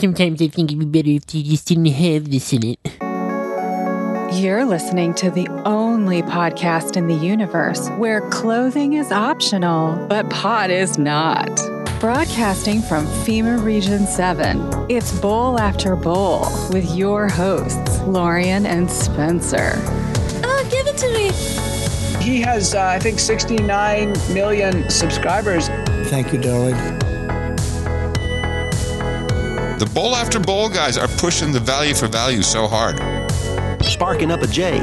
Sometimes I think it'd be better if they just didn't have this in it. You're listening to the only podcast in the universe where clothing is optional, but pot is not. Broadcasting from FEMA Region 7, it's Bowl After Bowl with your hosts, Lorian and Spencer. Oh, give it to me. He has, uh, I think, 69 million subscribers. Thank you, darling. The bowl after bowl guys are pushing the value for value so hard. Sparking up a J.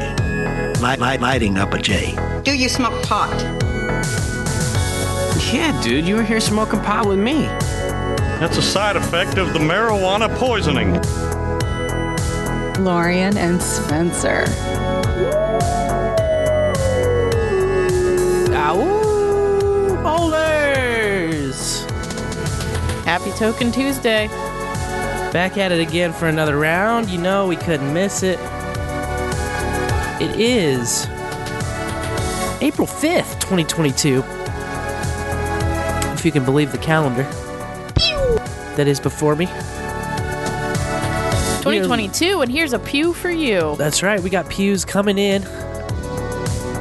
Light, light, lighting up a J. Do you smoke pot? Yeah, dude, you were here smoking pot with me. That's a side effect of the marijuana poisoning. Lorian and Spencer. Ow! Bowlers! Happy Token Tuesday. Back at it again for another round. You know we couldn't miss it. It is April 5th, 2022. If you can believe the calendar that is before me. 2022, and here's a pew for you. That's right. We got pews coming in.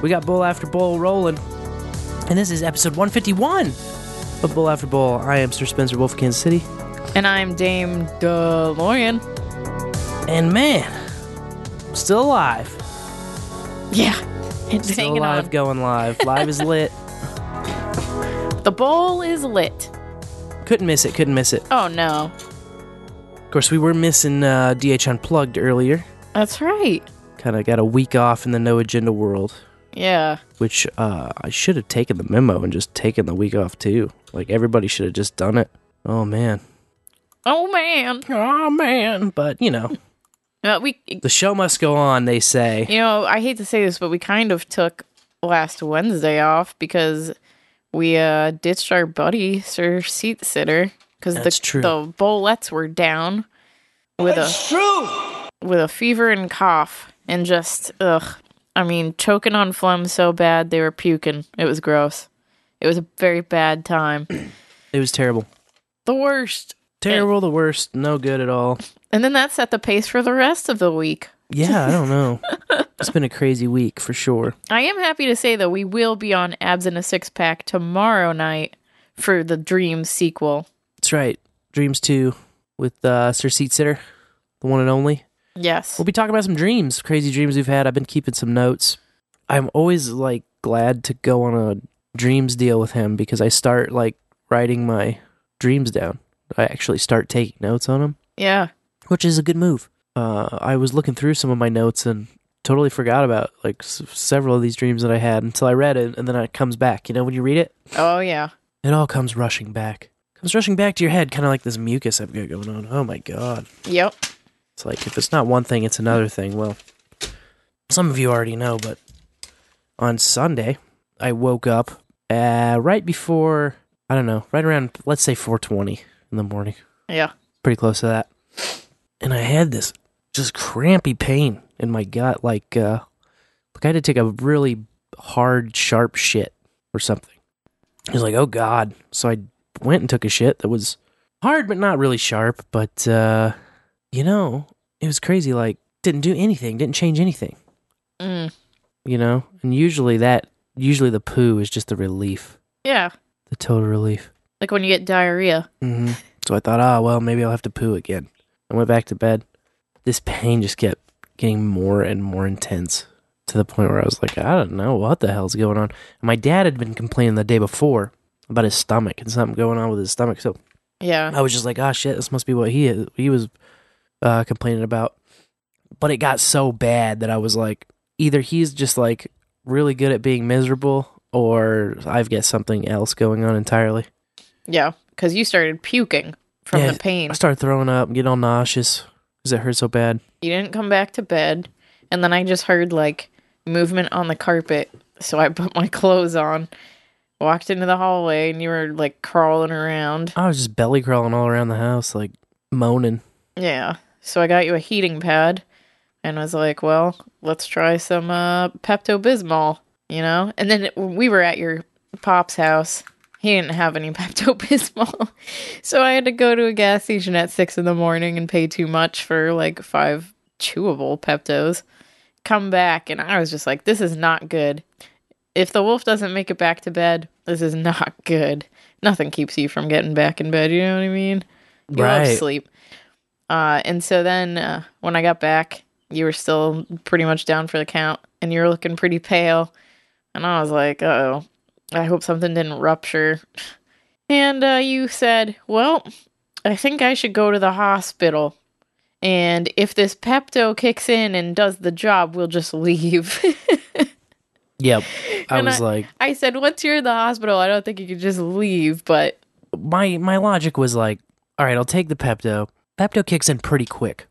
We got bowl after bowl rolling. And this is episode 151 of Bowl After Bowl. I am Sir Spencer Wolf of Kansas City. And I'm Dame DeLorean. And man, still alive. Yeah. It's Still hanging alive, on. going live. Live is lit. The bowl is lit. Couldn't miss it. Couldn't miss it. Oh no. Of course, we were missing uh, DH Unplugged earlier. That's right. Kind of got a week off in the no agenda world, Yeah. which uh, I should have taken the memo and just taken the week off too. Like everybody should have just done it. Oh man. Oh man. Oh man. But you know, Uh, we, the show must go on. They say. you know, I hate to say this, but we kind of took last Wednesday off because we uh ditched our buddy Sir Seat Sitter because the That's true. the bowlets were down with a true. with a fever and cough and just ugh. I mean, choking on phlegm so bad they were puking. It was gross. It was a very bad time. It was terrible. The worst. Terrible. The worst. No good at all. And then that set the pace for the rest of the week. Yeah, I don't know. it's been a crazy week for sure. I am happy to say though we will be on Abs in a Six Pack tomorrow night for the Dreams sequel. That's right. Dreams 2 with uh, Sir Seat Sitter, the one and only. Yes. We'll be talking about some dreams, crazy dreams we've had. I've been keeping some notes. I'm always like glad to go on a dreams deal with him because I start like writing my dreams down. I actually start taking notes on them, Yeah. which is a good move. Uh, I was looking through some of my notes and totally forgot about like s- several of these dreams that I had until I read it, and then it comes back. You know, when you read it, Oh yeah. it all comes rushing back. Comes rushing back to your head, kind of like this mucus I've got going on. Oh my god. Yep. It's like if it's not one thing, it's another thing. Well, some of you already know, but on Sunday, I woke up uh, right before I don't know, right around let's say 4:20 in the morning, Yeah. pretty close to that, and I had this just crampy pain in my gut, like uh, like I had to take a really hard, sharp shit or something. I was like, oh god. So I went and took a shit that was hard, but not really sharp. But uh, you know, it was crazy. Like, didn't do anything, didn't change anything. Mm. You know, and usually that, usually the poo is just the relief, Yeah. the total relief. Like when you get diarrhea. hmm So I thought, ah, well, maybe I'll have to poo again. I went back to bed. This pain just kept getting more and more intense to the point where I was like, I don't know what the hell's going on. And my dad had been complaining the day before about his stomach and something going on with his stomach. So Yeah. I was just like, oh shit, this must be what he he was uh, complaining about. But it got so bad that I was like, either he's just like really good at being miserable, or I've got something else going on entirely. Yeah. Because you started puking from Yeah, the pain. I started throwing up, getting all nauseous because it hurt so bad. You didn't come back to bed. And then I just heard like movement on the carpet. So I put my clothes on, walked into the hallway, and you were like crawling around. I was just belly crawling all around the house, like moaning. Yeah. So I got you a heating pad and was like, well, let's try some uh, Pepto Bismol, you know? And then we were at your pop's house he didn't have any Pepto Bismol. so I had to go to a gas station at six in the morning and pay too much for like five chewable Peptos. Come back, and I was just like, this is not good. If the wolf doesn't make it back to bed, this is not good. Nothing keeps you from getting back in bed, you know what I mean? You love Right. sleep. Uh, and so then uh, when I got back, you were still pretty much down for the count, and you were looking pretty pale. And I was like, oh, I hope something didn't rupture. And uh, you said, well, I think I should go to the hospital. And if this Pepto kicks in and does the job, we'll just leave. Yep. I And was like, I said, once you're in the hospital, I don't think you could just leave. But my my logic was like, all right, I'll take the Pepto. Pepto kicks in pretty quick.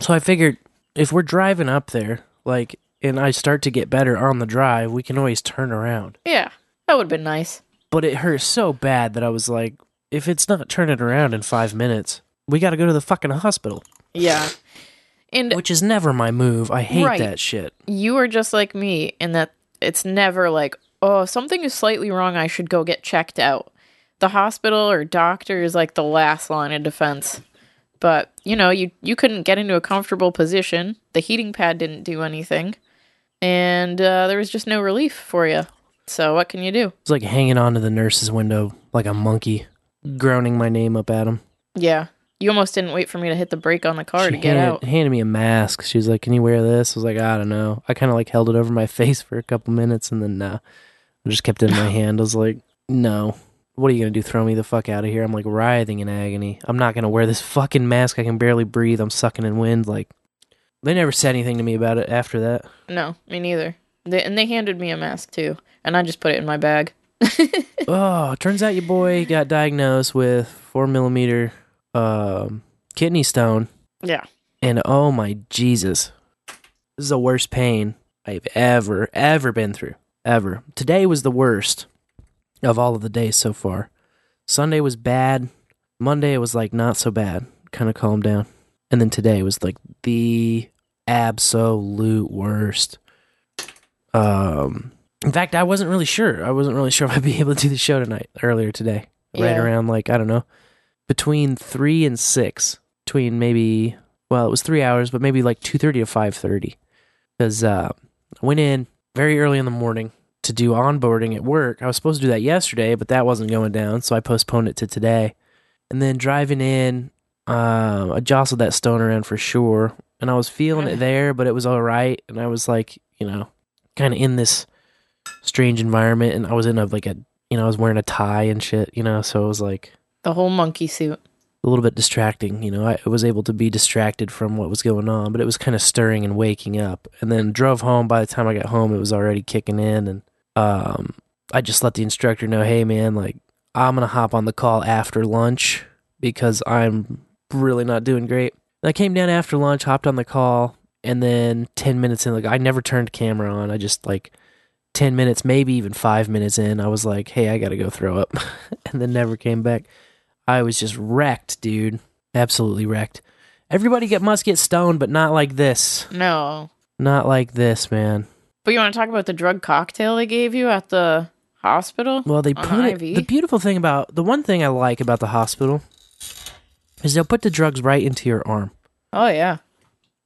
So I figured if we're driving up there, like, and I start to get better on the drive, we can always turn around. yeah, that would have been nice. But it hurt so bad that I was like, if it's not turning around in five minutes, we got to go to the fucking hospital, Yeah. And which is never my move. I hate Right. that shit. you are just like me in that it's never like, oh, something is slightly wrong. I should go get checked out. The hospital or doctor is like the last line of defense. But you know, you you couldn't get into a comfortable position. The heating pad didn't do anything, and uh, there was just no relief for you. So what can you do? It's like hanging onto the nurse's window like a monkey, groaning my name up at him. Yeah, you almost didn't wait for me to hit the brake on the car she to get handed, out. handed me a mask. She was like, "Can you wear this?" I was like, "I don't know." I kind of like held it over my face for a couple minutes, and then uh, I just kept it in my hand. I was like, "No, what are you gonna do? Throw me the fuck out of here?" I'm like writhing in agony. I'm not gonna wear this fucking mask. I can barely breathe. I'm sucking in wind. Like, they never said anything to me about it after that. No, me neither. They, and they handed me a mask too, and I just put it in my bag. oh, turns out your boy got diagnosed with four millimeter um, kidney stone. Yeah. And oh my Jesus, this is the worst pain I've ever, ever been through. Ever. Today was the worst of all of the days so far. Sunday was bad. Monday was like not so bad. Kind of calmed down. And then today was like the absolute worst. Um in fact, I wasn't really sure. I wasn't really sure if I'd be able to do the show tonight earlier today. Right around like, I don't know, between 3 and 6. Between maybe well, it was 3 hours, but maybe like 2:30 to 5:30. Cuz uh I went in very early in the morning to do onboarding at work. I was supposed to do that yesterday, but that wasn't going down, so I postponed it to today. And then driving in, uh, I jostled that stone around for sure, and I was feeling it there, but it was all right. And I was like, you know, kind of in this strange environment, and I was in a like a, you know, I was wearing a tie and shit, you know, so it was like The whole monkey suit. a little bit distracting. You know, I was able to be distracted from what was going on, but it was kind of stirring and waking up. And then drove home. By the time I got home, it was already kicking in, and um, I just let the instructor know, "Hey, man, like I'm gonna hop on the call after lunch because I'm really not doing great." And I came down after lunch, hopped on the call, and then ten minutes in, like I never turned camera on. I just like. 10 minutes, maybe even five minutes in, I was like, hey, I gotta go throw up. and then never came back. I was just wrecked, dude. Absolutely wrecked. Everybody get must get stoned, but not like this. No. Not like this, man. But you want to talk about the drug cocktail they gave you at the hospital? Well, they put it. IV? The beautiful thing about the one thing I like about the hospital is they'll put the drugs right into your arm, Oh yeah.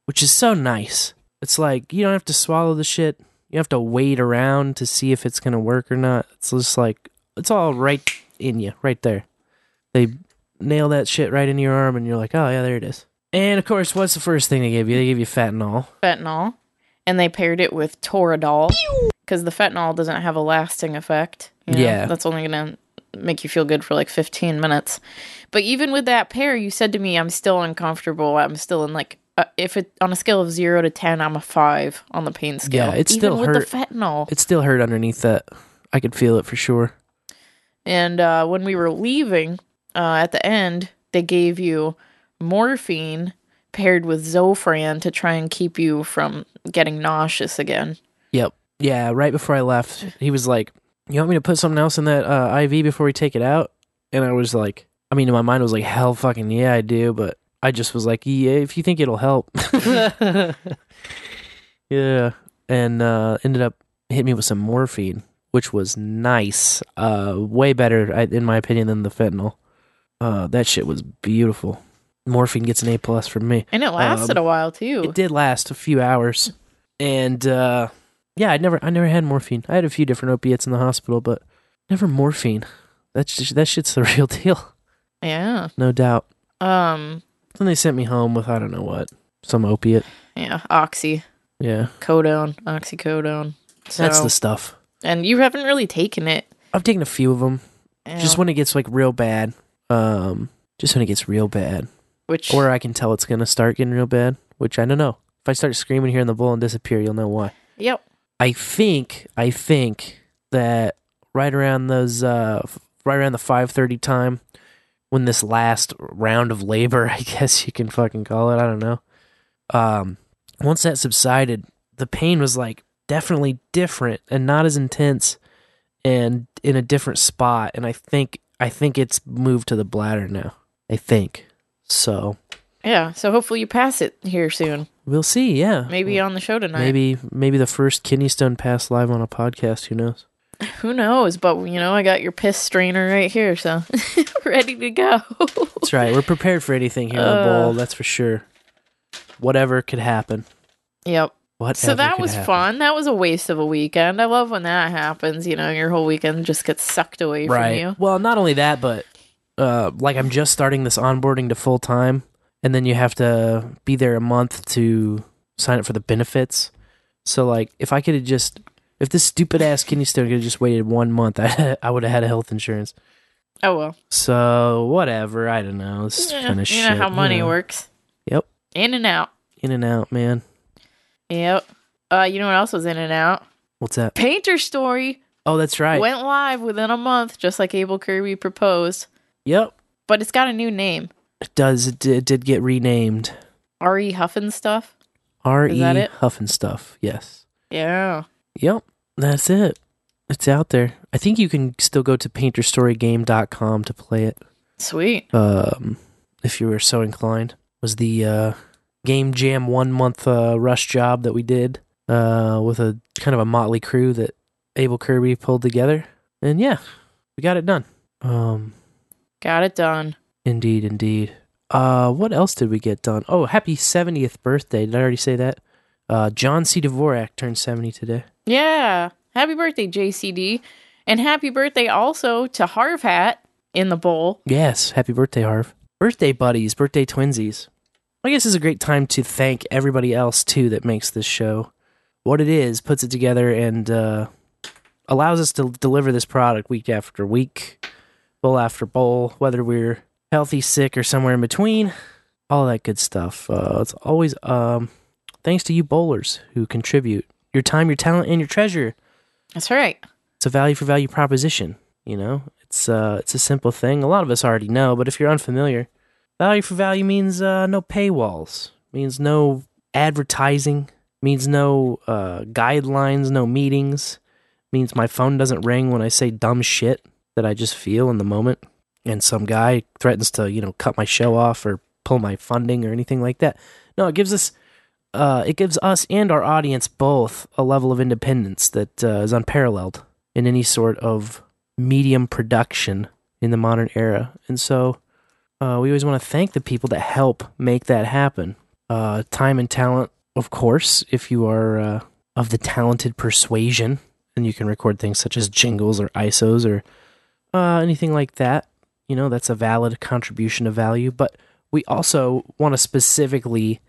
which is so nice. It's like you don't have to swallow the shit. You have to wait around to see if it's gonna work or not. It's just like it's all right in you, right there. They nail that shit right in your arm, and you're like, oh yeah, there it is. And of course, what's the first thing they gave you? They gave you fentanyl. Fentanyl. And they paired it with Toradol because the fentanyl doesn't have a lasting effect. you know? Yeah. That's only going to make you feel good for like 15 minutes. But even with that pair, you said to me, I'm still uncomfortable. I'm still in like, uh, if it on a scale of zero to 10, I'm a five on the pain scale. Yeah, it even still with hurt. the fentanyl. It still hurt underneath that. I could feel it for sure. And uh, when we were leaving, uh, at the end, they gave you morphine paired with Zofran to try and keep you from getting nauseous again. Yep. Yeah, right before I left, he was like, You want me to put something else in that uh, IV before we take it out? And I was like, I mean, in my mind, I was like, Hell fucking yeah, I do. But I just was like, Yeah, if you think it'll help. yeah. And uh, ended up hitting me with some morphine, which was nice. Uh, way better, in my opinion, than the fentanyl. Uh, that shit was beautiful. Morphine gets an A plus from me. And it lasted Um, a while too. It did last a few hours, and uh, yeah, I never, I never had morphine. I had a few different opiates in the hospital, but never morphine. That's just, that shit's the real deal, Yeah. no doubt. Um. Then they sent me home with I don't know what, some opiate. Yeah. Oxy, Yeah, codone, oxycodone. So, that's the stuff. and you haven't really taken it. I've taken a few of them. Just when it gets like real bad. Um, just when it gets real bad, which or I can tell it's gonna start getting real bad. Which I don't know. If I start screaming here in the bowl and disappear, you'll know why. yep. I think I think that right around those uh right around the 5:30 time when this last round of labor, I guess you can fucking call it, I don't know. Um once that subsided, the pain was like definitely different and not as intense and in a different spot and I think I think it's moved to the bladder now. I think. So, Yeah. So hopefully you pass it here soon. We'll see, yeah. Maybe on the show tonight. maybe maybe the first kidney stone pass live on a podcast, who knows. Who knows? But you know, I got your piss strainer right here, so ready to go. That's right. We're prepared for anything here in the bowl. That's for sure. Whatever could happen. yep. Whatever So that could was happen. fun. That was a waste of a weekend. I love when that happens. You know, your whole weekend just gets sucked away from Right. you. Well, not only that, but uh, like I'm just starting this onboarding to full time, and then you have to be there a month to sign up for the benefits. So like, if I could have just, if this stupid ass kidney stone could have just waited one month, I I would have had a health insurance. Oh well. So whatever. I don't know. This Yeah, kind of shit. you know how money know. works. Yep. In and out. In and out, man. Yep. Uh, you know what else was in and out? What's that? Painter Story Oh, that's right. went live within a month, just like AbleKirby proposed. yep. But it's got a new name. It does. It did, it did get renamed. R.E. Huffin stuff. R E that? Huffin stuff. Yes. Yeah. Yep. That's it. It's out there. I think you can still go to painterstorygame.com to play it. Sweet. Um, if you were so inclined. Was the uh, game jam one month uh, rush job that we did uh, with a kind of a motley crew that AbleKirby pulled together. And yeah, we got it done. Um, Got it done. Indeed, indeed. Uh, what else did we get done? Oh, happy 70th birthday. Did I already say that? Uh, John C. Dvorak turned 70 today. Yeah. Happy birthday, JCD. And happy birthday also to Harv Hat in the bowl. Yes, happy birthday, Harv. Birthday buddies, birthday twinsies. I guess it's a great time to thank everybody else too that makes this show what it is, puts it together, and uh, allows us to deliver this product week after week, bowl after bowl, whether we're healthy, sick, or somewhere in between. All that good stuff. Uh, it's always um, thanks to you bowlers who contribute your time, your talent, and your treasure That's right. it's a value for value proposition. You know, it's uh, it's a simple thing. A lot of us already know, but if you're unfamiliar, value for value means uh, no paywalls, means no advertising, means no uh, guidelines, no meetings, means my phone doesn't ring when I say dumb shit that I just feel in the moment, and some guy threatens to you know cut my show off or pull my funding or anything like that. No, it gives us uh, it gives us and our audience both a level of independence that uh, is unparalleled in any sort of medium production in the modern era. And so uh, we always want to thank the people that help make that happen. Uh, time and talent, of course, if you are uh, of the talented persuasion, and you can record things such as jingles or ISOs or uh, anything like that. You know, that's a valid contribution of value. But we also want to specifically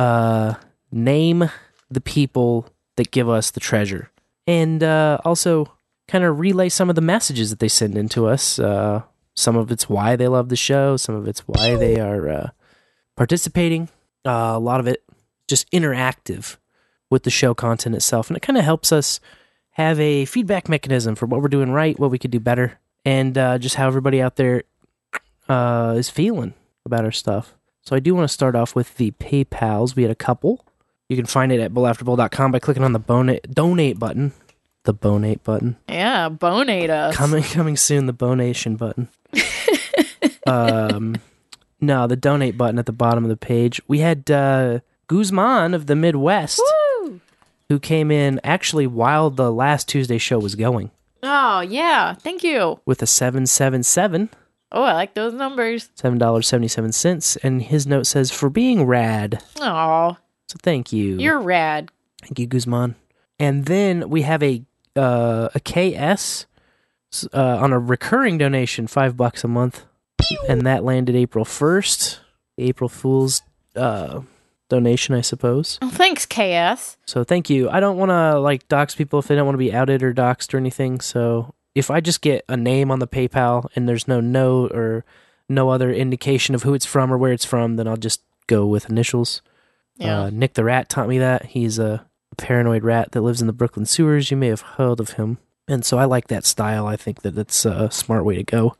uh, name the people that give us the treasure and uh, also kind of relay some of the messages that they send into us. Uh, some of it's why they love the show, some of it's why they are uh, participating. Uh, a lot of it just interactive with the show content itself, and it kind of helps us have a feedback mechanism for what we're doing right, what we could do better, and uh, just how everybody out there uh, is feeling about our stuff. So I do want to start off with the PayPal's. We had a couple. You can find it at bowlafterbowl.com by clicking on the donate donate button. The bonate button. Yeah, bonate us. Coming coming soon, the bonation button. um no, the donate button at the bottom of the page. We had uh Guzman of the Midwest Woo! who came in actually while the last Tuesday show was going. Oh, yeah. Thank you. with a 777, Oh, I like those numbers. $7.77. And his note says, for being rad. Oh, So thank you. you're rad. Thank you, Guzman. And then we have a uh, a KS s- uh, on a recurring donation, five bucks a month, and that landed April first. April Fool's uh, donation, I suppose. Oh, thanks, KS. So thank you. I don't want to like dox people if they don't want to be outed or doxed or anything. So if I just get a name on the PayPal and there's no note or no other indication of who it's from or where it's from, then I'll just go with initials. Yeah. Uh, Nick the Rat taught me that. He's a paranoid rat that lives in the Brooklyn sewers. You may have heard of him. And so I like that style. I think that that's a smart way to go.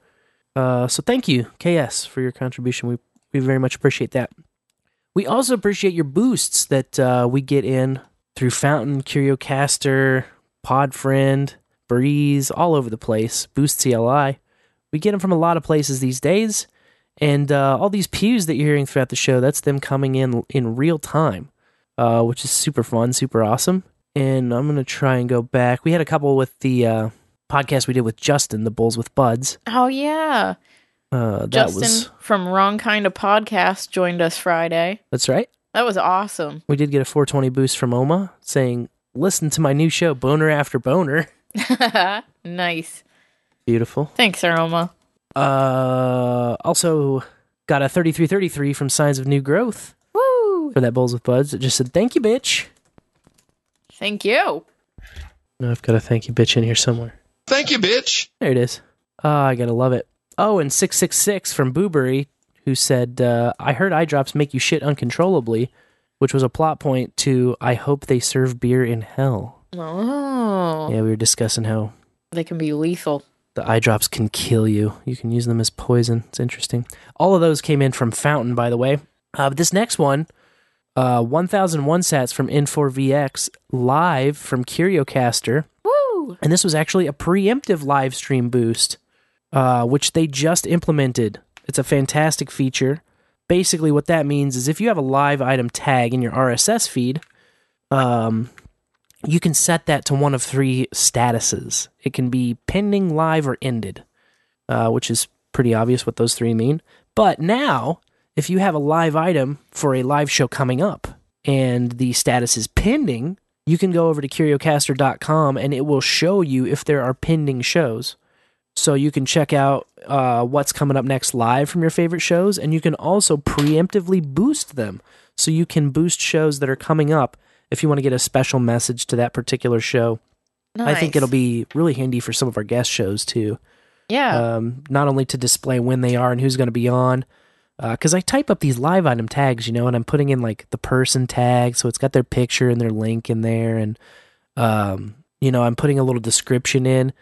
Uh, so thank you, KS, for your contribution. We, we very much appreciate that. We also appreciate your boosts that uh, we get in through Fountain, CurioCaster, Podfriend, Breez, all over the place. Boost CLI. We get them from a lot of places these days. And uh, all these pews that you're hearing throughout the show, that's them coming in in real time, uh, which is super fun, super awesome. And I'm going to try and go back. We had a couple with the uh, podcast we did with Justin, the Bowls with Buds. Oh, yeah. Uh, that Justin was, from Wrong Kind of Podcast joined us Friday. that's right. That was awesome. We did get a 420 boost from Oma saying, listen to my new show, Boner After Boner. nice. Beautiful. Thanks, Aroma. Uh, also got a 3333 from Signs of New Growth Woo! for that Bowls with Buds. It just said, thank you, bitch. Thank you. No, I've got a thank you, bitch in here somewhere. Thank you, bitch. There it is. Oh, I gotta love it. Oh, and 666 from Boo-Bury, who said, uh, I heard eye drops make you shit uncontrollably, which was a plot point to I hope they serve beer in hell. Oh. Yeah, we were discussing how They can be lethal. the eye drops can kill you. You can use them as poison. It's interesting. All of those came in from Fountain, by the way. Uh, but this next one, uh, 1001 sats from N4VX, live from CurioCaster. Woo! And this was actually a preemptive live stream boost, uh, which they just implemented. It's a fantastic feature. Basically, what that means is if you have a live item tag in your RSS feed, um, you can set that to one of three statuses. It can be pending, live, or ended, uh, which is pretty obvious what those three mean. But now, if you have a live item for a live show coming up and the status is pending, you can go over to curiocaster.com and it will show you if there are pending shows. So you can check out uh, what's coming up next live from your favorite shows, and you can also preemptively boost them. So you can boost shows that are coming up if you want to get a special message to that particular show. I think it'll be really handy for some of our guest shows too. Yeah. Um, not only to display when they are and who's going to be on, because I type up these live item tags, you know, and I'm putting in like the person tag, so it's got their picture and their link in there, and um, you know, I'm putting a little description in,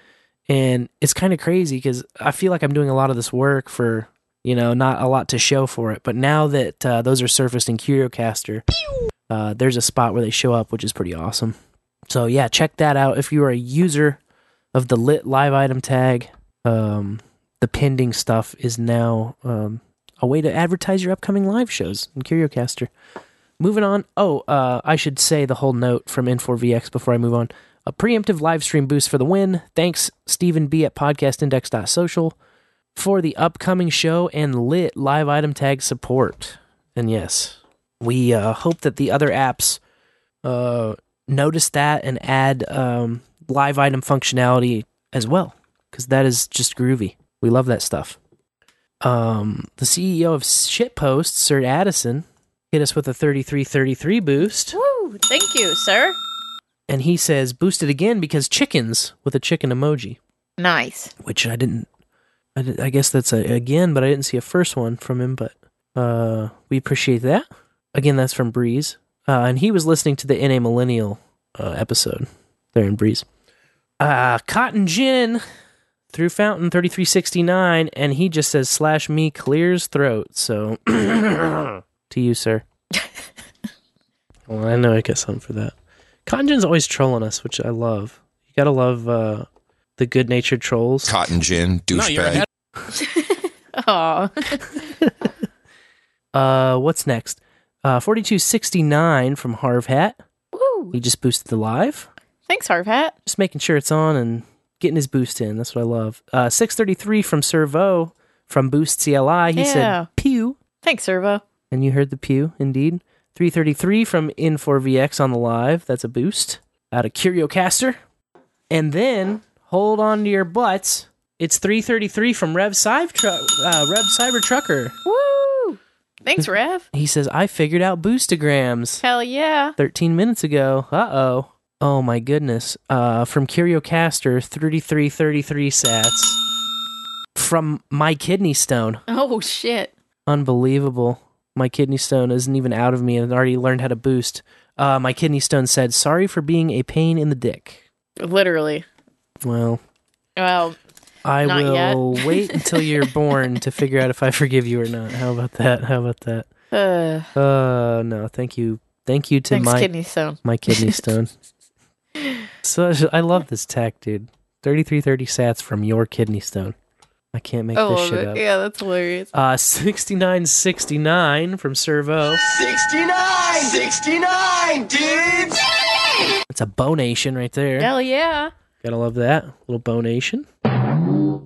and it's kind of crazy because I feel like I'm doing a lot of this work for you know not a lot to show for it, but now that uh, those are surfaced in CurioCaster, uh, there's a spot where they show up, which is pretty awesome. So yeah, check that out if you are a user of the lit live item tag. Um, the pending stuff is now um, a way to advertise your upcoming live shows in CurioCaster. Moving on. Oh, uh, I should say the whole note from N4VX before I move on. A preemptive live stream boost for the win. Thanks, Stephen B at podcastindex.social for the upcoming show and lit live item tag support. And yes, we uh, hope that the other apps uh, notice that and add um, live item functionality as well, because that is just groovy. We love that stuff. Um, the CEO of Shitpost, Sir Addison, hit us with a 3333 boost, Woo! Thank you, sir. And he says boosted again because chickens with a chicken emoji, Nice. which I didn't. I, did- I guess that's a again, but I didn't see a first one from him. But uh, we appreciate that. Again, that's from Breez, uh, and he was listening to the NA Millennial uh, episode there in Breez. Uh, Cotton Gin through Fountain 3369, and he just says slash me clears throat. So to you, sir. well, I know I get something for that. Cotton Gin's always trolling us, which I love. You gotta love uh, the good natured trolls. Cotton gin, douchebag. Aw. Uh, what's next? Uh, 4269 from Harv Hat. Woo! He just boosted the live. Thanks, Harvat. Just making sure it's on and getting his boost in. That's what I love. Uh, 633 from SirVo from Boost CLI. He Yeah. said, pew. Thanks, SirVo. And you heard the pew, indeed. 333 from N4VX on the live. That's a boost. Out of CurioCaster. And then, hold on to your butts. It's 333 from Rev, Cyber uh, Rev Cyber Trucker. Woo! Thanks, Rev. He says, I figured out boostograms. Hell yeah. 13 minutes ago. Uh oh. Oh my goodness. Uh, from CurioCaster, 3333 sats. From My Kidney Stone. Oh shit. Unbelievable. My kidney stone isn't even out of me and already learned how to boost. Uh, my kidney stone said, Sorry for being a pain in the dick. Literally. Well, Well, I will wait until you're born to figure out if I forgive you or not. How about that? How about that? uh, Uh, no, thank you. Thank you to thanks, my kidney stone. my kidney stone. so I love this tech, dude. 3330 sats from your kidney stone. I can't make Oh, this shit that- up. yeah, that's hilarious. Uh, 6969 from SirVo. 69! 69, dudes! It's a bonation right there. Hell yeah. Gotta love that. little bonation.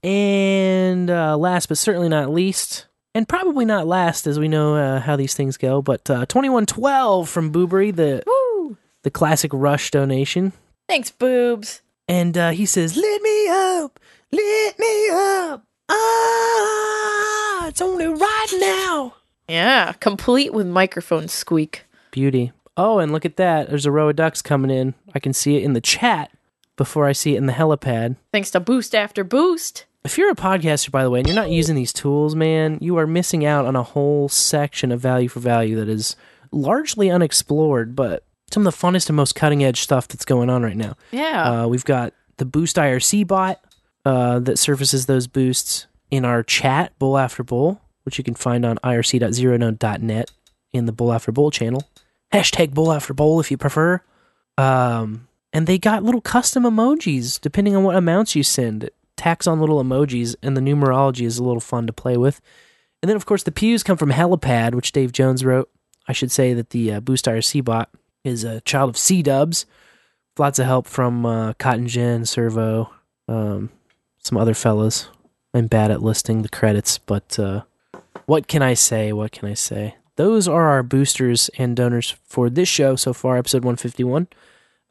And uh, last but certainly not least, and probably not last as we know uh, how these things go, but uh, 2112 from Boo-Bury, the, Woo! the classic Rush donation. Thanks, boobs. And uh, he says, Lit me up, lit me up. Ah, it's only right now. Yeah, complete with microphone squeak. Beauty. Oh, and look at that. There's a row of ducks coming in. I can see it in the chat before I see it in the helipad. Thanks to Boost After Boost. If you're a podcaster, by the way, and you're not using these tools, man, you are missing out on a whole section of value for value that is largely unexplored, but some of the funnest and most cutting edge stuff that's going on right now. Yeah. Uh, we've got the Boost IRC bot uh, that surfaces those boosts in our chat, Bowl After Bowl, which you can find on irc.zeronode.net in the Bowl After Bowl channel. Hashtag Bowl After Bowl if you prefer. Um, and they got little custom emojis depending on what amounts you send. It tacks on little emojis, and the numerology is a little fun to play with. And then, of course, the pews come from Helipad, which Dave Jones wrote. I should say that the uh, Boost IRC bot is a child of SeeDubs. Lots of help from uh, Cotton Gin, SirVo, um, some other fellas. I'm bad at listing the credits, but uh, what can I say? What can I say? Those are our boosters and donors for this show so far, episode 151.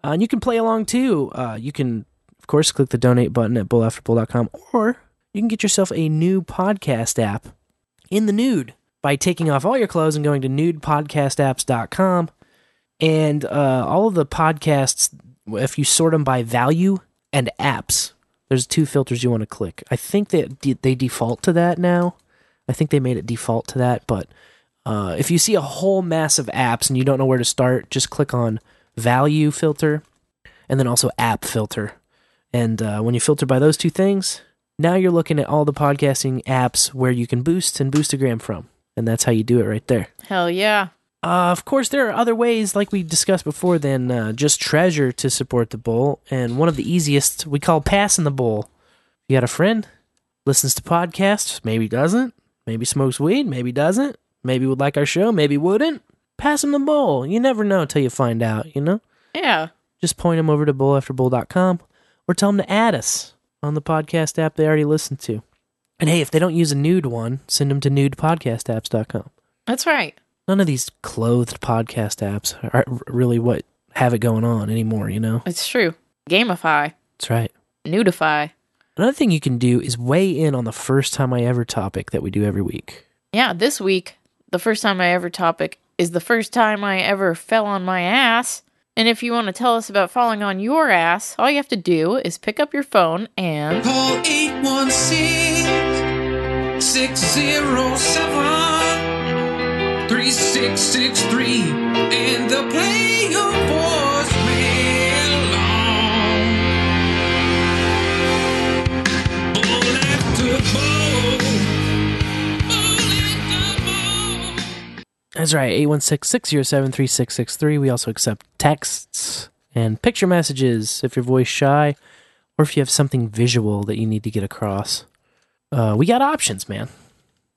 Uh, and you can play along too. Uh, you can, of course, click the donate button at bowlafterbowl.com, or you can get yourself a new podcast app in the nude by taking off all your clothes and going to nudepodcastapps.com. And uh, all of the podcasts, if you sort them by value and apps, there's two filters you want to click. I think that de- they default to that now. I think they made it default to that. But uh, if you see a whole mass of apps and you don't know where to start, just click on value filter and then also app filter. And uh, when you filter by those two things, now you're looking at all the podcasting apps where you can boost and boostagram from. And that's how you do it right there. Hell yeah. Uh, of course, there are other ways, like we discussed before, than uh, just treasure to support the bull. And one of the easiest we call passing the bull. You got a friend, listens to podcasts, maybe doesn't, maybe smokes weed, maybe doesn't, maybe would like our show, maybe wouldn't. Pass him the bull. You never know until you find out, you know? Yeah. Just point them over to bowlafterbowl.com or tell them to add us on the podcast app they already listened to. And hey, if they don't use a nude one, send them to nudepodcastapps.com. That's right. None of these clothed podcast apps are really what have it going on anymore, you know? It's true. Gamify. That's right. Nudify. Another thing you can do is weigh in on the first time I ever topic that we do every week. Yeah, this week, the first time I ever topic is the first time I ever fell on my ass. And if you want to tell us about falling on your ass, all you have to do is pick up your phone and Call 816 607 3663 and they'll play voicemail on. Bowl after bowl. Bowl after bowl. That's right, 816-607-3663. We also accept texts and picture messages if you're voice shy or if you have something visual that you need to get across. Uh, we got options, man.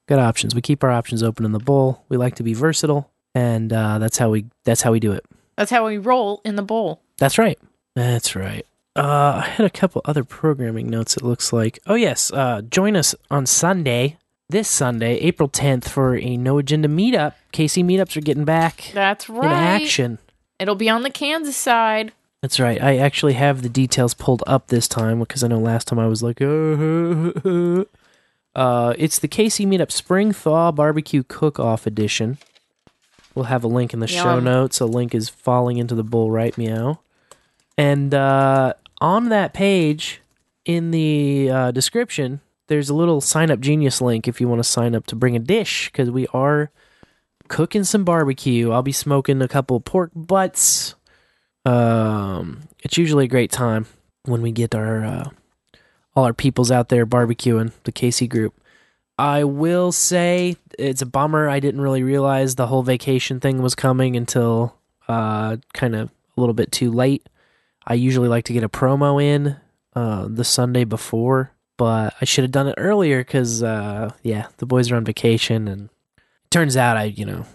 Got options. We keep our options open in the bowl. We like to be versatile, and uh, that's how we that's how we do it. that's how we roll in the bowl. That's right. That's right. Uh, I had a couple other programming notes. It looks like. Oh yes, uh, join us on Sunday, this Sunday, April tenth, for a No Agenda meetup. KC meetups are getting back That's in right. action. It'll be on the Kansas side. That's right. I actually have the details pulled up this time because I know last time I was like, uh, uh, it's the KC Meetup Spring Thaw Barbecue Cook Off Edition. We'll have a link in the show notes. A link is falling into the bowl right meow. And uh, on that page in the uh, description, there's a little sign up genius link if you want to sign up to bring a dish because we are cooking some barbecue. I'll be smoking a couple pork butts. Um, it's usually a great time when we get our uh, all our peoples out there barbecuing the KC group. I will say it's a bummer. I didn't really realize the whole vacation thing was coming until uh, kind of a little bit too late. I usually like to get a promo in uh, the Sunday before, but I should have done it earlier because, uh, yeah, the boys are on vacation, and turns out I, you know,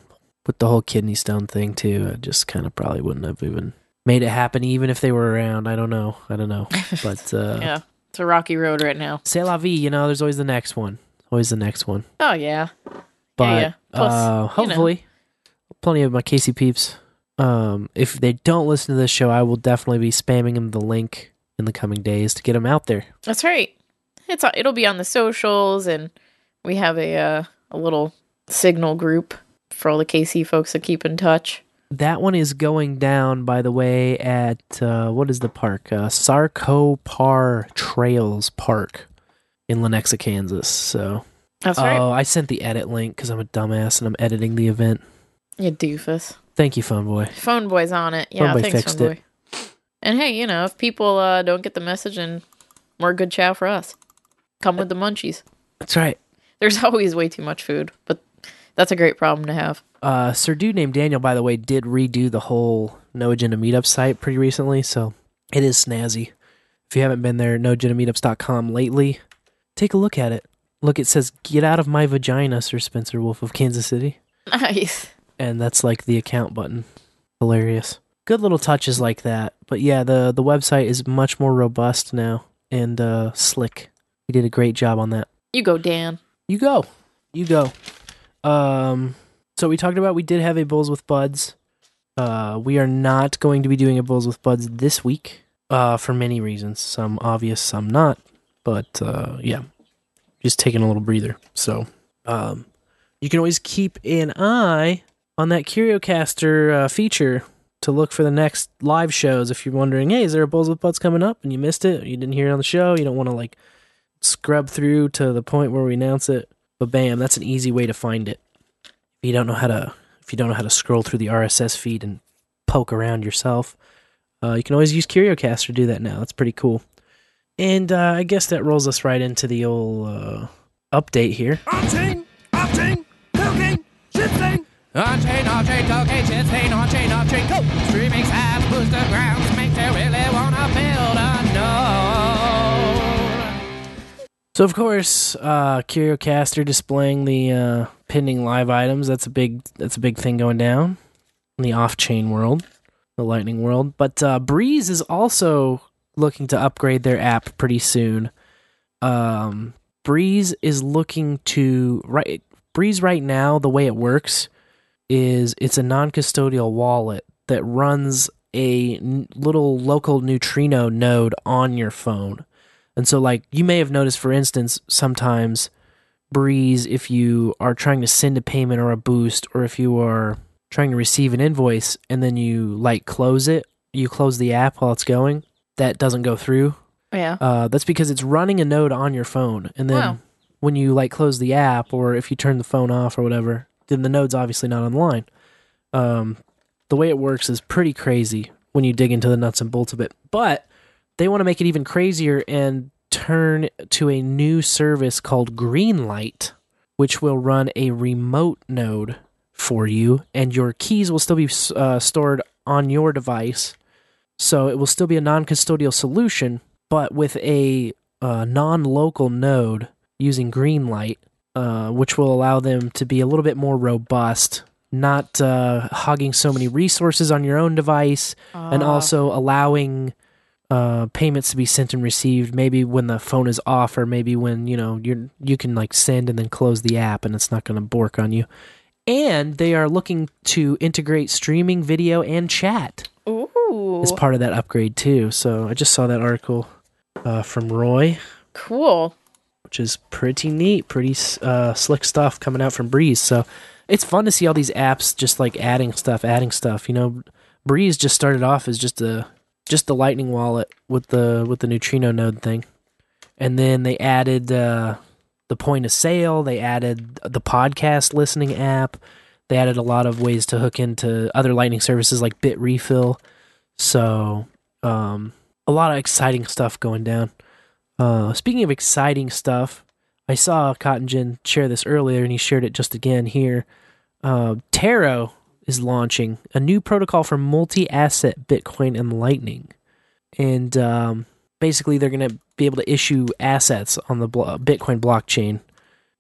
with the whole kidney stone thing too, I just kind of probably wouldn't have even made it happen, even if they were around. I don't know. I don't know, but uh, Yeah. It's a rocky road right now. c'est la vie. You know, there's always the next one. Always the next one. Oh yeah. But yeah. Plus, uh, you know. hopefully, plenty of my KC peeps. Um, if they don't listen to this show, I will definitely be spamming them the link in the coming days to get them out there. That's right. It's it'll be on the socials, and we have a uh, a little signal group for all the KC folks that keep in touch. That one is going down, by the way, at uh, what is the park? Uh, Sar-Ko-Par Trails Park in Lenexa, Kansas. So, That's oh. I sent the edit link because I'm a dumbass and I'm editing the event. You doofus. Thank you, Phone Boy. Phone boy's on it. Yeah, Phone boy thanks, fixed phone it. boy. And hey, you know, if people uh, don't get the message, and more good chow for us. Come with the munchies. That's right. There's always way too much food, but that's a great problem to have. Uh, Sir Dude named Daniel, by the way, did redo the whole No Agenda Meetup site pretty recently, so it is snazzy. If you haven't been there, noagendameetups.com lately, take a look at it. Look, it says, Get out of my vagina, Sir Spencer Wolf of Kansas City. Nice. And that's like the account button. Hilarious. Good little touches like that. But yeah, the, the website is much more robust now and uh, slick. He did a great job on that. You go, Dan. You go. You go. Um so we talked about we did have a Bowls with Buds. Uh we are not going to be doing a Bowls with Buds this week. Uh for many reasons. Some obvious, some not. But uh yeah. Just taking a little breather. So um you can always keep an eye on that CurioCaster uh, feature to look for the next live shows if you're wondering, hey, is there a Bowls with Buds coming up and you missed it, you didn't hear it on the show, you don't want to like scrub through to the point where we announce it. But bam, that's an easy way to find it. If you don't know how to if you don't know how to scroll through the RSS feed and poke around yourself, uh, you can always use CurioCast to do that now. That's pretty cool. And uh, I guess that rolls us right into the old uh, update here. On-chain, off-chain, cocaine, shit-stain. On-chain, off-chain, cocaine, shit-stain, on-chain, off-chain, coke. Streaming sites, boostagrams, make they really wanna build a node. So of course, uh, CurioCaster displaying the uh, pending live items. That's a big that's a big thing going down in the off-chain world, the Lightning world. But uh, Breez is also looking to upgrade their app pretty soon. Um, Breez is looking to right Breez right now. The way it works is it's a non-custodial wallet that runs a n- little local neutrino node on your phone. And so, like, you may have noticed, for instance, sometimes Breez, if you are trying to send a payment or a boost, or if you are trying to receive an invoice and then you like close it, you close the app while it's going, that doesn't go through. Yeah. Uh, that's because it's running a node on your phone. And then Wow. when you like close the app or if you turn the phone off or whatever, then the node's obviously not online. Um, the way it works is pretty crazy when you dig into the nuts and bolts of it. But they want to make it even crazier and turn to a new service called Greenlight, which will run a remote node for you, and your keys will still be uh, stored on your device. So it will still be a non custodial solution, but with a uh, non local node using Greenlight, uh, which will allow them to be a little bit more robust, not uh, hogging so many resources on your own device, and Ah. also allowing uh, payments to be sent and received. Maybe when the phone is off, or maybe when you know you're you can like send and then close the app, and it's not going to bork on you. And they are looking to integrate streaming video and chat Ooh. as part of that upgrade too. So I just saw that article uh, from Roy, Cool. which is pretty neat, pretty uh, slick stuff coming out from Breez. So it's fun to see all these apps just like adding stuff, adding stuff. You know, Breeze just started off as just a just the Lightning wallet with the with the neutrino node thing, and then they added uh, the point of sale. They added the podcast listening app. They added a lot of ways to hook into other Lightning services like Bitrefill. So um, a lot of exciting stuff going down. Uh, speaking of exciting stuff, I saw cottongin share this earlier, and he shared it just again here. Uh, Taro is launching a new protocol for multi-asset Bitcoin and Lightning, and um, basically they're going to be able to issue assets on the blo- Bitcoin blockchain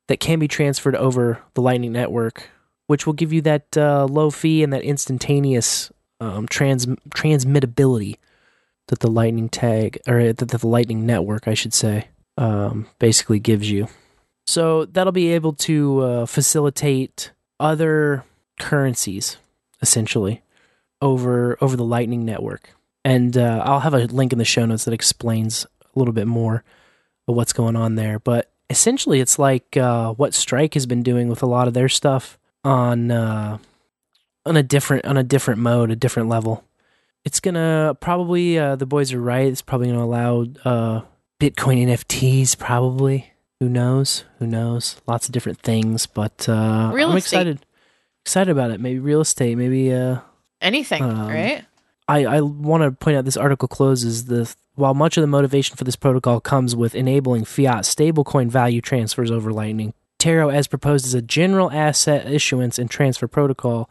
that can be transferred over the Lightning network, which will give you that uh, low fee and that instantaneous um, trans transmittability that the Lightning tag or that the Lightning network, I should say, um, basically gives you. So that'll be able to uh, facilitate other currencies, essentially, over over the Lightning network. And uh, I'll have a link in the show notes that explains a little bit more of what's going on there. But essentially, it's like uh, what Strike has been doing with a lot of their stuff on uh, on a different on a different mode, a different level. It's gonna probably uh, the boys are right. It's probably gonna allow uh, Bitcoin NFTs. Probably, who knows? Who knows? Lots of different things, but uh, I'm excited. Excited about it. Maybe real estate. Maybe uh, Anything, Um, right? I, I want to point out this article closes the while much of the motivation for this protocol comes with enabling fiat stablecoin value transfers over Lightning. Taro, as proposed, is a general asset issuance and transfer protocol,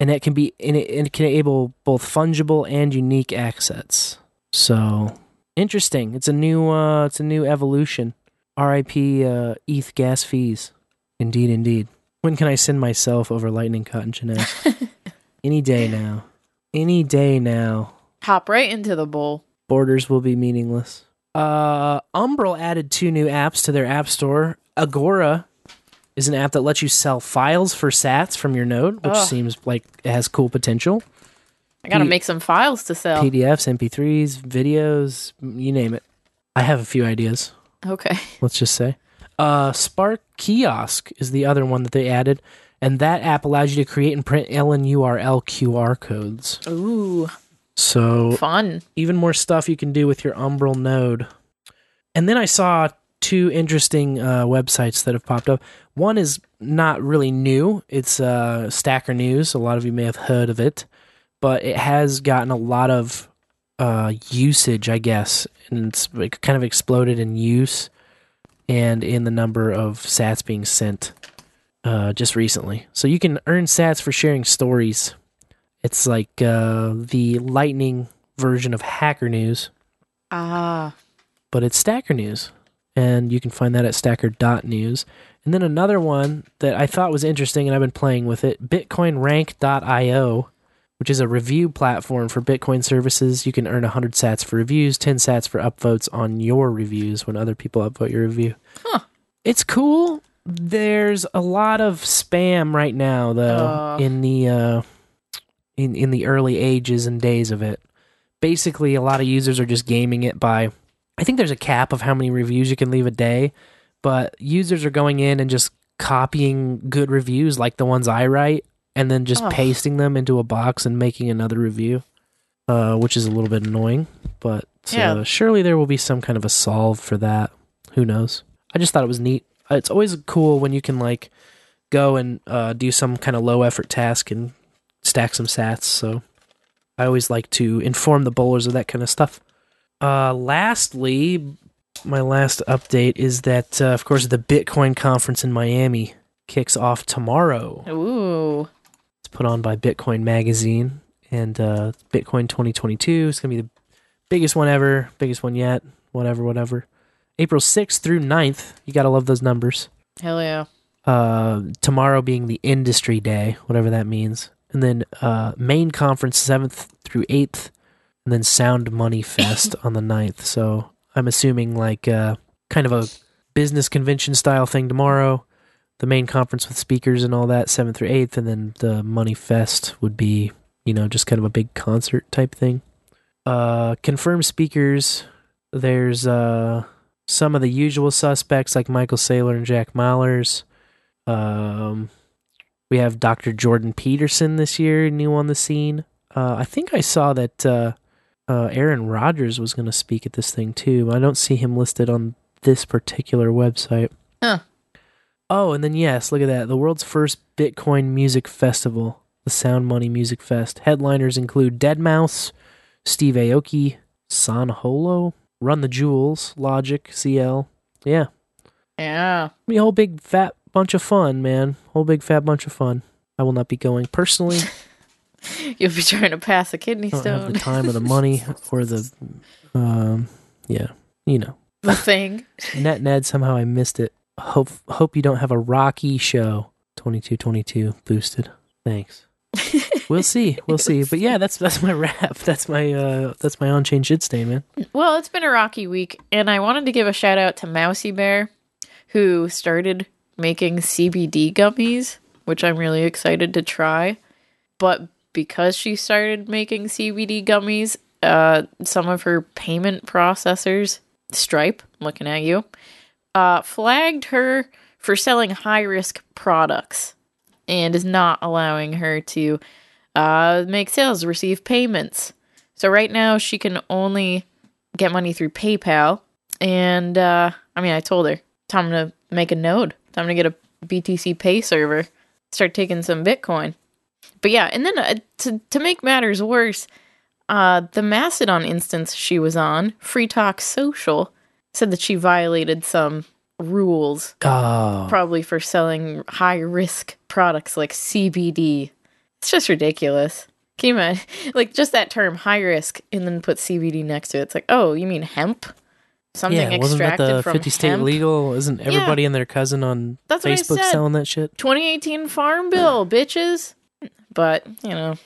and it can be and it, and it can enable both fungible and unique assets. So interesting. It's a new uh, it's a new evolution. R.I.P. Uh, ETH gas fees. Indeed, indeed. When can I send myself over Lightning Cotton Jeanette? Any day now. Any day now. Hop right into the bowl. Borders will be meaningless. Uh, Umbrel added two new apps to their app store. Agora is an app that lets you sell files for sats from your node, which Ugh. seems like it has cool potential. I gotta P- make some files to sell. PDFs, MP3s, videos, you name it. I have a few ideas. Okay. let's just say. Uh, Spark Kiosk is the other one that they added, and that app allows you to create and print LNURL QR codes. Ooh, So fun. even more stuff you can do with your Umbrel node. And then I saw two interesting uh, websites that have popped up. One is not really new. It's uh, Stacker News. A lot of you may have heard of it, but it has gotten a lot of uh, usage, I guess, and it's kind of exploded in use and in the number of Sats being sent uh, just recently. So you can earn Sats for sharing stories. It's like uh, the Lightning version of Hacker News, Ah, but it's Stacker News. And you can find that at stacker.news. And then another one that I thought was interesting, and I've been playing with it BitcoinRank.io, which is a review platform for Bitcoin services. You can earn 100 sats for reviews, 10 sats for upvotes on your reviews when other people upvote your review. Huh. It's cool. There's a lot of spam right now, though, Uh. in the uh, in in the early ages and days of it. Basically, a lot of users are just gaming it by. I think there's a cap of how many reviews you can leave a day, but users are going in and just copying good reviews like the ones I write and then just Ugh. pasting them into a box and making another review, uh, which is a little bit annoying. But Yeah. uh, surely there will be some kind of a solve for that. Who knows? I just thought it was neat. Uh, It's always cool when you can like go and uh, do some kind of low effort task and stack some sats. So I always like to inform the bowlers of that kind of stuff. Uh, lastly, my last update is that, uh, of course, the Bitcoin conference in Miami kicks off tomorrow. ooh, It's put on by Bitcoin Magazine and uh, Bitcoin 2022. It's going to be the biggest one ever, biggest one yet, whatever, whatever. April 6th through 9th. You got to love those numbers. hell yeah. Uh, tomorrow being the industry day, whatever that means. And then uh, main conference 7th through 8th. and then Sound Money Fest on the 9th. So I'm assuming like uh, kind of a business convention style thing tomorrow. The main conference with speakers and all that, 7th through 8th, and then the Money Fest would be, you know, just kind of a big concert type thing. Uh, confirmed speakers, there's uh, some of the usual suspects like Michael Saylor and Jack Mallers. Um, we have Dr. Jordan Peterson this year, new on the scene. Uh, I think I saw that uh, uh, Aaron Rodgers was going to speak at this thing too. I don't see him listed on this particular website. Huh. Oh, and then yes, look at that. The world's first Bitcoin music festival, the Sound Money Music Fest. Headliners include deadmau5, Steve Aoki, San Holo, Run the Jewels, Logic, CL. Yeah. Yeah. Be a whole big fat bunch of fun, man. Whole big fat bunch of fun. I will not be going personally. You'll be trying to pass a kidney I don't have stone. the time or the money or the, um, yeah, you know. the thing. Net Ned, somehow I missed it. Hope hope you don't have a Rocky show. Twenty two twenty two boosted. Thanks. we'll see. We'll see. But yeah, that's that's my rap. That's my uh that's my on chain shit statement. Well, it's been a rocky week, and I wanted to give a shout out to Mouseybear, who started making CBD gummies, which I'm really excited to try. But because she started making CBD gummies, uh, some of her payment processors, Stripe, looking at you, uh, flagged her for selling high risk products and is not allowing her to uh, make sales, receive payments. So right now she can only get money through PayPal. And uh, I mean, I told her time to make a node, time to get a BTC Pay server, start taking some Bitcoin. But yeah, and then uh, to to make matters worse, uh, the Mastodon instance she was on, Free Talk Social, said that she violated some rules, Oh, probably for selling high risk products like CBD. It's just ridiculous. Can you imagine? Like just that term, high risk, and then put CBD next to it. It's like, oh, you mean hemp? Something yeah, wasn't that extracted the from fifty state hemp? legal? Isn't everybody and their cousin on That's Facebook selling that shit? 2018 Farm Bill, bitches. But, you know,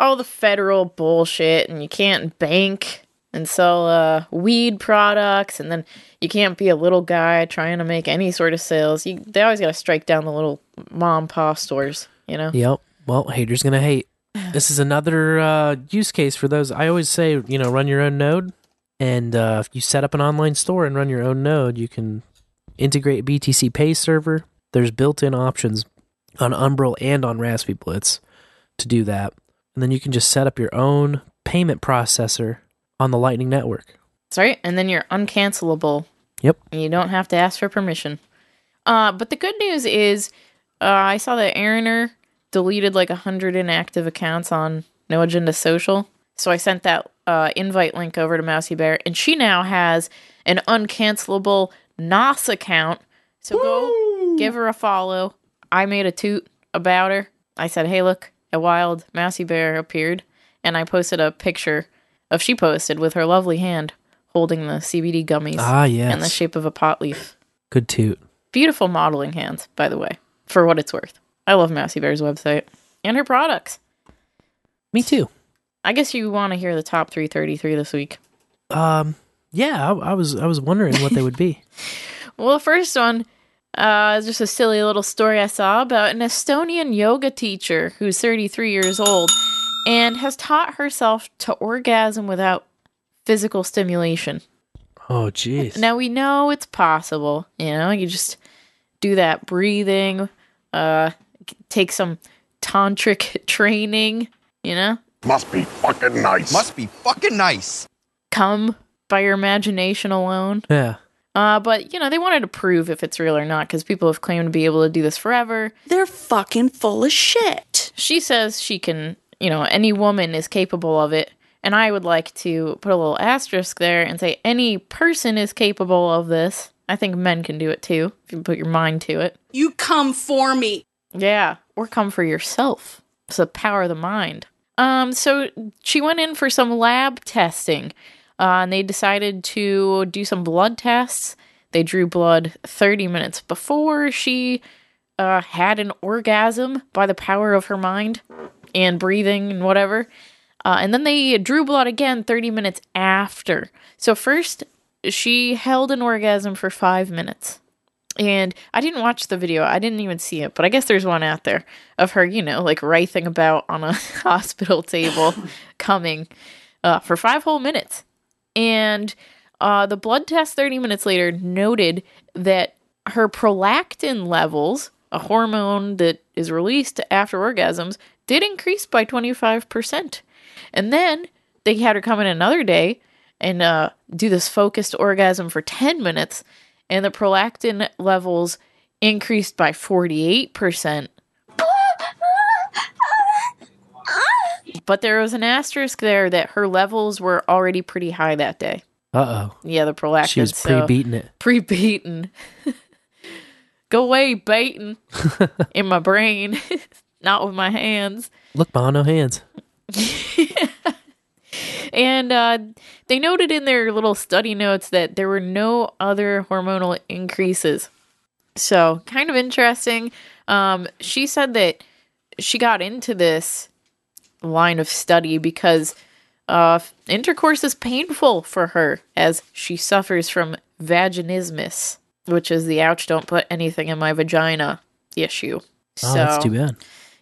all the federal bullshit, and you can't bank and sell uh, weed products, and then you can't be a little guy trying to make any sort of sales. You, they always got to strike down the little mom pop stores, you know? Yep. Well, haters gonna hate. This is another uh, use case for those. I always say, you know, run your own node, and uh, if you set up an online store and run your own node, you can integrate BTC Pay server. There's built-in options on Umbrel and on Raspberry Blitz to do that, and then you can just set up your own payment processor on the Lightning Network. That's right. And then you're uncancelable. Yep. And you don't have to ask for permission. Uh, but the good news is, uh, I saw that Aaroner deleted like a hundred inactive accounts on No Agenda Social. So I sent that uh, invite link over to Mouseybear, and she now has an uncancelable NOS account. So go give her a follow. I made a toot about her. I said, "Hey, look, a wild Mouseybear appeared," and I posted a picture of she posted with her lovely hand holding the CBD gummies Ah, yes. in the shape of a pot leaf. Good toot. Beautiful modeling hands, by the way, for what it's worth. I love Mouseybear's website and her products. Me too. I guess you want to hear the top 333 this week. Um, yeah, I, I was I was wondering what they would be. Well, the first one uh, is just a silly little story I saw about an Estonian yoga teacher who's 33 years old and has taught herself to orgasm without physical stimulation. Oh, jeez. Now we know it's possible. You know, you just do that breathing, uh, take some tantric training. You know, Must be fucking nice. Must be fucking nice. come by your imagination alone. Yeah. Uh, but you know, they wanted to prove if it's real or not because people have claimed to be able to do this forever. They're fucking full of shit. She says she can. You know, any woman is capable of it. And I would like to put a little asterisk there and say any person is capable of this. I think men can do it too if you put your mind to it. You come for me. Yeah, or come for yourself. It's the power of the mind. Um, so she went in for some lab testing, uh, and they decided to do some blood tests. They drew blood 30 minutes before she uh, had an orgasm by the power of her mind and breathing and whatever. Uh, and then they drew blood again 30 minutes after. So, first, she held an orgasm for five minutes. And I didn't watch the video, I didn't even see it, but I guess there's one out there of her, you know, like writhing about on a hospital table, coming uh, for five whole minutes. And uh, the blood test 30 minutes later noted that her prolactin levels, a hormone that is released after orgasms, did increase by 25%. And then they had her come in another day and uh, do this focused orgasm for 10 minutes, and the prolactin levels increased by 48%. But there was an asterisk there that her levels were already pretty high that day. Uh oh. Yeah, the prolactin. She was pre beating it. Pre beating. Go away, baiting in my brain, not with my hands. Look, Ma, no hands. And uh, they noted in their little study notes that there were no other hormonal increases. So, kind of interesting. Um, she said that she got into this line of study because uh, intercourse is painful for her as she suffers from vaginismus, which is the ouch, don't put anything in my vagina issue. Oh, that's too bad.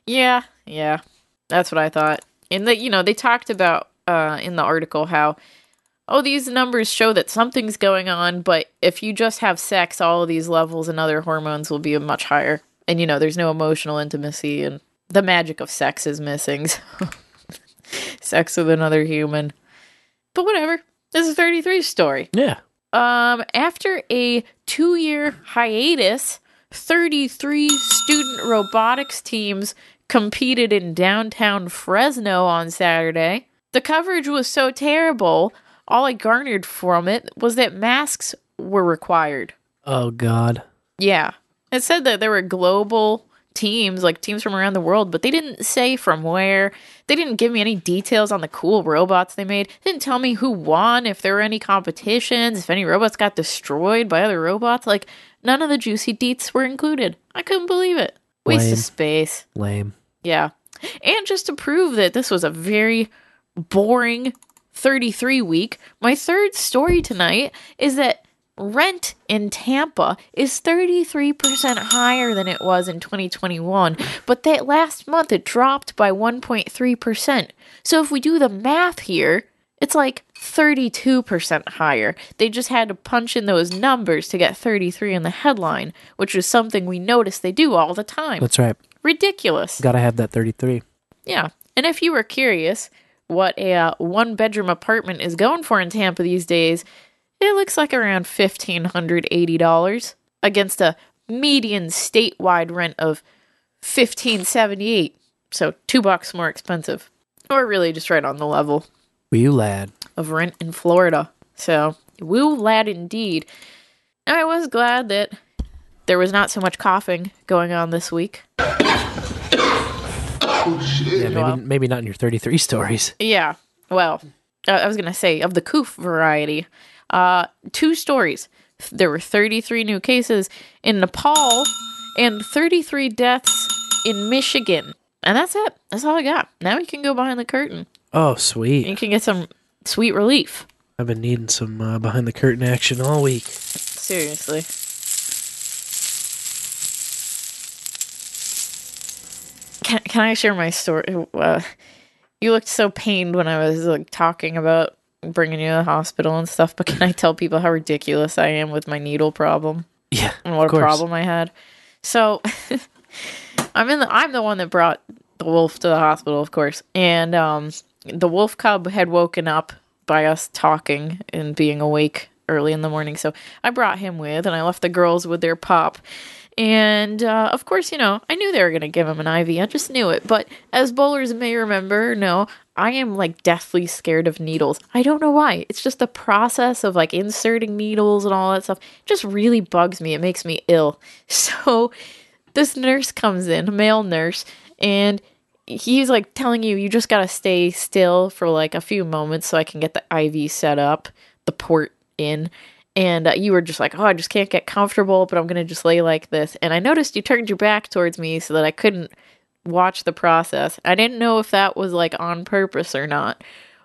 Yeah, yeah. That's what I thought. And that you know, they talked about uh in the article how oh, these numbers show that something's going on, but if you just have sex, all of these levels and other hormones will be much higher. And you know, there's no emotional intimacy and the magic of sex is missing. So. sex with another human. But whatever. This is 33's story. Yeah. Um, after a two year hiatus, 33 student robotics teams competed in downtown Fresno on Saturday. The coverage was so terrible, all I garnered from it was that masks were required. Oh, God. Yeah. It said that there were global teams, like teams from around the world, but they didn't say from where. They didn't give me any details on the cool robots they made. They didn't tell me who won, if there were any competitions, if any robots got destroyed by other robots. Like, none of the juicy deets were included. I couldn't believe it. Waste Lame. of space. Lame. Yeah. And just to prove that this was a very boring 33 week, my third story tonight is that rent in Tampa is 33% higher than it was in 2021, but that last month it dropped by 1.3%. So if we do the math here, it's like 32% higher. They just had to punch in those numbers to get 33 in the headline, which is something we notice they do all the time. That's right. Ridiculous. Gotta have that 33. Yeah. And if you were curious what a uh, one bedroom apartment is going for in Tampa these days, it looks like around $1,580 against a median statewide rent of 1,578. So two bucks more expensive. Or really just right on the level Wee lad. Of rent in Florida. So, woo lad indeed. I was glad that there was not so much coughing going on this week. Yeah, maybe, maybe not in your 33 stories. Yeah. Well, I was going to say of the coof variety. Uh, two stories. There were 33 new cases in Nepal and 33 deaths in Michigan. And that's it. That's all I got. Now we can go behind the curtain. Oh, sweet. You can get some sweet relief. I've been needing some uh, behind the curtain action all week. Seriously. Can, can I share my story? Uh, you looked so pained when I was like talking about bringing you to the hospital and stuff, but can I tell people how ridiculous I am with my needle problem? Yeah, and what a course. problem I had. So I'm in the I'm the one that brought the wolf to the hospital, of course. And um the wolf cub had woken up by us talking and being awake early in the morning. So I brought him with and I left the girls with their pop. And uh, of course, you know, I knew they were going to give him an IV. I just knew it. But as bowlers may remember, no, I am like deathly scared of needles. I don't know why. It's just the process of like inserting needles and all that stuff. It just really bugs me. It makes me ill. So this nurse comes in, a male nurse, and he's like telling you, you just got to stay still for like a few moments so I can get the IV set up, the port in and uh, you were just like, "Oh, I just can't get comfortable, but I'm gonna just lay like this." And I noticed you turned your back towards me so that I couldn't watch the process. I didn't know if that was like on purpose or not.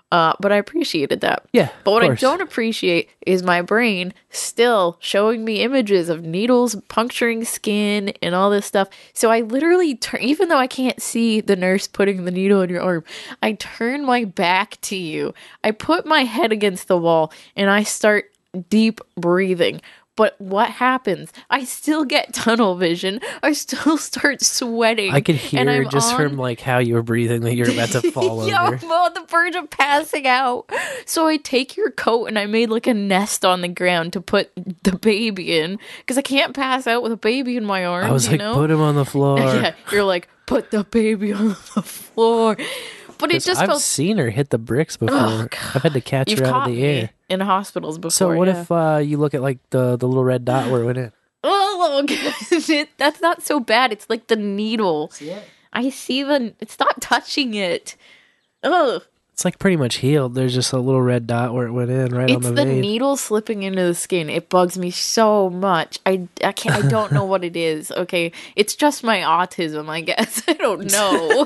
Uh, but I appreciated that. Yeah. But what I don't appreciate is my brain still showing me images of needles puncturing skin and all this stuff. So I literally turn, even though I can't see the nurse putting the needle in your arm, I turn my back to you. I put my head against the wall and I start deep breathing. But what happens? I still get tunnel vision. I still start sweating. I could hear just on- from like how you were breathing that you're about to fall yeah, over. I'm on the verge of passing out. So I take your coat and I made like a nest on the ground to put the baby in because I can't pass out with a baby in my arms. I was like, know? put him on the floor. yeah, you're like, put the baby on the floor. But it just I've felt. seen her hit the bricks before. Oh, I've had to catch You've her out of the me air. In hospitals before. So what yeah. if uh, you look at like the the little red dot where it went in? Oh, it, that's not so bad. It's like the needle. I see the. It's not touching it. Ugh. It's like pretty much healed. There's just a little red dot where it went in right on It's the, the vein. needle slipping into the skin. It bugs me so much. I I can't. I don't know what it is. Okay, it's just my autism. I guess I don't know.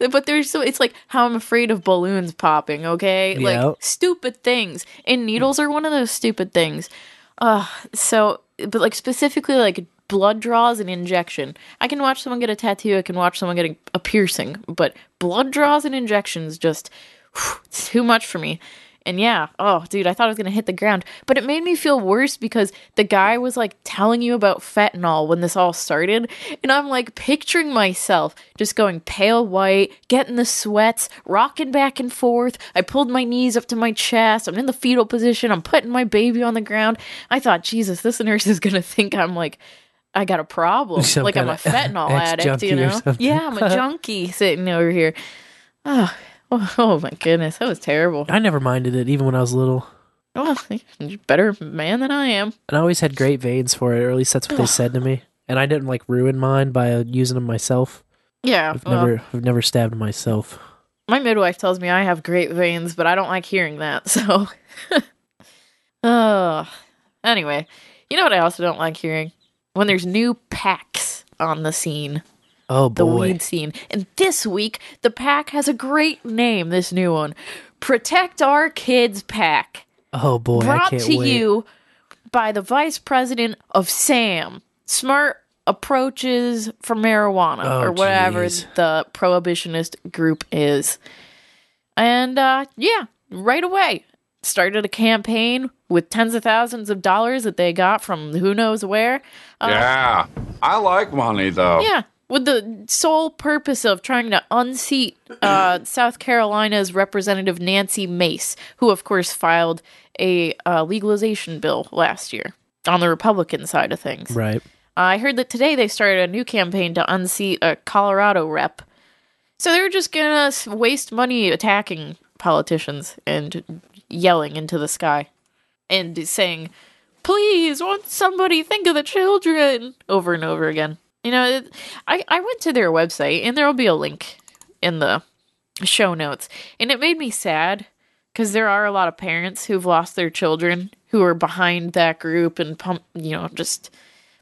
but there's so it's like how I'm afraid of balloons popping. Okay, like stupid things, and needles are one of those stupid things. Uh so but like specifically like blood draws and injection. I can watch someone get a tattoo. I can watch someone getting a piercing, but blood draws and injections just it's too much for me. And yeah, oh dude, I thought I was gonna hit the ground. But it made me feel worse because the guy was like telling you about fentanyl when this all started. And I'm like picturing myself just going pale white, getting the sweats, rocking back and forth. I pulled my knees up to my chest. I'm in the fetal position. I'm putting my baby on the ground. I thought, Jesus, this nurse is gonna think I'm like I got a problem. Some like I'm a fentanyl addict, you know? Yeah, I'm a junkie sitting over here. Oh, oh, oh my goodness, that was terrible. I never minded it, even when I was little. Well, you're a better man than I am. And I always had great veins for it, or at least that's what they said to me. And I didn't like ruin mine by uh, using them myself. Yeah, I've well, never, I've never stabbed myself. my midwife tells me I have great veins, but I don't like hearing that. So, oh, anyway, you know what I also don't like hearing when there's new packs on the scene. Oh boy. the weed scene. And this week, the pack has a great name, this new one Protect Our Kids PAC. oh boy, Brought to wait. you by the vice president of SAM, Smart Approaches for Marijuana, Oh, or whatever jeez. the prohibitionist group is. And uh, yeah, right away started a campaign with tens of thousands of dollars that they got from who knows where. Uh, Yeah, I like money though. yeah, with the sole purpose of trying to unseat uh, South Carolina's Representative Nancy Mace, who, of course, filed a uh, legalization bill last year on the Republican side of things. Right. I heard that today they started a new campaign to unseat a Colorado rep. So they're just gonna waste money attacking politicians and yelling into the sky and saying, "Please, won't somebody think of the children?" over and over again. You know, I I went to their website and there will be a link in the show notes, and it made me sad because there are a lot of parents who've lost their children who are behind that group and pump, you know, just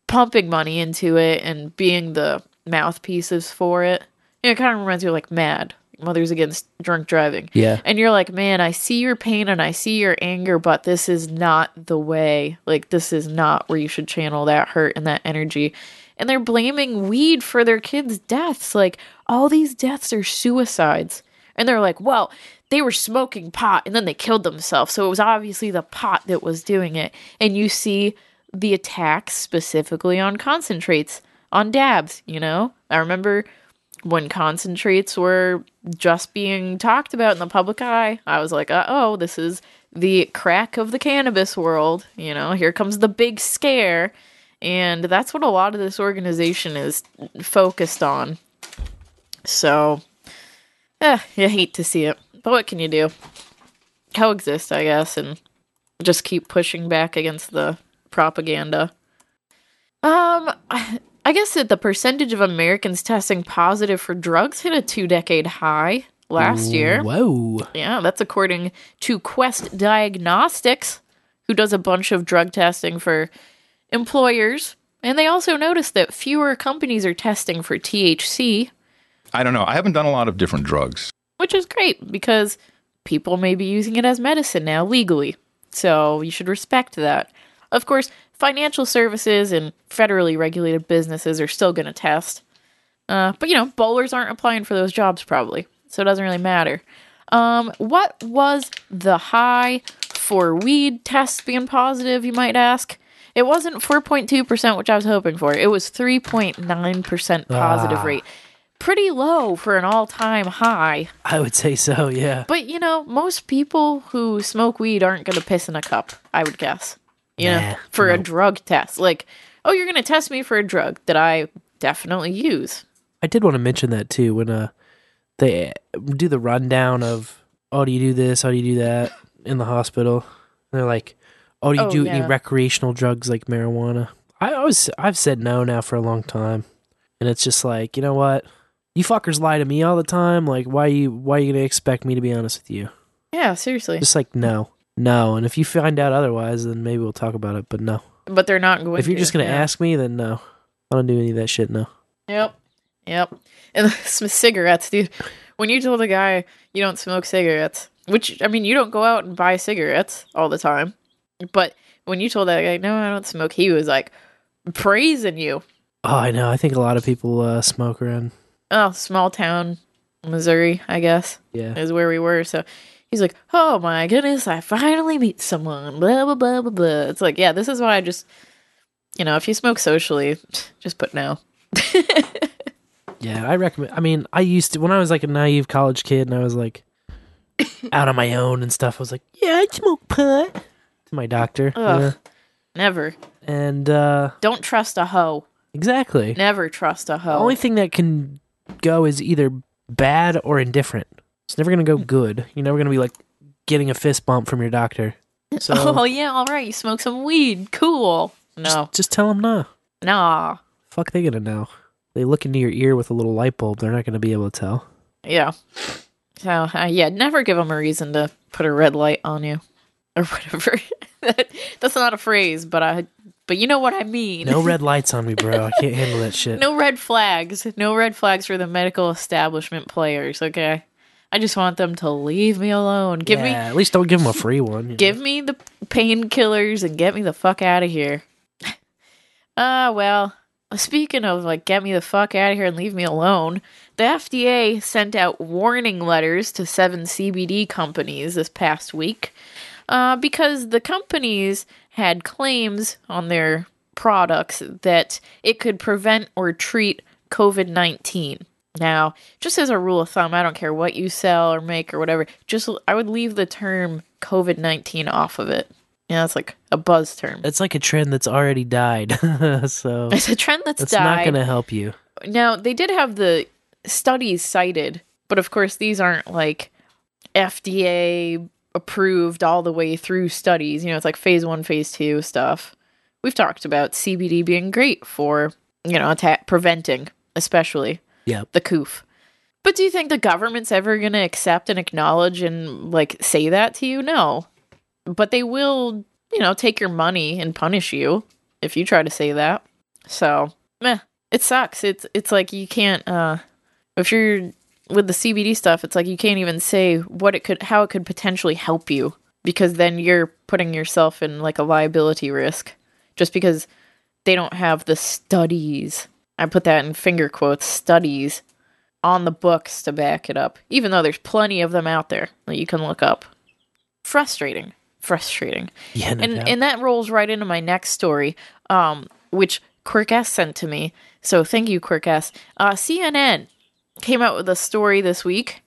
pumping money into it and being the mouthpieces for it. It kind of reminds me of like Mad, Mothers Against Drunk Driving. Yeah. And you're like, man, I see your pain and I see your anger, but this is not the way. Like, this is not where you should channel that hurt and that energy. And they're blaming weed for their kids' deaths. Like, all these deaths are suicides. And they're like, well, they were smoking pot and then they killed themselves. So it was obviously the pot that was doing it. And you see the attacks specifically on concentrates, on dabs, you know? I remember when concentrates were just being talked about in the public eye, I was like, uh oh, this is the crack of the cannabis world. You know, here comes the big scare. And that's what a lot of this organization is focused on. So, eh, you hate to see it. But what can you do? Coexist, I guess, and just keep pushing back against the propaganda. Um, I guess that the percentage of Americans testing positive for drugs hit a two decade high last year. Whoa. Yeah, that's according to Quest Diagnostics, who does a bunch of drug testing for employers. And they also noticed that fewer companies are testing for THC. I don't know. I haven't done a lot of different drugs. which is great because people may be using it as medicine now legally. So you should respect that. Of course, financial services and federally regulated businesses are still going to test. Uh, but you know, bowlers aren't applying for those jobs probably, so it doesn't really matter. Um, what was the high for weed tests being positive? You might ask. It wasn't 4.2%, which I was hoping for. It was 3.9% positive Ah. rate. Pretty low for an all time high. I would say so, yeah. But you know, most people who smoke weed aren't going to piss in a cup, I would guess. You know, Nah, for a drug test. Like, oh, you're going to test me for a drug that I definitely use. I did want to mention that too when uh they do the rundown of oh do you do this, how do you do that in the hospital. And they're like, Oh, do you Oh, do yeah. any recreational drugs like marijuana? I always I've said no now for a long time. And it's just like, you know what? You fuckers lie to me all the time. Like why you why are you gonna expect me to be honest with you? Yeah, seriously. Just like no. No. And if you find out otherwise, then maybe we'll talk about it. But no. But they're not going If you're to, just gonna yeah. ask me, then no. I don't do any of that shit, no. Yep. Yep. And some cigarettes, dude. When you told a guy you don't smoke cigarettes, which, I mean, you don't go out and buy cigarettes all the time, but when you told that guy, no, I don't smoke, he was like praising you. Oh, I know. I think a lot of people uh, smoke around. Oh, small town, Missouri, I guess. Yeah. Is where we were. So he's like, oh my goodness, I finally meet someone. Blah, blah, blah, blah, blah. It's like, yeah, this is why I just, you know, if you smoke socially, just put no. Yeah, I recommend. I mean, I used to when I was like a naive college kid and I was like out on my own and stuff. I was like, yeah, I smoke pot to my doctor. Ugh. yeah. Never. And uh Don't trust a hoe. exactly. Never trust a hoe. The only thing that can go is either bad or indifferent. It's never gonna go good. You're never gonna be like getting a fist bump from your doctor. So oh yeah, all right. You smoke some weed. Cool. No, just tell them no. nah. Fuck, they gonna know. They look into your ear with a little light bulb. They're not gonna be able to tell. Yeah. So uh, yeah, never give them a reason to put a red light on you or whatever. that, that's not a phrase, but I. But you know what I mean. No red lights on me, bro. I can't handle that shit. no red flags. No red flags for the medical establishment players. Okay. I just want them to leave me alone. Give yeah, me at least don't give them a free one. you know? Give me the painkillers and get me the fuck out of here. Ah, well, speaking of like get me the fuck out of here and leave me alone, the FDA sent out warning letters to seven CBD companies this past week uh, because the companies had claims on their products that it could prevent or treat COVID 19. Now, just as a rule of thumb, I don't care what you sell or make or whatever, just I would leave the term COVID 19 off of it. Yeah, it's like a buzz term. It's like a trend that's already died. so It's a trend that's it's died. not going to help you. Now, they did have the studies cited, but of course, these aren't like FDA approved all the way through studies. You know, it's like phase one, phase two stuff. We've talked about CBD being great for, you know, attack preventing, especially Yep. the coof. But do you think the government's ever going to accept and acknowledge and like say that to you? No. But they will, you know, take your money and punish you if you try to say that. So, meh, it sucks. It's it's like you can't uh if you're with the CBD stuff, it's like you can't even say what it could how it could potentially help you because then you're putting yourself in like a liability risk just because they don't have the studies. I put that in finger quotes, studies on the books to back it up, even though there's plenty of them out there that you can look up. Frustrating. Frustrating. Yeah, no and doubt. and that rolls right into my next story, um, which quirkess sent to me. So thank you, quirkess. Uh, CNN came out with a story this week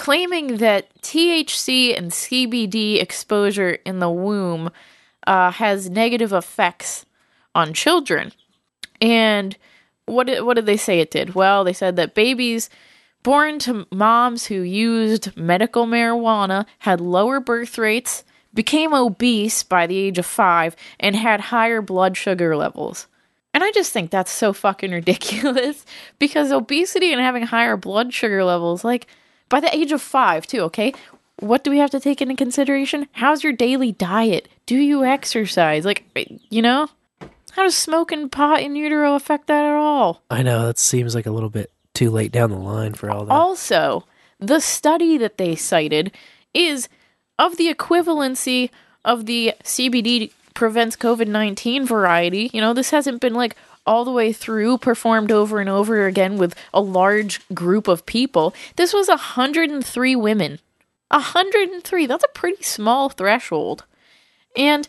claiming that THC and CBD exposure in the womb uh, has negative effects on children. And what did, what did they say it did? Well, they said that babies born to moms who used medical marijuana had lower birth rates, became obese by the age of five, and had higher blood sugar levels. And I just think that's so fucking ridiculous because obesity and having higher blood sugar levels, like by the age of five, too, okay? What do we have to take into consideration? How's your daily diet? Do you exercise? Like, eh, you know? How does smoking pot in utero affect that at all? I know that seems like a little bit too late down the line for all that. Also, the study that they cited is of the equivalency of the CBD prevents COVID 19 variety. You know, this hasn't been like all the way through performed over and over again with a large group of people. This was 103 women. 103. That's a pretty small threshold. And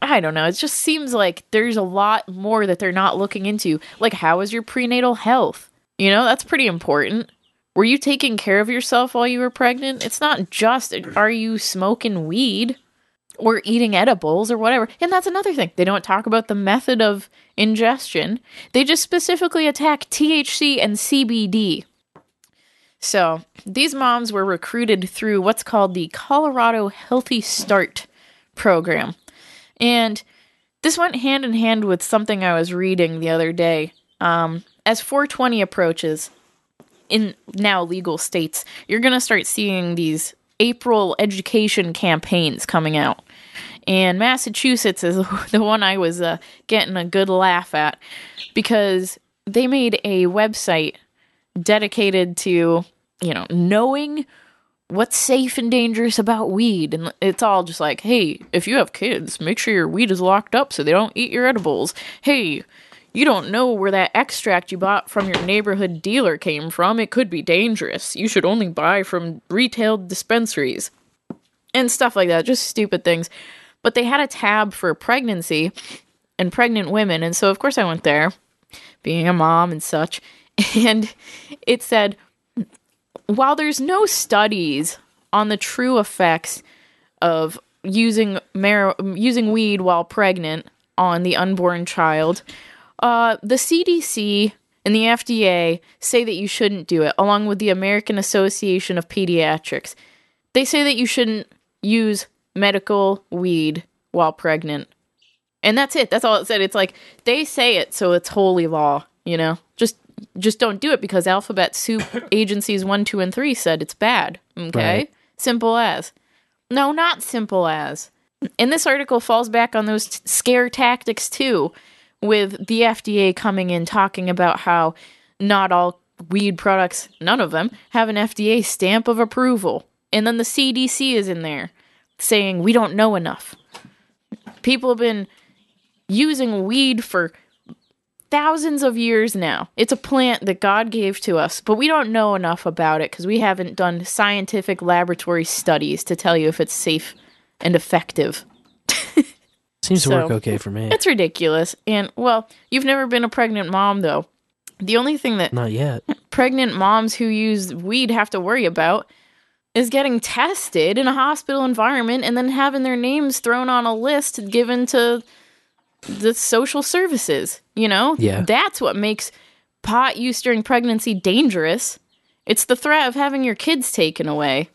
I don't know. It just seems like there's a lot more that they're not looking into. Like, how is your prenatal health? You know, that's pretty important. Were you taking care of yourself while you were pregnant? It's not just are you smoking weed or eating edibles or whatever. And that's another thing. They don't talk about the method of ingestion, they just specifically attack THC and CBD. So, these moms were recruited through what's called the Colorado Healthy Start program. And this went hand in hand with something I was reading the other day. Um, as 420 approaches in now legal states, you're going to start seeing these April education campaigns coming out. And Massachusetts is the one I was uh, getting a good laugh at because they made a website dedicated to, you know, knowing what's safe and dangerous about weed? And it's all just like hey if you have kids make sure your weed is locked up so they don't eat your edibles. Hey you don't know where that extract you bought from your neighborhood dealer came from. It could be dangerous. You should only buy from retail dispensaries and stuff like that. Just stupid things. But they had a tab for pregnancy and pregnant women. And so of course i went there being a mom and such. And it said while there's no studies on the true effects of using mar- using weed while pregnant on the unborn child, uh, the CDC and the FDA say that you shouldn't do it, along with the American Association of Pediatrics. They say that you shouldn't use medical weed while pregnant. And that's it. That's all it said. It's like they say it, so it's holy law, you know? Just just don't do it because alphabet soup agencies 1 2 and 3 said it's bad okay? Right. simple as. No not simple as. And this article falls back on those t- scare tactics too with the FDA coming in talking about how not all weed products none of them have an FDA stamp of approval. And then the CDC is in there saying we don't know enough. People have been using weed for thousands of years now. It's a plant that God gave to us, but we don't know enough about it because we haven't done scientific laboratory studies to tell you if it's safe and effective. Seems to work okay for me. It's ridiculous. And, well, you've never been a pregnant mom, though. The only thing that Not yet. pregnant moms who use weed have to worry about is getting tested in a hospital environment and then having their names thrown on a list given to the social services, you know? Yeah. That's what makes pot use during pregnancy dangerous. It's the threat of having your kids taken away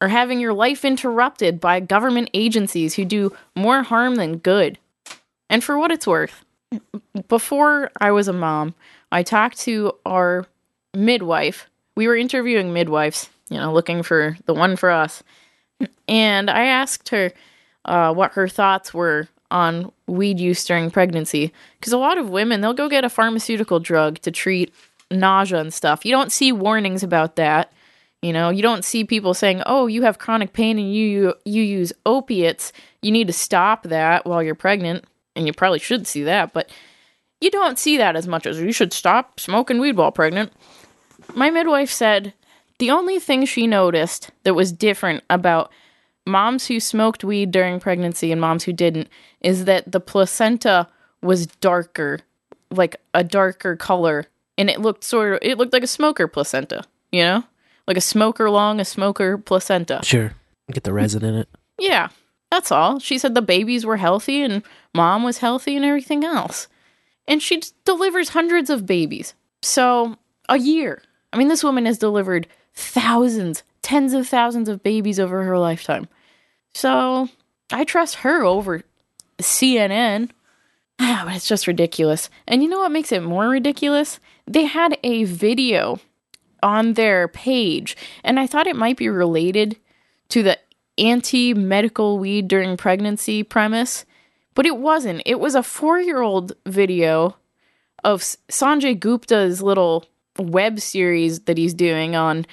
or having your life interrupted by government agencies who do more harm than good. And for what it's worth, before I was a mom, I talked to our midwife. We were interviewing midwives, you know, looking for the one for us. And I asked her uh, what her thoughts were on weed use during pregnancy. Because a lot of women, they'll go get a pharmaceutical drug to treat nausea and stuff. You don't see warnings about that. You know, you don't see people saying, "Oh, you have chronic pain and you you, you use opiates. You need to stop that while you're pregnant." And you probably should see that, but you don't see that as much as you should stop smoking weed while pregnant. My midwife said the only thing she noticed that was different about moms who smoked weed during pregnancy and moms who didn't is that the placenta was darker, like a darker color, and it looked sort of it looked like a smoker placenta, you know? Like a smoker lung, a smoker placenta. Sure. Get the resin in it. Yeah, that's all. She said the babies were healthy and mom was healthy and everything else. And she d- delivers hundreds of babies. So, a year. I mean, this woman has delivered thousands, tens of thousands of babies over her lifetime. So, I trust her over CNN. But it's just ridiculous. And you know what makes it more ridiculous? They had a video on their page, and I thought it might be related to the anti medical weed during pregnancy premise, but it wasn't. It was a four year old video of Sanjay Gupta's little web series that he's doing on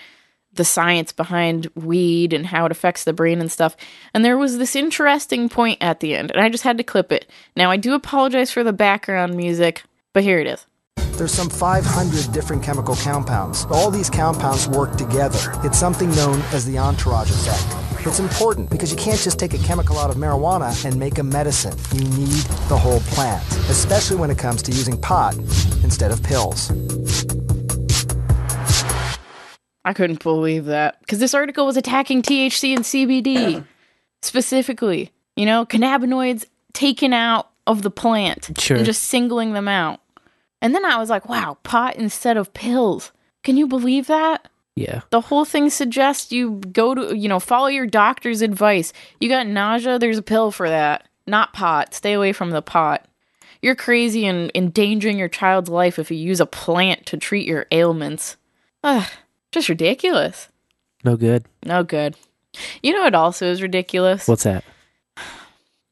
the science behind weed and how it affects the brain and stuff. And there was this interesting point at the end, and I just had to clip it. Now, I do apologize for the background music, but here it is. There's some 500 different chemical compounds. All these compounds work together. It's something known as the entourage effect. It's important because you can't just take a chemical out of marijuana and make a medicine. You need the whole plant, especially when it comes to using pot instead of pills. I couldn't believe that because this article was attacking THC and CBD specifically. You know, cannabinoids taken out of the plant Sure. and just singling them out. And then I was like, wow, pot instead of pills. Can you believe that? Yeah. The whole thing suggests you go to, you know, follow your doctor's advice. You got nausea, there's a pill for that. Not pot. Stay away from the pot. You're crazy and endangering your child's life if you use a plant to treat your ailments. Ugh, just ridiculous. No good. No good. You know what also is ridiculous? What's that?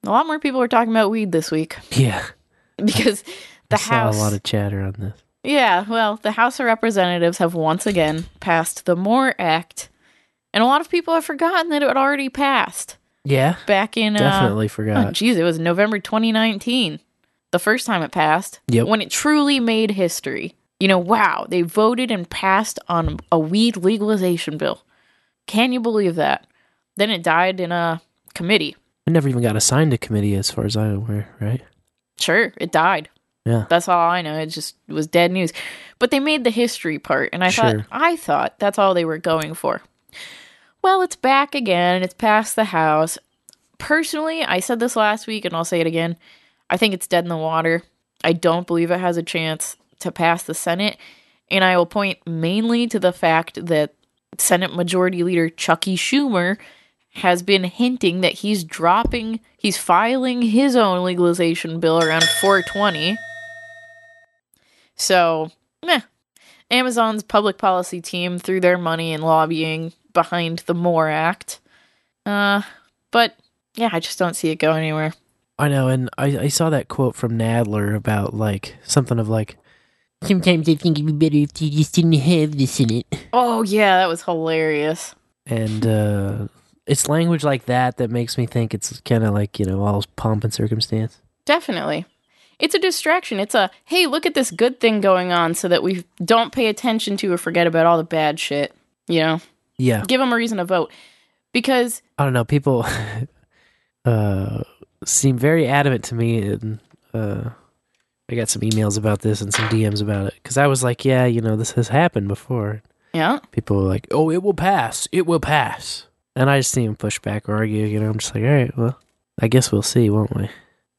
A lot more people are talking about weed this week Yeah. because the I saw House. a lot of chatter on this. Yeah, well, the House of Representatives have once again passed the MORE Act, and a lot of people have forgotten that it had already passed Yeah. back in. Definitely uh, forgot. Oh, it was November 2019, the first time it passed. Yep. When it truly made history. You know, wow, they voted and passed on a weed legalization bill. Can you believe that? Then it died in a committee. It never even got assigned to committee, as far as I'm aware, right? Sure, it died. Yeah. That's all I know. It just was dead news. But they made the history part, and I thought I thought that's all they were going for. Well, it's back again. It's past the house. Personally, I said this last week and I'll say it again. I think it's dead in the water. I don't believe it has a chance to pass the Senate, and I will point mainly to the fact that Senate Majority Leader Chucky Schumer has been hinting that he's dropping, he's filing his own legalization bill around 420. So, meh. Amazon's public policy team threw their money and lobbying behind the MORE Act. Uh, but yeah, I just don't see it go anywhere. I know, and I, I saw that quote from Nadler about like something of like, Sometimes I think it'd be better if you just didn't have this in it. Oh, yeah, that was hilarious. and uh it's language like that that makes me think it's kind of like you know all pomp and circumstance. Definitely. It's a distraction. It's a, hey, look at this good thing going on so that we don't pay attention to or forget about all the bad shit. You know? Yeah, Give them a reason to vote. Because I don't know. People uh seem very adamant to me, and uh I got some emails about this and some DMs about it because I was like, yeah, you know, this has happened before. Yeah. People were like, oh, it will pass. It will pass. And I just see them push back or argue. You know, I'm just like, all right, well, I guess we'll see, won't we?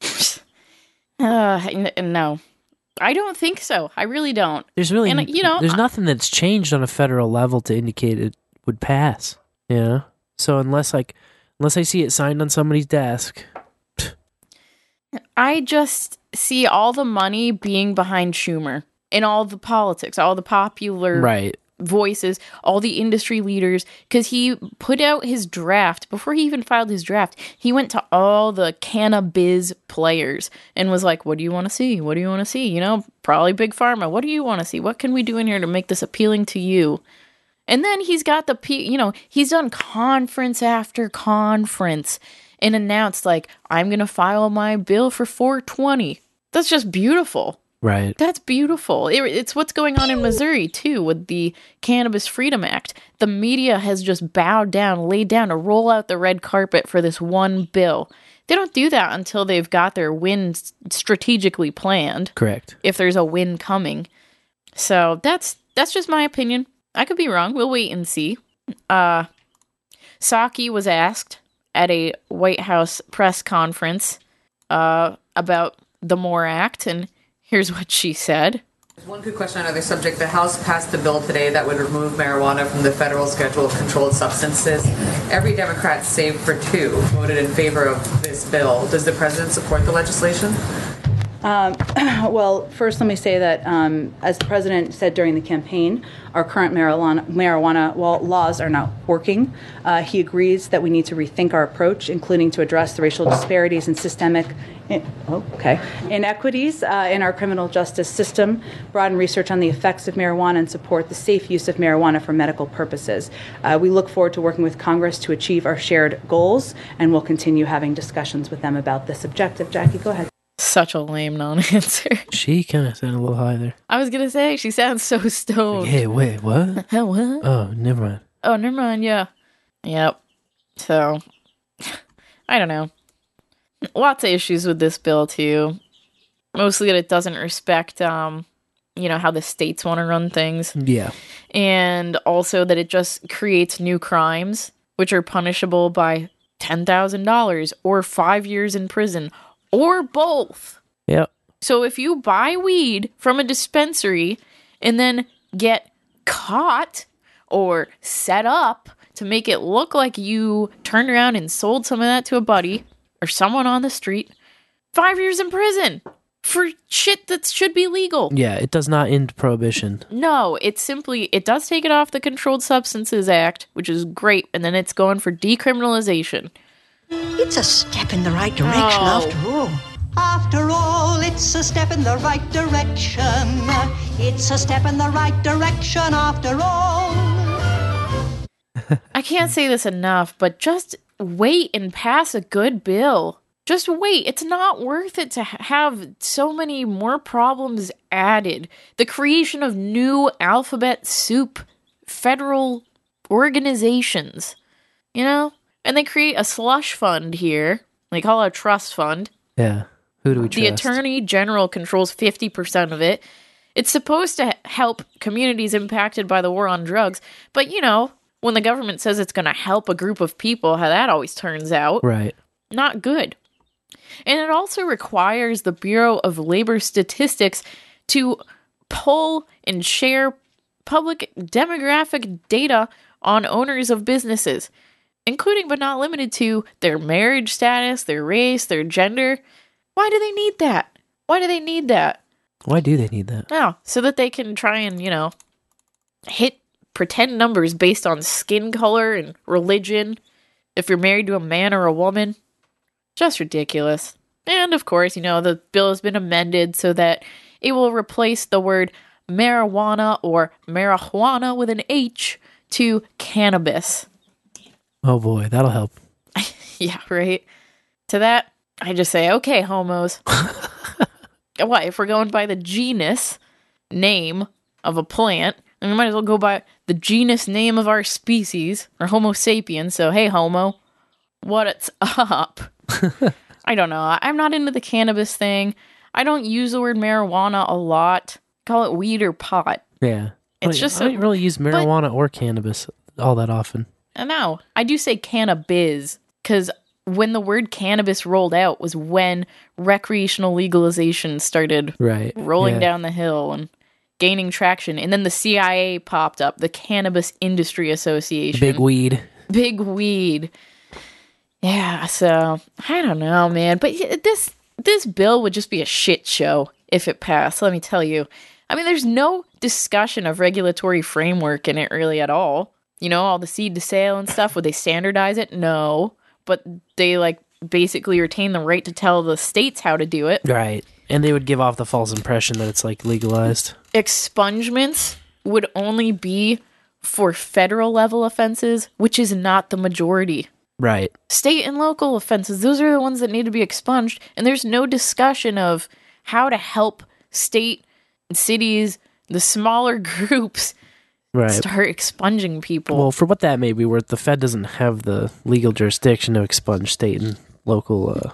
Uh, n- no. I don't think so. I really don't. There's really, And, you know, there's I- nothing that's changed on a federal level to indicate it would pass. You know, so unless like, unless I see it signed on somebody's desk, I just see all the money being behind Schumer and all the politics, all the popular right? voices, all the industry leaders, because he put out his draft before he even filed his draft. He went to all the cannabis players and was like, "What do you want to see? What do you want to see? You know, probably big pharma. What do you want to see? What can we do in here to make this appealing to you?" And then he's got the P, you know, he's done conference after conference and announced like, "I'm going to file my bill for 420." That's just beautiful. Right. That's beautiful. It, it's what's going on in Missouri too with the Cannabis Freedom Act. The media has just bowed down, laid down to roll out the red carpet for this one bill. They don't do that until they've got their win strategically planned. Correct. If there's a win coming, so that's that's just my opinion. I could be wrong. We'll wait and see. Uh, Psaki was asked at a White House press conference uh, about the MORE Act, and here's what she said. One good question on another subject. The House passed the bill today that would remove marijuana from the federal schedule of controlled substances. Every Democrat, save for two, voted in favor of this bill. Does the president support the legislation? Um, well, first, let me say that, um, as the president said during the campaign, our current marijuana, marijuana laws are not working. Uh, he agrees that we need to rethink our approach, including to address the racial disparities and systemic oh, okay, inequities uh, in our criminal justice system, broaden research on the effects of marijuana, and support the safe use of marijuana for medical purposes. Uh, we look forward to working with Congress to achieve our shared goals, and we'll continue having discussions with them about this objective. Jackie, go ahead. Such a lame non-answer. She kind of sounded a little high there. I was gonna say she sounds so stoned. Hey, wait, what? what? Oh, never mind. Oh, never mind. Yeah. Yep. So, I don't know. Lots of issues with this bill too. Mostly that it doesn't respect, um, you know, how the states want to run things, Yeah. and also that it just creates new crimes which are punishable by ten thousand dollars or five years in prison or both. Yep. So if you buy weed from a dispensary and then get caught or set up to make it look like you turned around and sold some of that to a buddy or someone on the street, five years in prison for shit that should be legal. Yeah, it does not end prohibition. No, it simply it does take it off the Controlled Substances Act, which is great, and then it's going for decriminalization. It's a step in the right direction Oh. after all. After all, it's a step in the right direction. It's a step in the right direction after all. I can't say this enough, but just wait and pass a good bill. Just wait. It's not worth it to have so many more problems added. The creation of new alphabet soup federal organizations, you know? And they create a slush fund here. They call it a trust fund. Yeah. Who do we trust? The attorney general controls 50% of it. It's supposed to help communities impacted by the war on drugs, but you know, when the government says it's going to help a group of people, how that always turns out. Right. Not good. And it also requires the Bureau of Labor Statistics to pull and share public demographic data on owners of businesses, including but not limited to their marriage status, their race, their gender. Why do they need that? Why do they need that? Why do they need that? Oh, so that they can try and, you know, hit pretend numbers based on skin color and religion. If you're married to a man or a woman, just ridiculous. And of course, you know, the bill has been amended so that it will replace the word marijuana or marijuana with an H to cannabis. Oh boy, that'll help. Yeah, right. To that, I just say, okay, homos. what if we're going by the genus name of a plant? And we might as well go by the genus name of our species, or Homo sapiens. So, hey, Homo, what's up? I don't know. I- I'm not into the cannabis thing. I don't use the word marijuana a lot. Call it weed or pot. Yeah. It's I- just I a- don't really use but- marijuana or cannabis all that often. Now I do say cannabis because when the word cannabis rolled out was when recreational legalization started Right. rolling yeah. down the hill and gaining traction. And then the CIA popped up, the Cannabis Industry Association. Big weed. Big weed. Yeah, so I don't know, man. But this this bill would just be a shit show if it passed, let me tell you. I mean, there's no discussion of regulatory framework in it really at all. You know, all the seed to sale and stuff, would they standardize it? No. But they like basically retain the right to tell the states how to do it. Right. And they would give off the false impression that it's like legalized. expungements would only be for federal level offenses, which is not the majority. Right. State and local offenses, those are the ones that need to be expunged. And there's no discussion of how to help state cities, the smaller groups, Right. start expunging people. Well, for what that may be worth, the Fed doesn't have the legal jurisdiction to expunge state and local uh,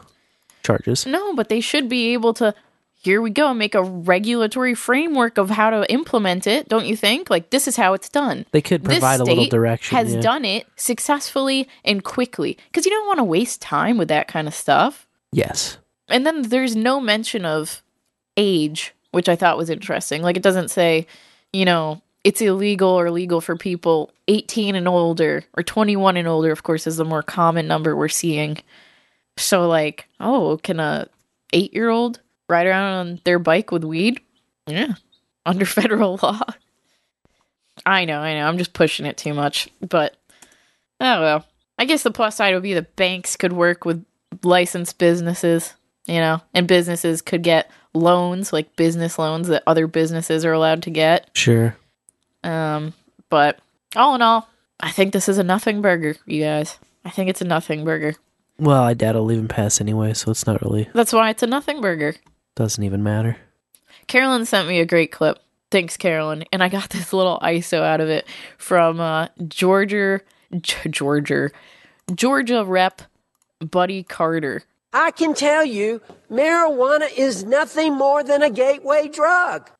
charges. No, but they should be able to. Here we go, make a regulatory framework of how to implement it. Don't you think? Like this is how it's done. They could provide a little direction. Has yeah. done it successfully and quickly because you don't want to waste time with that kind of stuff. Yes. And then there's no mention of age, which I thought was interesting. Like it doesn't say, you know, it's illegal or legal for people 18 and older or 21 and older, of course, is the more common number we're seeing. So like, oh, can a 8-year-old ride around on their bike with weed? Yeah, under federal law. I know, I know. I'm just pushing it too much, but oh well. I guess the plus side would be the banks could work with licensed businesses, you know, and businesses could get loans, like business loans that other businesses are allowed to get. Sure. Um, but all in all, I think this is a nothing burger, you guys. I think it's a nothing burger. Well, I doubt I'll even pass anyway, so it's not really That's why it's a nothing burger. doesn't even matter. Carolyn sent me a great clip. Thanks, Carolyn. And I got this little ISO out of it from uh, Georgia, G- Georgia, Georgia rep Buddy Carter. I can tell you, marijuana is nothing more than a gateway drug.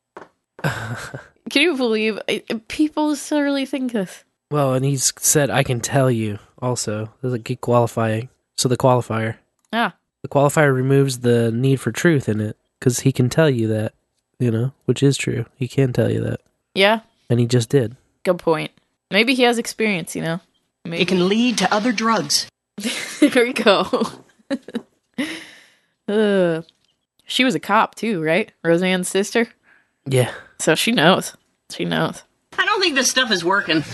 Can you believe it, people still really think this? Well, and he's said I can tell you also. There's a key qualifying. So the qualifier. Yeah. The qualifier removes the need for truth in it because he can tell you that, you know, which is true. He can tell you that. yeah, And he just did. good point. Maybe he has experience, you know? Maybe. It can lead to other drugs. there we go. Ugh. She was a cop too, right? Roseanne's sister. Yeah. So she knows. She knows. I don't think this stuff is working.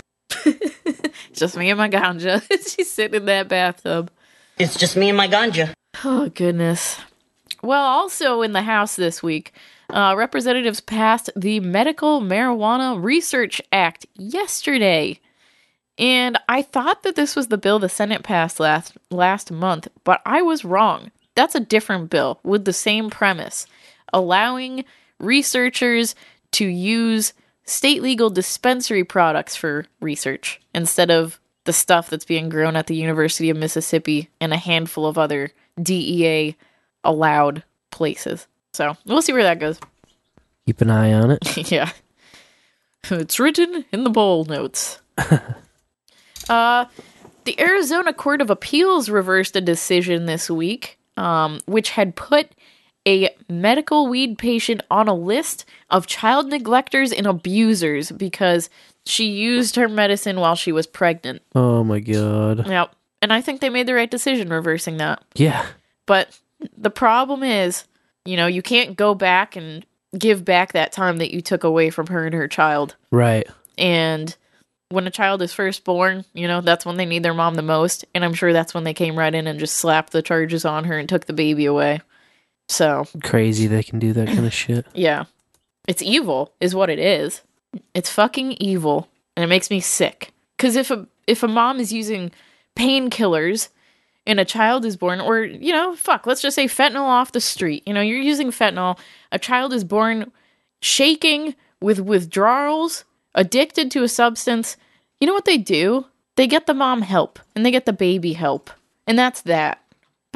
Just me and my ganja. She's sitting in that bathtub. It's just me and my ganja. Oh, goodness. Well, also in the House this week, uh, representatives passed the Medical Marijuana Research Act yesterday. And I thought that this was the bill the Senate passed last last month, but I was wrong. That's a different bill with the same premise, allowing researchers to use state legal dispensary products for research instead of the stuff that's being grown at the University of Mississippi and a handful of other DEA allowed places. So we'll see where that goes. Keep an eye on it. yeah. It's written in the bowl notes. uh the Arizona Court of Appeals reversed a decision this week, um, which had put a medical weed patient on a list of child neglectors and abusers because she used her medicine while she was pregnant. Oh my god. Yep. And I think they made the right decision reversing that. Yeah. But the problem is, you know, you can't go back and give back that time that you took away from her and her child. Right. And when a child is first born, you know, that's when they need their mom the most. And I'm sure that's when they came right in and just slapped the charges on her and took the baby away. So, Crazy they can do that kind of shit. yeah. It's evil is what it is. It's fucking evil and it makes me sick. Cuz if a if a mom is using painkillers and a child is born or you know, fuck, let's just say fentanyl off the street. You know, you're using fentanyl, a child is born shaking with withdrawals, addicted to a substance. You know what they do? They get the mom help and they get the baby help. And that's that.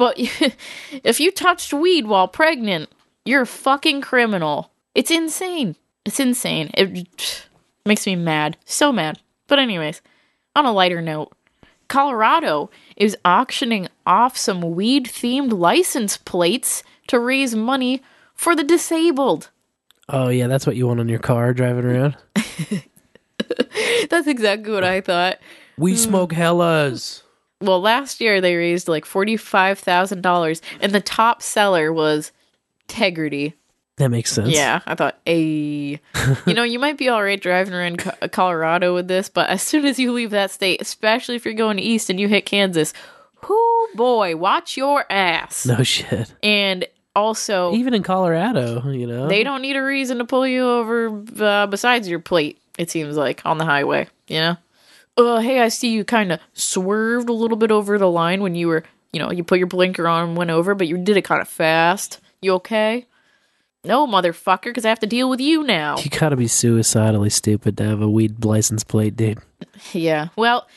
But if you touched weed while pregnant, you're a fucking criminal. It's insane. It's insane. It makes me mad. So mad. But, anyways, on a lighter note, Colorado is auctioning off some weed themed license plates to raise money for the disabled. Oh yeah, that's what you want on your car driving around. That's exactly what I thought. We hmm. smoke hellas. Well, last year they raised like $45,000, and the top seller was Tegridy. That makes sense. Yeah, I thought, a, you know, you might be all right driving around Co- Colorado with this, but as soon as you leave that state, especially if you're going east and you hit Kansas, whoo boy, watch your ass. No shit. And also, Even in Colorado, you know. they don't need a reason to pull you over uh, besides your plate. It seems like on the highway, you know. Uh, hey, I see you kind of swerved a little bit over the line when you were, you know, you put your blinker on and went over, but you did it kind of fast. You okay? No, motherfucker, because I have to deal with you now. You gotta be suicidally stupid to have a weed license plate, dude. Yeah. Well,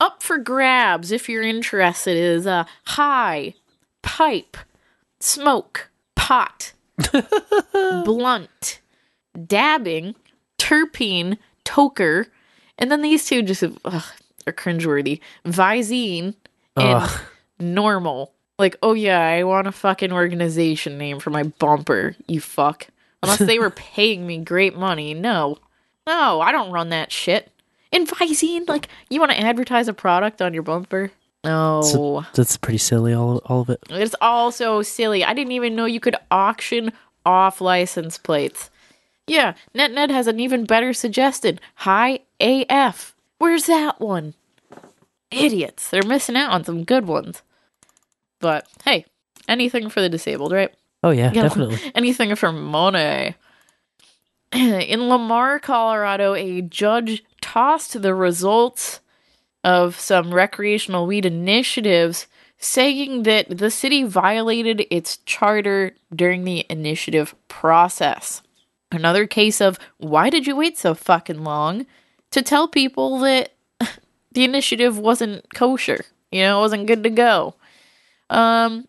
up for grabs if you're interested is uh high, pipe, smoke, pot, blunt, dabbing, terpene, toker, and then these two just ugh, are cringeworthy. Visine and Ugh. NORML. Like, oh yeah, I want a fucking organization name for my bumper, you fuck. Unless they were paying me great money. No. No, I don't run that shit. And Visine, like, you want to advertise a product on your bumper? No. So that's pretty silly. All all of it. It's all so silly. I didn't even know you could auction off license plates. Yeah, NetNet has an even better suggestion. High AF. Where's that one? Idiots. They're missing out on some good ones. But hey, anything for the disabled, right? Oh yeah, You know, definitely. Anything for money. In Lamar, Colorado, a judge tossed the results of some recreational weed initiatives, saying that the city violated its charter during the initiative process. Another case of why did you wait so fucking long to tell people that the initiative wasn't kosher? You know, it wasn't good to go. Um,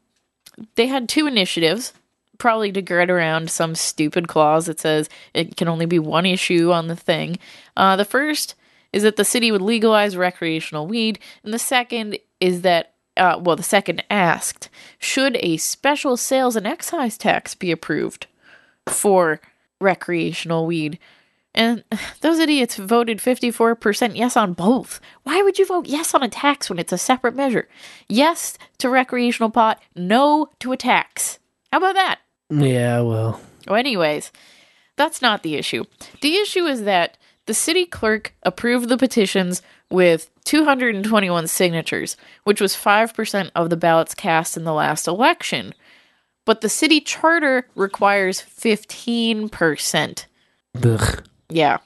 they had two initiatives, probably to get around some stupid clause that says it can only be one issue on the thing. Uh, the first is that the city would legalize recreational weed, and the second is that, uh, well, the second asked, should a special sales and excise tax be approved for recreational weed? And those idiots voted 54% yes on both. Why would you vote yes on a tax when it's a separate measure? Yes to recreational pot, no to a tax. How about that? Yeah, well, Well, anyways, that's not the issue. The issue is that the city clerk approved the petitions with 221 signatures, which was 5% of the ballots cast in the last election. But the city charter requires 15%. ugh. Yeah.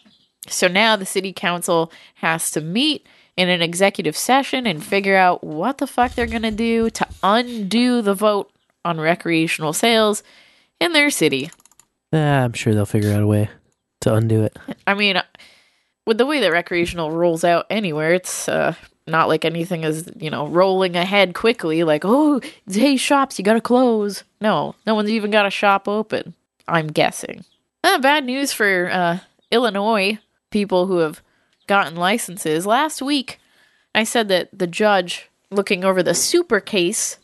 So now the city council has to meet in an executive session and figure out what the fuck they're going to do to undo the vote on recreational sales in their city. Ah, I'm sure they'll figure out a way to undo it. I mean, with the way that recreational rolls out anywhere, it's uh, not like anything is, you know, rolling ahead quickly, like, oh, hey, shops, you gotta close. No, no one's even got a shop open, I'm guessing. Uh, bad news for uh, Illinois people who have gotten licenses. Last week, I said that the judge looking over the super case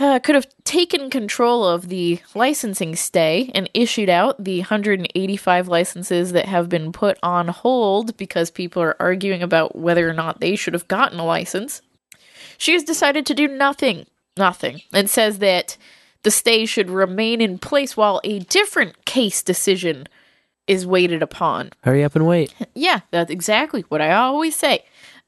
uh, could have taken control of the licensing stay and issued out the 185 licenses that have been put on hold because people are arguing about whether or not they should have gotten a license. She has decided to do nothing, nothing, and says that the stay should remain in place while a different case decision is waited upon. Hurry up and wait. Yeah, that's exactly what I always say.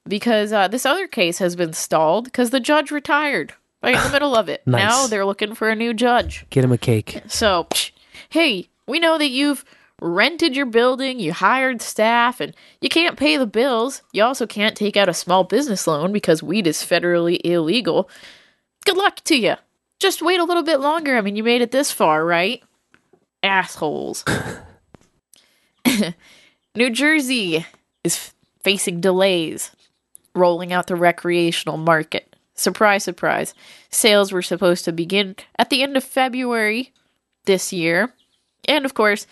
Because uh, this other case has been stalled because the judge retired right in the middle of it. Nice. Now they're looking for a new judge. Get him a cake. So, psh, hey, we know that you've rented your building, you hired staff, and you can't pay the bills. You also can't take out a small business loan because weed is federally illegal. Good luck to you. Just wait a little bit longer. I mean, you made it this far, right? Assholes. New Jersey is facing delays rolling out the recreational market. Surprise, surprise. Sales were supposed to begin at the end of February this year. And of course,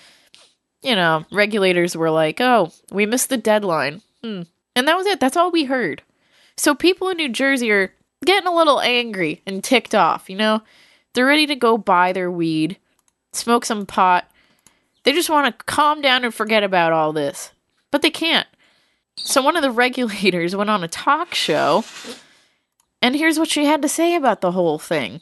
you know, regulators were like, oh, we missed the deadline. Hmm. And that was it. That's all we heard. So people in New Jersey are getting a little angry and ticked off, you know? They're ready to go buy their weed, smoke some pot. They just want to calm down and forget about all this. But they can't. So one of the regulators went on a talk show, and here's what she had to say about the whole thing.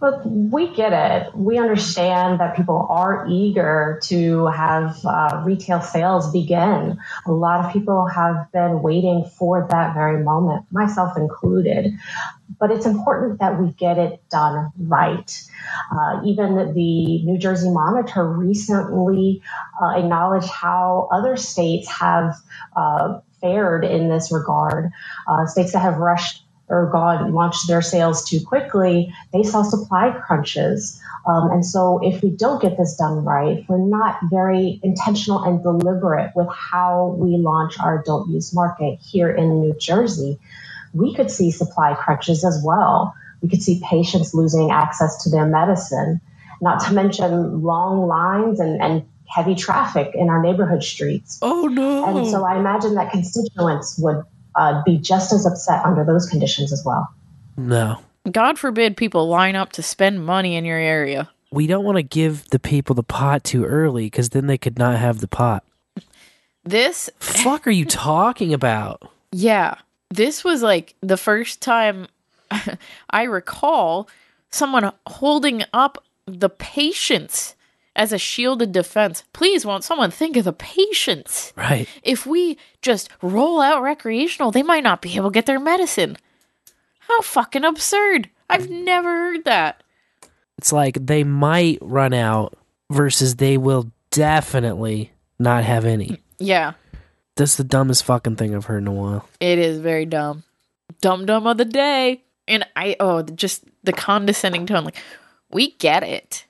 But we get it. We understand that people are eager to have uh, retail sales begin. A lot of people have been waiting for that very moment, myself included. But it's important that we get it done right. Uh, even the New Jersey Monitor recently uh, acknowledged how other states have uh, fared in this regard. Uh, states that have rushed or gone launched their sales too quickly, they saw supply crunches. Um, and so, if we don't get this done right, if we're not very intentional and deliberate with how we launch our adult use market here in New Jersey, we could see supply crunches as well. We could see patients losing access to their medicine, not to mention long lines and, and heavy traffic in our neighborhood streets. Oh, no. And so, I imagine that constituents would uh, be just as upset under those conditions as well. No. God forbid people line up to spend money in your area. We don't want to give the people the pot too early because then they could not have the pot. This, Fuck are you talking about? yeah, this was like the first time I recall someone holding up the patients as a shielded defense. Please, won't someone think of the patients? Right. If we just roll out recreational, they might not be able to get their medicine. How fucking absurd. I've never heard that. It's like they might run out versus they will definitely not have any. Yeah, That's the dumbest fucking thing I've heard in a while. it is very dumb. Dumb dumb of the day. And I oh just the condescending tone, like, we get it.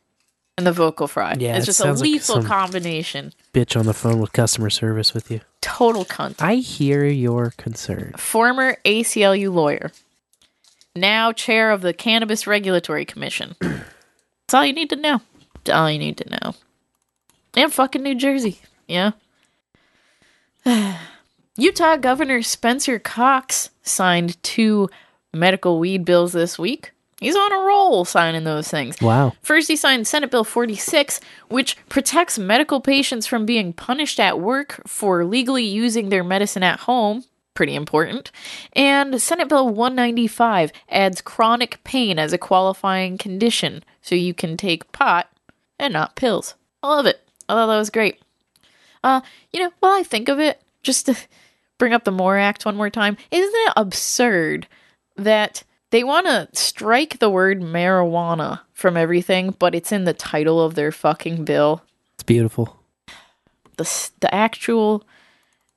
And the vocal fry. Yeah, it's it just a sounds like lethal combination. Bitch on the phone with customer service with you. Total cunt. I hear your concern. Former ACLU lawyer. Now chair of the Cannabis Regulatory Commission. That's all you need to know. That's all you need to know. And fucking New Jersey. Yeah. Utah Governor Spencer Cox signed two medical weed bills this week. He's on a roll signing those things. Wow. First, he signed Senate Bill 46, which protects medical patients from being punished at work for legally using their medicine at home. Pretty important. And Senate Bill 195 adds chronic pain as a qualifying condition, so you can take pot and not pills. I love it. I thought that was great. Uh, you know, while I think of it, just to bring up the MORE Act one more time, isn't it absurd that they want to strike the word marijuana from everything, but it's in the title of their fucking bill? It's beautiful. The, the actual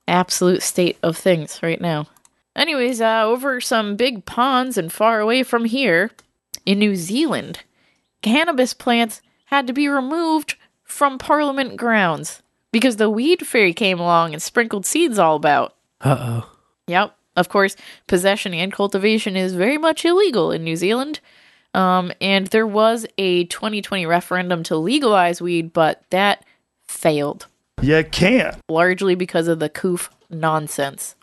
absolute state of things right now. Anyways, uh, over some big ponds and far away from here, in New Zealand, cannabis plants had to be removed from Parliament grounds because the weed fairy came along and sprinkled seeds all about. Uh oh. Yep. Of course, possession and cultivation is very much illegal in New Zealand. Um, and there was a 2020 referendum to legalize weed, but that failed. You can't. Largely because of the coof nonsense.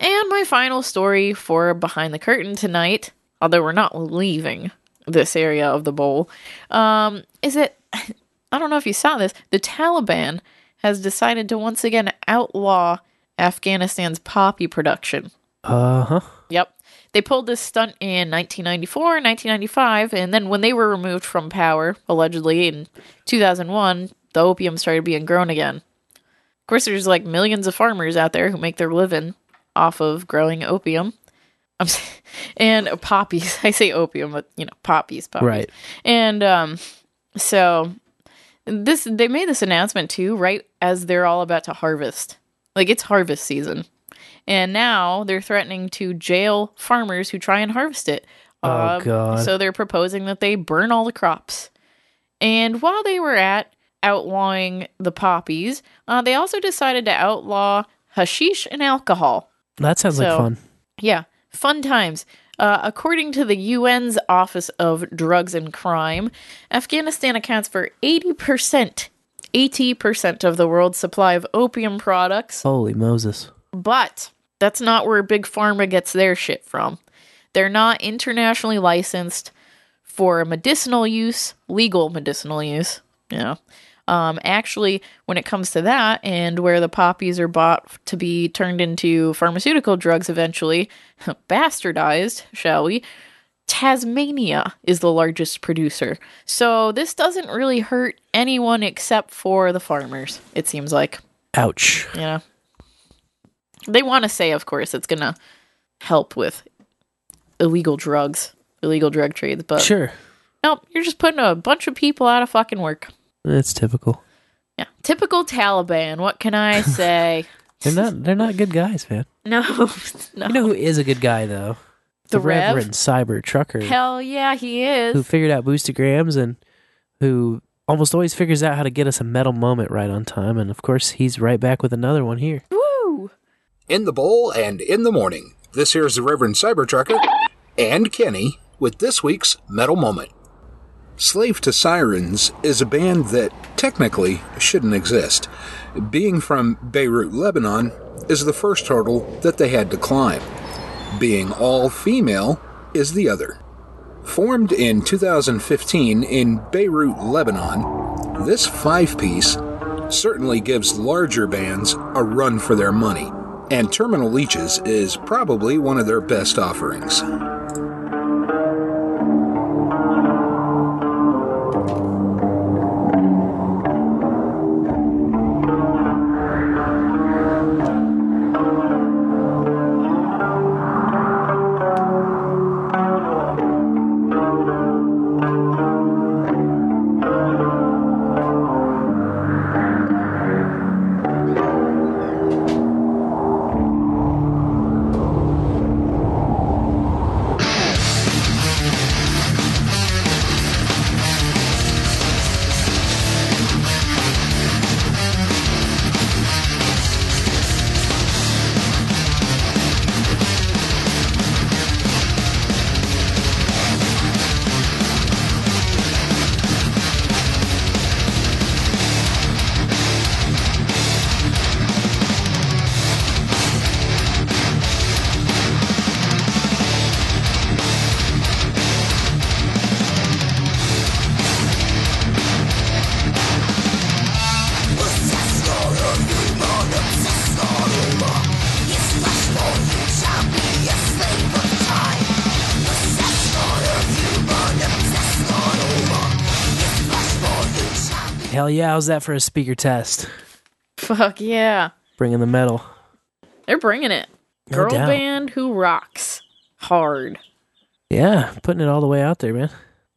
And my final story for Behind the Curtain tonight, although we're not leaving this area of the bowl, um, is that I don't know if you saw this. The Taliban has decided to once again outlaw Afghanistan's poppy production. Uh huh. Yep. They pulled this stunt in 1994, 1995, and then when they were removed from power, allegedly in 2001, the opium started being grown again. Of course, there's like millions of farmers out there who make their living off of growing opium. I'm and poppies. I say opium, but you know, poppies, poppies. Right. And um, so this they made this announcement too, right as they're all about to harvest. Like it's harvest season. And now they're threatening to jail farmers who try and harvest it. Oh, God. So they're proposing that they burn all the crops. And while they were at outlawing the poppies, uh, they also decided to outlaw hashish and alcohol. That sounds like fun. Yeah, fun times. Uh, according to the UN's Office of Drugs and Crime, Afghanistan accounts for 80%, 80% of the world's supply of opium products. Holy Moses. But that's not where Big Pharma gets their shit from. They're not internationally licensed for medicinal use, legal medicinal use. You know, um, actually, when it comes to that and where the poppies are bought to be turned into pharmaceutical drugs eventually, bastardized, shall we? Tasmania is the largest producer. So this doesn't really hurt anyone except for the farmers, it seems like. Ouch. You know? They want to say, of course, it's going to help with illegal drugs, illegal drug trades, but Sure. nope, you're just putting a bunch of people out of fucking work. That's typical. Yeah, typical Taliban. What can I say? They're not. They're not good guys, man. no, no. You know who is a good guy though? The Rev? Reverend Cyber Trucker, Hell yeah, he is. who figured out boostagrams and who almost always figures out how to get us a metal moment right on time. And of course, he's right back with another one here. Woo! In the bowl and in the morning. This here's the Reverend Cyber Trucker and Kenny with this week's Metal Moment. Slave to Sirens is a band that technically shouldn't exist. Being from Beirut, Lebanon, is the first hurdle that they had to climb. Being all female is the other. Formed in 2015 in Beirut, Lebanon, this five piece certainly gives larger bands a run for their money. And Terminal Leeches is probably one of their best offerings. Yeah, how's that for a speaker test? Fuck yeah. Bringing the metal. They're bringing it. No Girl doubt. band who rocks hard. Yeah, putting it all the way out there, man.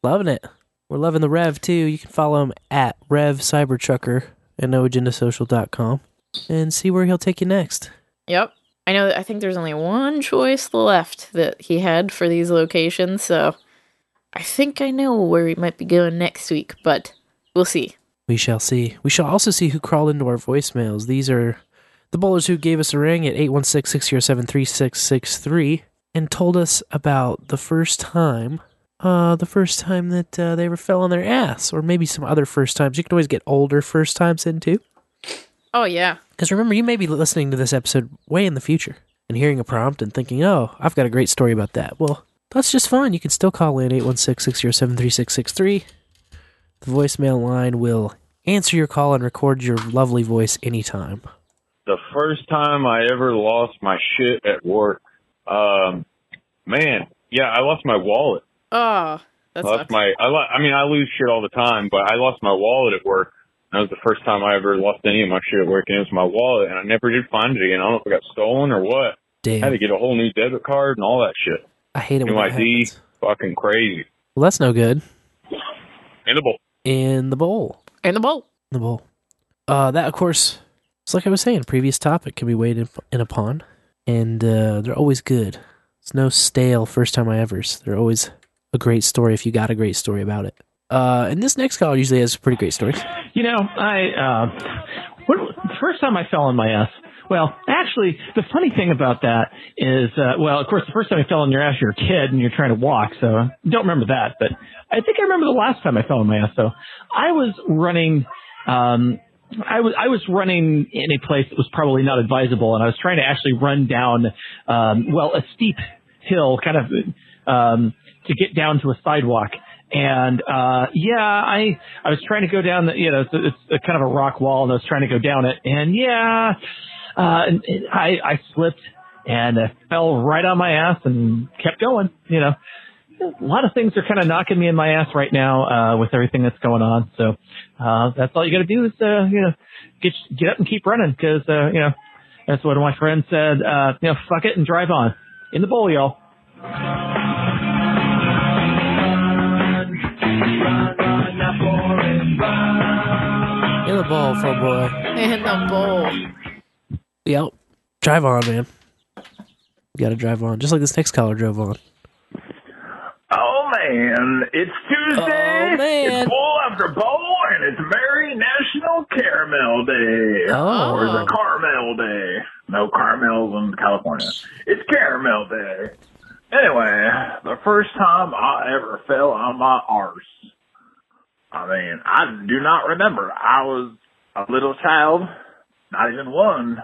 Loving it. We're loving the Rev too. You can follow him at Rev Cybertrucker at noagendasocial.com and see where he'll take you next. Yep. I know I think there's only one choice left that he had for these locations, so I think I know where he might be going next week, but we'll see. We shall see. We shall also see who crawled into our voicemails. These are the bowlers who gave us a ring at 816 607 3663 and told us about the first time, uh, the first time that uh, they ever fell on their ass, or maybe some other first times. You can always get older first times in too. Oh yeah. Because remember, you may be listening to this episode way in the future and hearing a prompt and thinking, oh, I've got a great story about that. Well, that's just fine. You can still call in 816 607 3663. The voicemail line will answer your call and record your lovely voice anytime. the first time I ever lost my shit at work. Um, man, yeah, I lost my wallet. Oh, I that's lost my. I, lo- I mean, I lose shit all the time, but I lost my wallet at work. That was the first time I ever lost any of my shit at work, and it was my wallet, and I never did find it again. I don't know if it got stolen or what. Damn. I had to get a whole new debit card and all that shit. I hate it New when that ID, happens. fucking crazy. Well, that's no good. In the bowl. In the bowl. In the bowl. In the bowl. Uh, that, of course, it's like I was saying, previous topic can be weighed in, in upon, and uh, they're always good. It's no stale first time I ever's. They're always a great story if you got a great story about it. Uh, and this next caller usually has pretty great stories. You know, I uh, what, the first time I fell on my ass. Well, actually, the funny thing about that is, uh, well, of course, the first time I fell on your ass, you're a kid and you're trying to walk, so don't remember that. But I think I remember the last time I fell on my ass. So I was running. Um, I was I was running in a place that was probably not advisable, and I was trying to actually run down, um, well, a steep hill, kind of um, to get down to a sidewalk. And uh yeah, I I was trying to go down the you know it's, it's a kind of a rock wall, and I was trying to go down it, and yeah, and, and I I slipped and uh, fell right on my ass and kept going. You know, a lot of things are kind of knocking me in my ass right now uh, with everything that's going on. So uh, that's all you got to do is uh, you know get get up and keep running because uh, you know that's what my friend said. Uh, you know, fuck it and drive on in the bowl, y'all. In the bowl, for boy. In the bowl. Yep. Drive on, man. You gotta drive on. Just like this next caller drove on. Oh man, it's Tuesday. Oh, man. It's bowl after bowl, and it's Merry National Caramel Day. Oh. Or is it Caramel Day? No caramels in California. It's Caramel Day. Anyway, the first time I ever fell on my arse. I mean, I do not remember. I was a little child, not even one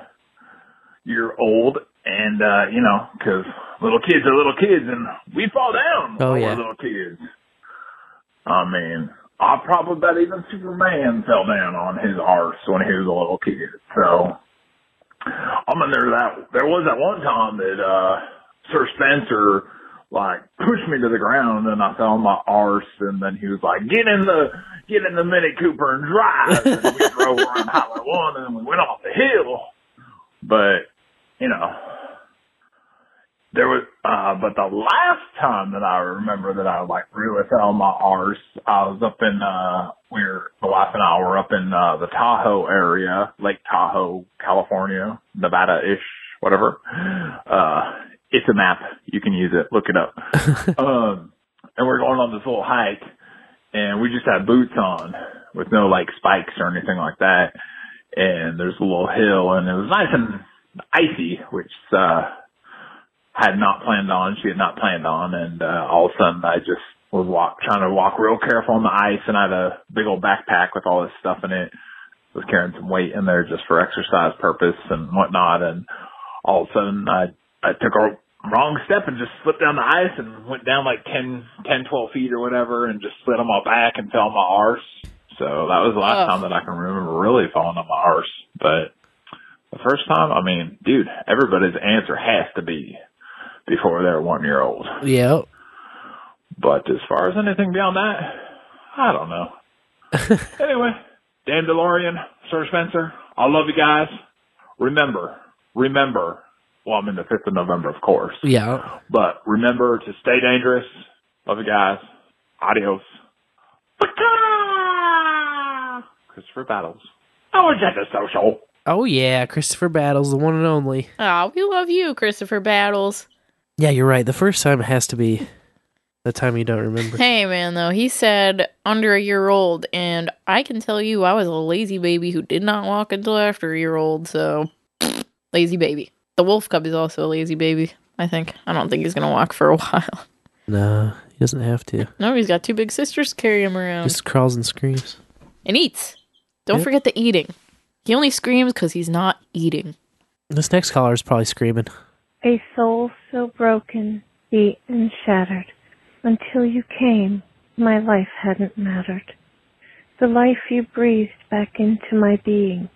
year old, and uh, you know because little kids are little kids, and we fall down Oh, when yeah. we're little kids. I mean, I probably bet even Superman fell down on his arse when he was a little kid. So, I mean, there that there was that one time that uh Sir Spencer like pushed me to the ground and I fell on my arse and then he was like, Get in the get in the Mini Cooper and drive and we drove around Highway One and then we went off the hill. But, you know, there was uh but the last time that I remember that I like really fell my arse, I was up in uh we were the wife and I were up in uh the Tahoe area, Lake Tahoe, California, Nevada ish, whatever. Uh it's a map. You can use it. Look it up. um and we're going on this little hike and we just had boots on with no like spikes or anything like that. And there's a little hill and it was nice and icy, which uh had not planned on, she had not planned on, and uh, all of a sudden I just was walk trying to walk real careful on the ice, and I had a big old backpack with all this stuff in it. Was carrying some weight in there just for exercise purpose and whatnot, and all of a sudden I I took a wrong step and just slipped down the ice and went down like 10, 10, 12 feet or whatever, and just slid on my back and fell on my arse. So that was the last Oh. time that I can remember really falling on my arse, but. The first time, I mean, dude, everybody's answer has to be before they're one year old. Yeah. But as far as anything beyond that, I don't know. anyway, Dan DeLorean, Sir Spencer, I love you guys. Remember, remember, well, I'm in the 5th of November, of course. Yeah. But remember to stay dangerous. Love you guys. Adios. Christopher Battles. I was at the social. Oh yeah, Christopher Battles, the one and only. Oh, we love you, Christopher Battles. Yeah, you're right. The first time has to be the time you don't remember. Hey, man, though, he said under a year old, and I can tell you I was a lazy baby who did not walk until after a year old, so lazy baby. The wolf cub is also a lazy baby, I think. I don't think he's going to walk for a while. No, he doesn't have to. No, he's got two big sisters to carry him around. Just crawls and screams. and eats. Don't Yeah. forget the eating. He only screams because he's not eating. This next caller is probably screaming. A soul so broken, beat and shattered. Until you came, my life hadn't mattered. The life you breathed back into my being.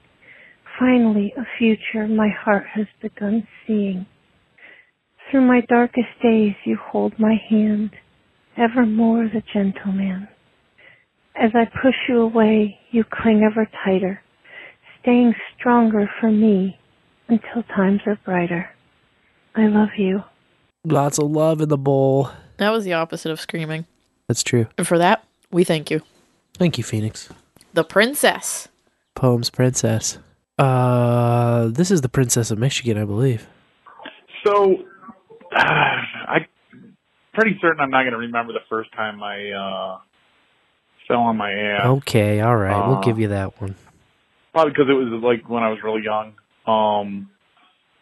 Finally, a future my heart has begun seeing. Through my darkest days, you hold my hand, evermore the gentleman. As I push you away, you cling ever tighter, staying stronger for me until times are brighter. I love you. Lots of love in the bowl. That was the opposite of screaming. That's true. And for that, we thank you. Thank you, Phoenix. The princess. Poems Princess. Uh, this is the Princess of Michigan, I believe. So, I'm pretty certain I'm not going to remember the first time I uh, fell on my ass. Okay, all right, we'll Uh, give you that one. Probably because it was like when I was really young. Um,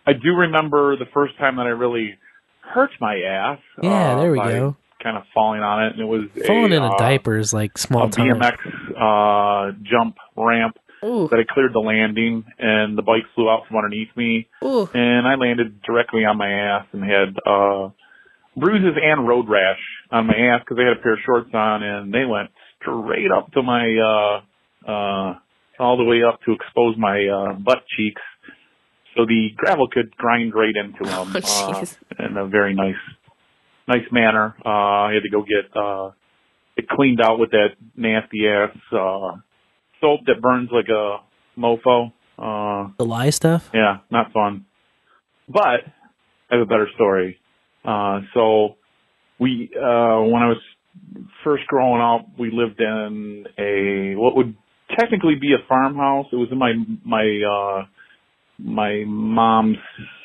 I do remember the first time that I really hurt my ass. Yeah, uh, there we by go. Kind of falling on it, and it was Falling a, in a uh, diaper is like small a time. BMX uh, jump ramp Ooh. that I cleared the landing, and the bike flew out from underneath me, Ooh. and I landed directly on my ass and had uh, bruises and road rash on my ass because I had a pair of shorts on, and they went straight up to my uh, uh, all the way up to expose my uh, butt cheeks, so the gravel could grind right into them Oh, uh, in a very nice, nice manner. Uh, I had to go get uh, it cleaned out with that nasty ass uh, soap that burns like a mofo. Uh, The lie stuff? yeah, not fun. But I have a better story. Uh, so we, uh, when I was first growing up, we lived in a, what would technically be a farmhouse. It was in my, my, uh, my mom's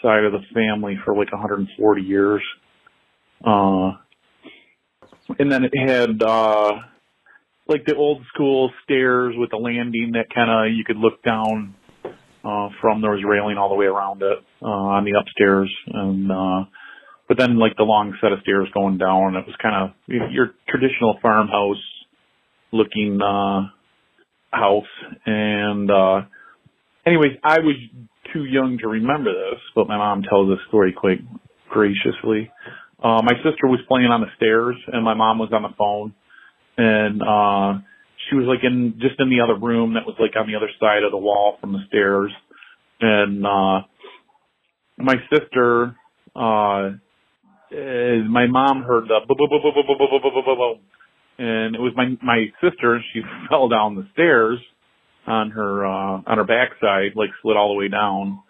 side of the family for like 140 years. Uh, and then it had, uh, like the old school stairs with the landing that kind of you could look down uh from there was railing all the way around it uh on the upstairs and uh but then like the long set of stairs going down it was kind of your traditional farmhouse looking uh house and uh anyways I was too young to remember this but my mom tells this story quite graciously. Uh my sister was playing on the stairs and my mom was on the phone. And uh she was like in just in the other room that was like on the other side of the wall from the stairs. And uh my sister, uh, uh, my mom heard the and it was my my sister. She fell down the stairs on her uh, on her backside, like slid all the way down,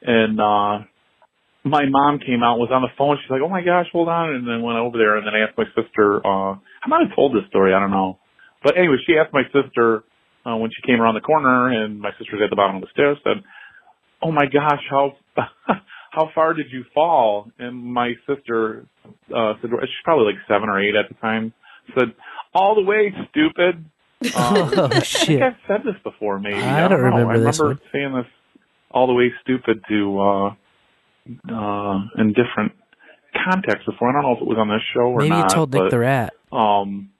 and uh, my mom came out was on the phone. She's like, "Oh my gosh, hold on!" And then went over there, and then I asked my sister. Uh, I might have told this story. I don't know, but anyway, she asked my sister uh, when she came around the corner, and my sister's at the bottom of the stairs. Said, "Oh my gosh, how how far did you fall?" And my sister uh, said, "She's probably like seven or eight at the time." Said, "All the way, stupid." Um, Oh, I think I've said this before, maybe. I I, don't know. remember I remember saying this all the way stupid to uh uh in different contexts before. I don't know if it was on this show or Maybe you told Nick but, the Rat. Um,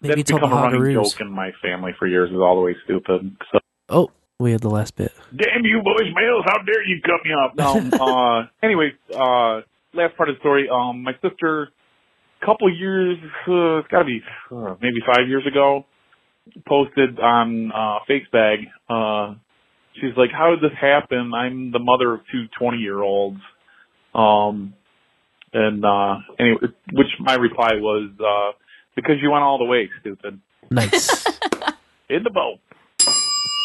Maybe you that's told become the a running joke in my family for years. Is all the way stupid. So, Oh, we had the last bit. damn you, boys, males! How dare you cut me off? No. uh, anyway, uh, last part of the story. Um, my sister, couple years, uh, it's got to be uh, maybe five years ago, posted on uh, Fakesbag. Uh, she's like, "How did this happen? I'm the mother of two 20 year olds." Um, and uh, anyway, which my reply was, uh, "Because you went all the way, stupid." Nice. In the bowl.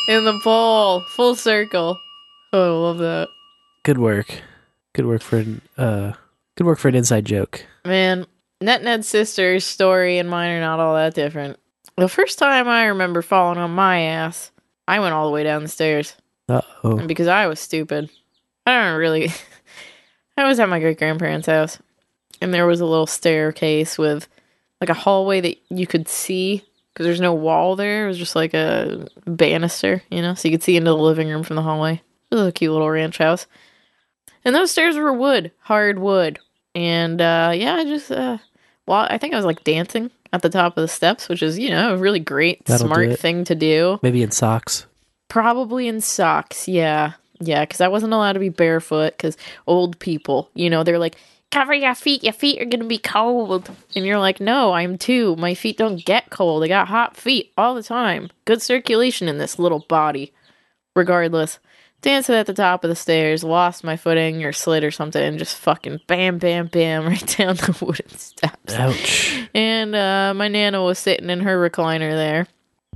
In the bowl, full circle. Oh, I love that. Good work. Good work for an uh good work for an inside joke. Man, Net Ned's sister's story and mine are not all that different. The first time I remember falling on my ass, I went all the way down the stairs. Uh oh. And because I was stupid. I don't really. I was at my great grandparents' house, and there was a little staircase with like a hallway that you could see because there's no wall there. It was just like a banister, you know, so you could see into the living room from the hallway. It was a cute little ranch house. And those stairs were wood, hard wood. And uh, yeah, I just, uh, well, I think I was like dancing at the top of the steps, which is, you know, a really great, That'll smart thing to do. Maybe in socks. Probably in socks, yeah. Yeah, because I wasn't allowed to be barefoot because old people, you know, they're like, cover your feet, your feet are going to be cold. And you're like, no, I'm two. My feet don't get cold. I got hot feet all the time. Good circulation in this little body. Regardless, dancing at the top of the stairs, lost my footing or slid or something, and just fucking bam, bam, bam right down the wooden steps. Ouch. And uh, my nana was sitting in her recliner there,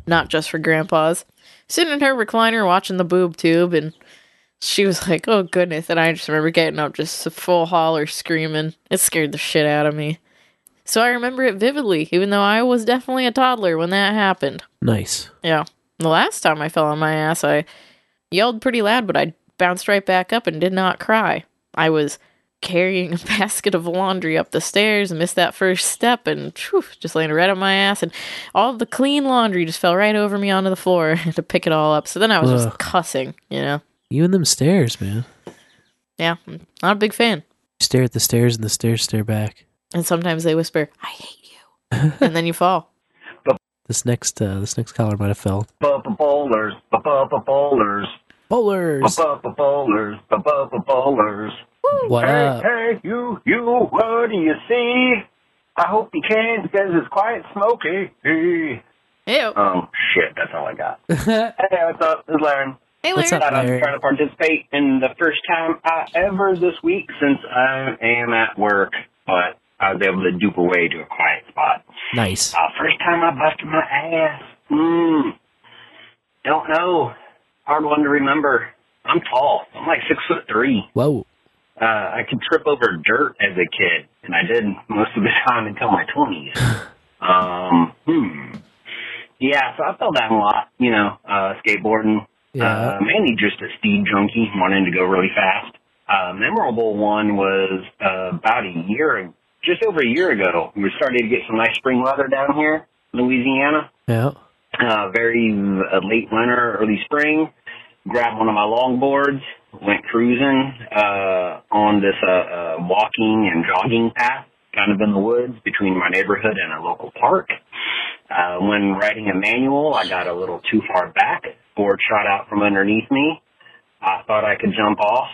not just for grandpas, sitting in her recliner watching the boob tube, and she was like, "Oh goodness!" And I just remember getting up, just full holler, screaming. It scared the shit out of me. So I remember it vividly, even though I was definitely a toddler when that happened. Nice. Yeah. The last time I fell on my ass, I yelled pretty loud, but I bounced right back up and did not cry. I was carrying a basket of laundry up the stairs and missed that first step and whew, just landed right on my ass and all the clean laundry just fell right over me onto the floor to pick it all up. So then I was Ugh. just cussing, you know. You and them stairs, man. Yeah, I'm not a big fan. You stare at the stairs and the stairs stare back. And sometimes they whisper, "I hate you," and then you fall. This next uh this next caller might have fell. Bowlers, bowlers, bowlers, bowlers, bowlers. What hey, up? hey, you, you, what do you see? I hope you can because it's quite smoky. Ew. Um, shit, that's all I got. hey, what's up? This is Larry. Hey, What's up, Thought I was Larry? trying to participate in the first time I ever this week since I am at work, but I was able to dupe away to a quiet spot. Nice. Uh, first time I busted my ass. Hmm. Don't know. Hard one to remember. I'm tall. I'm like six foot three. Whoa. Uh, I could trip over dirt as a kid, and I did most of the time until my twenties. um, hmm. Yeah, so I fell down a lot. You know, uh, skateboarding. Yeah. Uh, mainly just a speed junkie, wanting to go really fast. Uh, memorable one was uh, about a year, just over a year ago. We were starting to get some nice spring weather down here, Louisiana. Yeah. Uh, very uh, late winter, early spring. Grabbed one of my longboards, went cruising uh, on this uh, uh, walking and jogging path, kind of in the woods between my neighborhood and a local park. Uh, when riding a manual, I got a little too far back. Board shot out from underneath me. I thought I could jump off.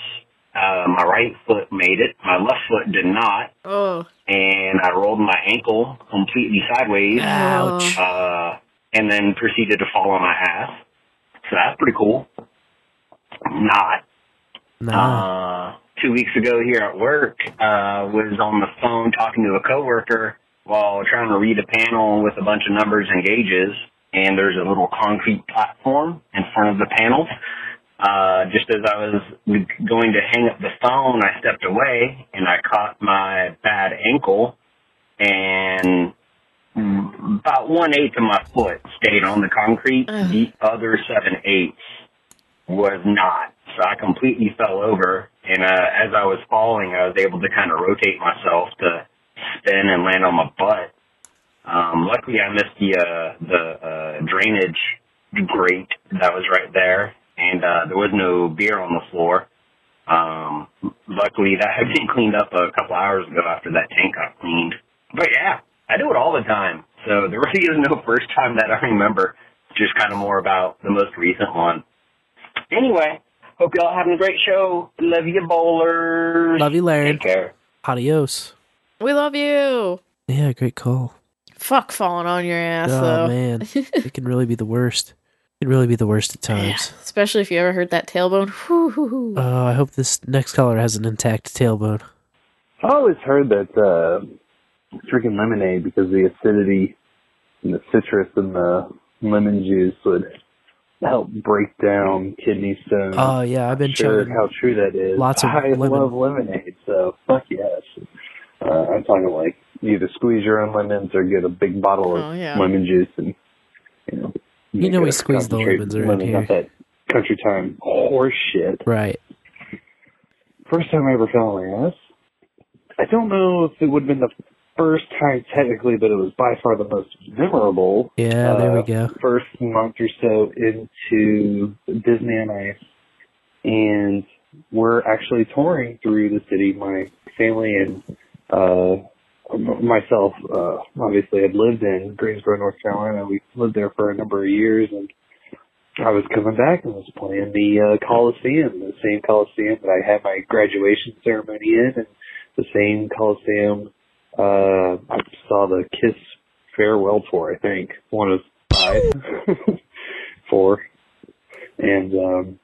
Uh, my right foot made it. My left foot did not. Oh. And I rolled my ankle completely sideways. Ouch. Uh, and then proceeded to fall on my ass. So that's pretty cool. Not. Nah. Uh, two weeks ago here at work, uh, was on the phone talking to a coworker while trying to read a panel with a bunch of numbers and gauges. And there's a little concrete platform in front of the panels. Uh, just as I was going to hang up the phone, I stepped away and I caught my bad ankle and about one eighth of my foot stayed on the concrete. The other seven eighths was not. So I completely fell over and, uh, as I was falling, I was able to kind of rotate myself to spin and land on my butt. Um, luckily I missed the, uh, the, uh, drainage grate that was right there and, uh, there was no beer on the floor. Um, luckily that had been cleaned up a couple hours ago after that tank got cleaned. But yeah, I do it all the time. So there really is no first time that I remember. Just kind of more about the most recent one. Anyway, hope y'all having a great show. Love you, bowlers. Love you, Larry. Take care. Adios. We love you. Yeah, great call. Fuck falling on your ass oh though. man, it can really be the worst. It can really be the worst at times. Especially if you ever hurt that tailbone. Oh, I hope this next caller has an intact tailbone. I always heard that uh, drinking lemonade because the acidity and the citrus and the lemon juice would help break down kidney stones. Oh yeah, I've been Not sure chugging how true that is. lots of I lemon. love lemonade, so fuck yes. Uh, I'm talking like either squeeze your own lemons or get a big bottle of Oh, yeah. lemon juice and you know. You know we squeeze the lemons around lemon, here. Not that country time horse shit. Right. First time I ever fell on my ass. I don't know if it would have been the first time technically, but it was by far the most memorable. Yeah, there we Uh, go. First month or so into Disney on Ice, and we're actually touring through the city. My family and uh, myself, uh, obviously, had lived in Greensboro, North Carolina. We lived there for a number of years, and I was coming back and was playing the uh, Coliseum, the same Coliseum that I had my graduation ceremony in, and the same Coliseum uh, I saw the Kiss farewell tour. I think one of five, four, and um,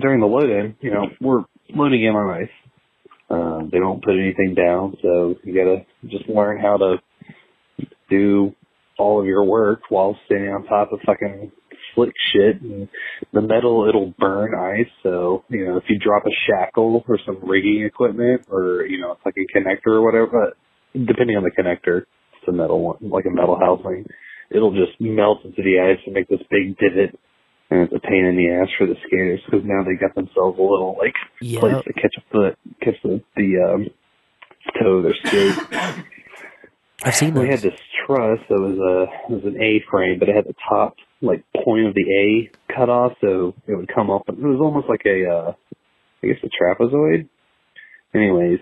during the load-in, you know, we're loading in on ice. Uh, they don't put anything down, so you gotta just learn how to do all of your work while standing on top of fucking slick shit. And the metal it'll burn ice so you know if you drop a shackle or some rigging equipment or you know it's like a connector or whatever depending on the connector it's a metal one like a metal housing it'll just melt into the ice and make this big divot and it's a pain in the ass for the skaters because now they got themselves a little like Yep. place to catch a foot catch the the um toe of their skate I've seen we had this truss that was a it was an A frame, but it had the top like point of the A cut off, so it would come up. It was almost like a uh, I guess a trapezoid. Anyways,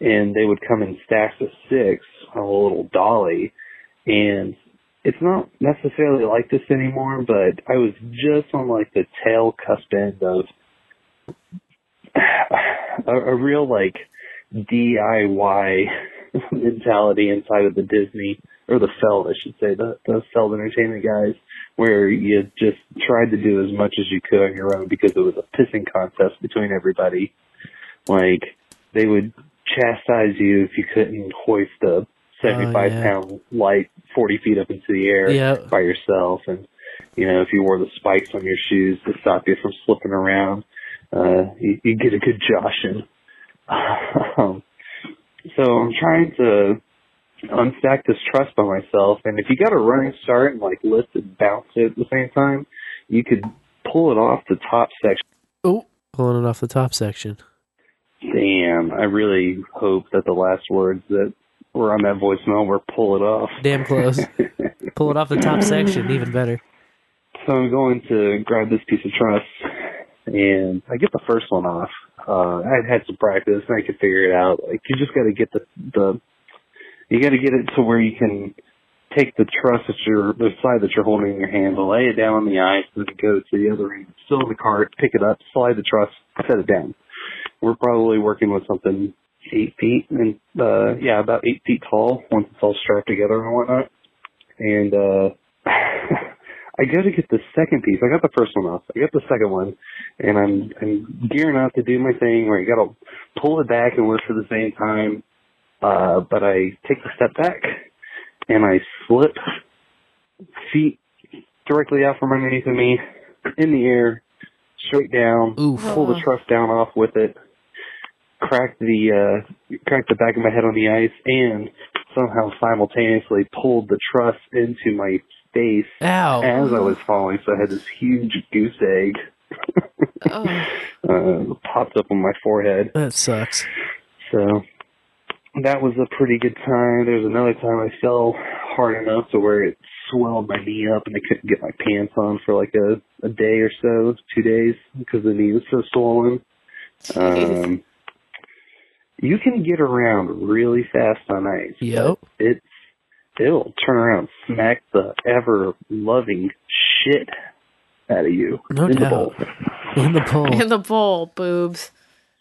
and they would come in stacks of six on a little dolly, and it's not necessarily like this anymore. But I was just on like the tail cusp end of a, a real like DIY mentality inside of the Disney or the Feld, I should say, the the Feld Entertainment guys, where you just tried to do as much as you could on your own because it was a pissing contest between everybody. Like they would chastise you if you couldn't hoist a seventy five Oh, yeah. pound light forty feet up into the air Yeah. by yourself and you know, if you wore the spikes on your shoes to stop you from slipping around, uh, you, you get a good joshing. um, so I'm trying to unstack this truss by myself, and if you got a running start and like lift and bounce it at the same time, you could pull it off the top section. Oh, pulling it off the top section. Damn, I really hope that the last words that were on that voicemail were pull it off. Damn close. Pull it off the top section, even better. So I'm going to grab this piece of truss and I get the first one off. Uh, I'd had some practice and I could figure it out. Like you just got to get the the you got to get it to where you can take the truss that you're the side that you're holding in your hand, lay it down on the ice, and then go to the other end, still in the cart, pick it up, slide the truss, set it down. We're probably working with something eight feet and uh yeah, about eight feet tall once it's all strapped together and whatnot. And uh I go to get the second piece. I got the first one off. I got the second one, and I'm I'm gearing up to do my thing where you got to pull it back and work for the same time. Uh, but I take the step back, and I slip feet directly out from underneath of me in the air, straight down. Pull the truss down off with it. Crack the uh, crack the back of my head on the ice, and somehow simultaneously pulled the truss into my face Ow. as I was falling. So I had this huge goose egg uh, popped up on my forehead. That sucks. So that was a pretty good time. There was another time I fell hard enough to where it swelled my knee up and I couldn't get my pants on for like a, a day or so, two days, because the knee was so swollen. Um, you can get around really fast on ice. Yep. It's it'll turn around, and smack the ever loving shit out of you No in the doubt. bowl. In the bowl. In the bowl, boobs.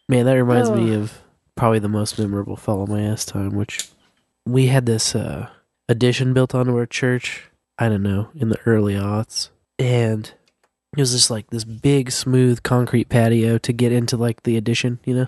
Man, that reminds me Oh. of probably the most memorable fall Follow My Ass time, which we had this uh, addition built onto our church. I don't know, in the early aughts. And it was just like this big, smooth concrete patio to get into like the addition, you know?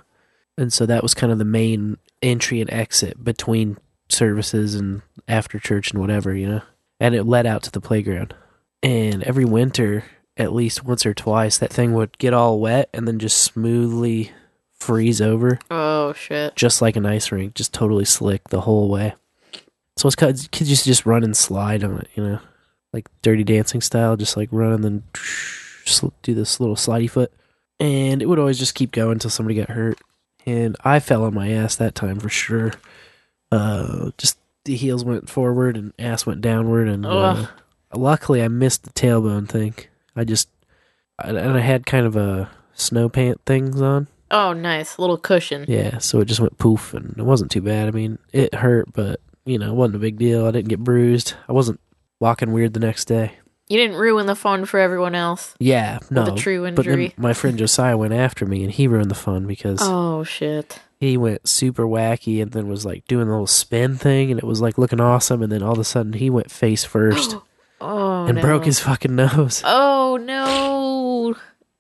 And so that was kind of the main entry and exit between services and after church and whatever, you know? And it led out to the playground. And every winter, at least once or twice, that thing would get all wet and then just smoothly freeze over, Oh shit. just like an ice rink, just totally slick the whole way. So it's kids kids used to just run and slide on it, you know, like Dirty Dancing style, just like run and then do this little slidey foot, and it would always just keep going until somebody got hurt. And I fell on my ass that time for sure. Uh, just the heels went forward and ass went downward, and uh, luckily I missed the tailbone thing. I just and I had kind of a snow pant things on. Oh, nice. Little cushion. Yeah, so it just went poof, and it wasn't too bad. I mean, it hurt, but you know, it wasn't a big deal. I didn't get bruised. I wasn't walking weird the next day. You didn't ruin the fun for everyone else. Yeah, no. With a true But then injury. my friend Josiah went after me, and he ruined the fun because Oh shit. he went super wacky, and then was like doing the little spin thing, and it was like looking awesome. And then all of a sudden, he went face first Oh and no. broke his fucking nose. Oh no.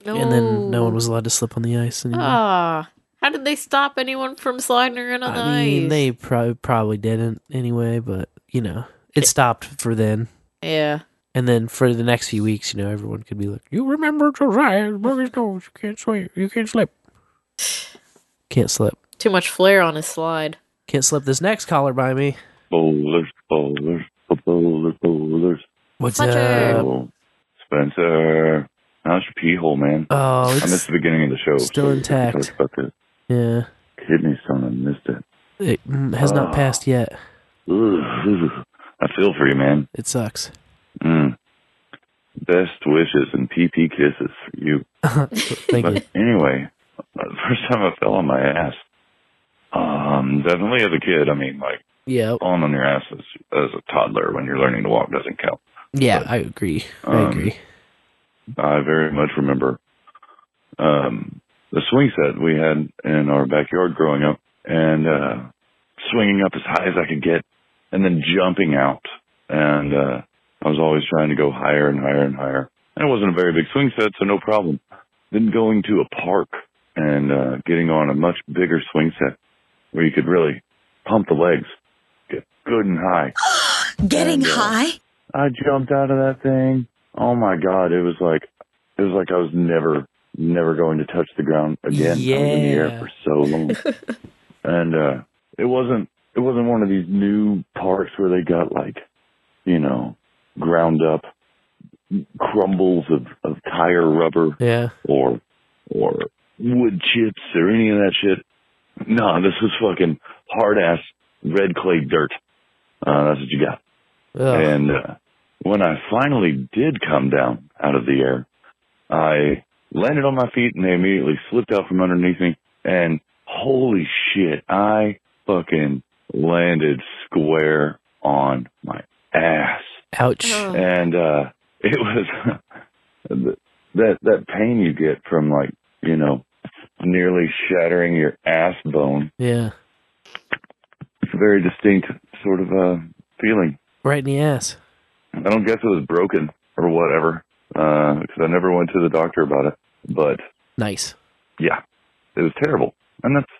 No. And then no one was allowed to slip on the ice anymore. Ah. How did they stop anyone from sliding around on the I mean, ice? they pro- probably didn't anyway, but you know, it stopped for then. Yeah. And then for the next few weeks, you know, everyone could be like, "You remember Josiah broke his nose? You can't slip. You can't slip. Can't slip. Too much flair on his slide. Can't slip this next collar by me." Bowlers, bowlers, bowlers, bowlers. What's Spencer. up? Oh, Spencer, how's your pee hole, man? Oh, I missed the beginning of the show. still so intact. About the Yeah, kidney stone, I missed it. it mm, has not Oh. passed yet. Ugh, ugh. I feel for you, man. It sucks. Mm. Best wishes and PP kisses for you. Thank but you. anyway, uh, first time I fell on my ass, um, definitely as a kid. I mean, like Yeah, falling on your ass as, as a toddler when you're learning to walk doesn't count. yeah, I agree. I Um, agree. I very much remember um, the swing set we had in our backyard growing up, and uh, swinging up as high as I could get, and then jumping out. And uh, I was always trying to go higher and higher and higher. And it wasn't a very big swing set, so no problem. Then going to a park and uh, getting on a much bigger swing set where you could really pump the legs, get good and high. Getting And, uh, high? I jumped out of that thing. Oh my god, it was like it was like I was never never going to touch the ground again. I was in the air for so long. and uh it wasn't it wasn't one of these new parks where they got like, you know, ground up crumbles of, of tire rubber Yeah. or or wood chips or any of that shit. No, this was fucking hard ass red clay dirt. Uh, that's what you got. Ugh. And uh, when I finally did come down out of the air, I landed on my feet and they immediately slipped out from underneath me. And holy shit, I fucking landed square on my ass. Ouch. And uh, it was that that pain you get from like you know nearly shattering your ass bone. Yeah. It's a very distinct sort of uh, feeling. Right in the ass. I don't guess it was broken or whatever, because I never went to the doctor about it. But Nice. yeah, it was terrible, and that's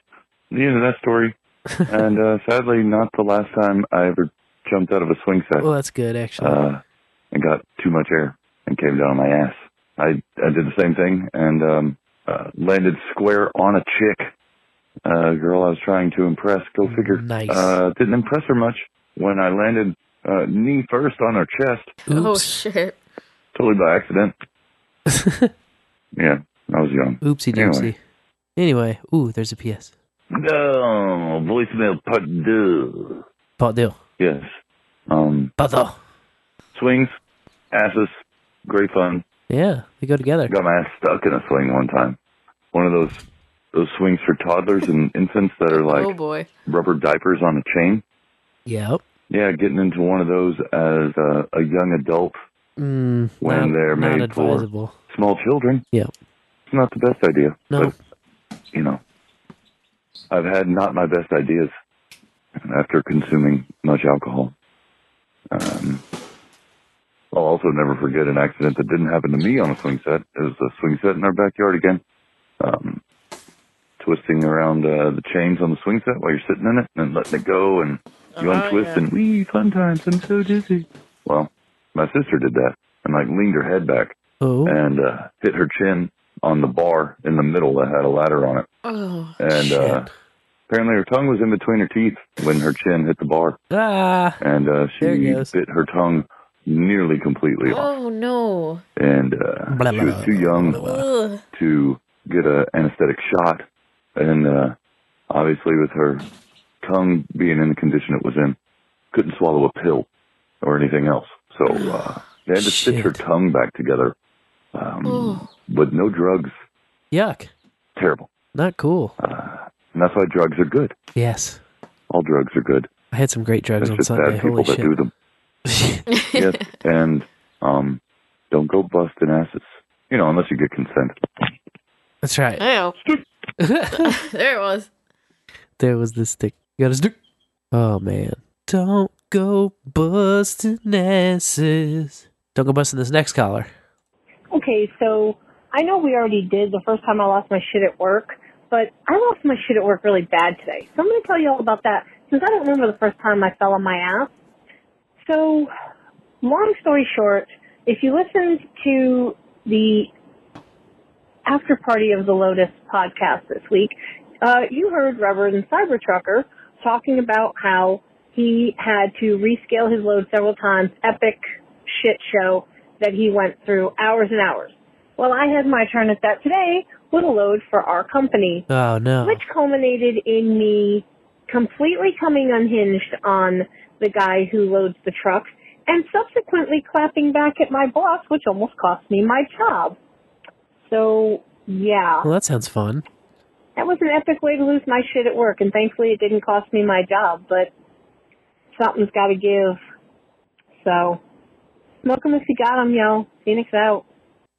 the end of that story. and uh, sadly, not the last time I ever jumped out of a swing set. Well, that's good actually. uh, and got too much air and came down on my ass. I I did the same thing and um, uh, landed square on a chick, uh, girl I was trying to impress. Go figure. Nice. Uh, didn't impress her much when I landed uh, knee first on her chest, Oops. Oh shit. totally by accident. yeah, I was young. Oopsie Anyway. doopsie. Anyway, ooh, there's a PS. No, voicemail part deux. Part deux. Yes. Um, Part deux. swings, asses, great fun. Yeah, they go together. Got my ass stuck in a swing one time. One of those those swings for toddlers and infants that are like oh boy. rubber diapers on a chain. Yep. Yeah, getting into one of those as a, a young adult Mm, when not, they're not made for small children. Yeah. It's not the best idea. No. But, you know, I've had not my best ideas after consuming much alcohol. Um, I'll also never forget an accident that didn't happen to me on a swing set. It was a swing set in our backyard again. Um, twisting around uh, the chains on the swing set while you're sitting in it and letting it go and you Oh, untwist yeah. and wee fun times. I'm so dizzy. Well, my sister did that and like leaned her head back Oh. and uh, hit her chin on the bar in the middle that had a ladder on it. Oh. And uh, apparently her tongue was in between her teeth when her chin hit the bar. Ah. And uh, she bit her tongue nearly completely off. Oh no. And uh, Blah, she was too young Ugh. to get a anesthetic shot. And uh, obviously with her tongue being in the condition it was in, couldn't swallow a pill or anything else. So uh, they had to stitch her tongue back together um, Oh. with no drugs. Yuck. Terrible. Not cool. Uh, and that's why drugs are good. Yes. All drugs are good. I had some great drugs It's on just Sunday. bad people Holy that shit. do them. yes, and um, don't go busting asses. You know, unless you get consent. That's right. Ew. there it was. There was the stick. You got a stick. Oh man. Don't go busting asses. Don't go busting this next collar. Okay, so I know we already did the first time I lost my shit at work, but I lost my shit at work really bad today. So I'm going to tell you all about that since I don't remember the first time I fell on my ass. So, long story short, if you listened to the after party of the Lotus podcast this week, uh, you heard Reverend Cybertrucker talking about how he had to rescale his load several times, epic shit show that he went through hours and hours. Well, I had my turn at that today a load for our company, Oh no. which culminated in me completely coming unhinged on the guy who loads the trucks and subsequently clapping back at my boss, which almost cost me my job. So, yeah. Well, that sounds fun. That was an epic way to lose my shit at work, and thankfully it didn't cost me my job, but something's got to give. So, smoke 'em if you got 'em, yo. Phoenix out.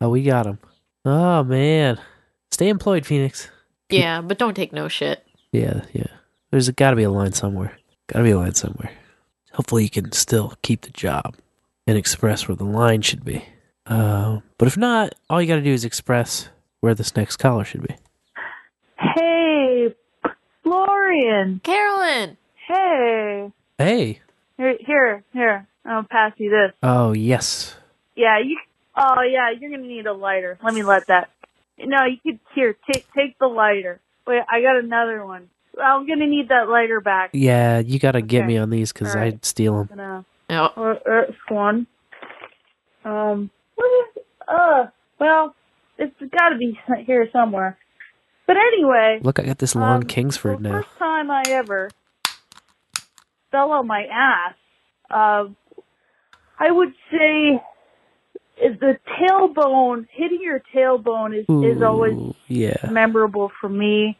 Oh, we got him. Oh man. Stay employed, Phoenix. Yeah, but don't take no shit. Yeah, yeah. There's got to be a line somewhere. Got to be a line somewhere. Hopefully, you can still keep the job and express where the line should be. Uh, but if not, all you got to do is express where this next caller should be. Hey, Florian. Carolyn. Hey. Hey. Here, here, here. I'll pass you this. Oh yes. Yeah, you. Oh, yeah. You're gonna need a lighter. Let me let that. No, you could here. Take take the lighter. Wait, I got another one. I'm gonna need that lighter back. Yeah, you got to get me on these because All right. I'd steal them. Gonna. Yeah. Or, or it's one. Um. What is? Uh. Well, it's got to be here somewhere. But anyway. Look, I got this long Um, Kingsford now. First time I ever fell on my ass, uh, I would say is the tailbone hitting your tailbone is is always yeah. memorable for me.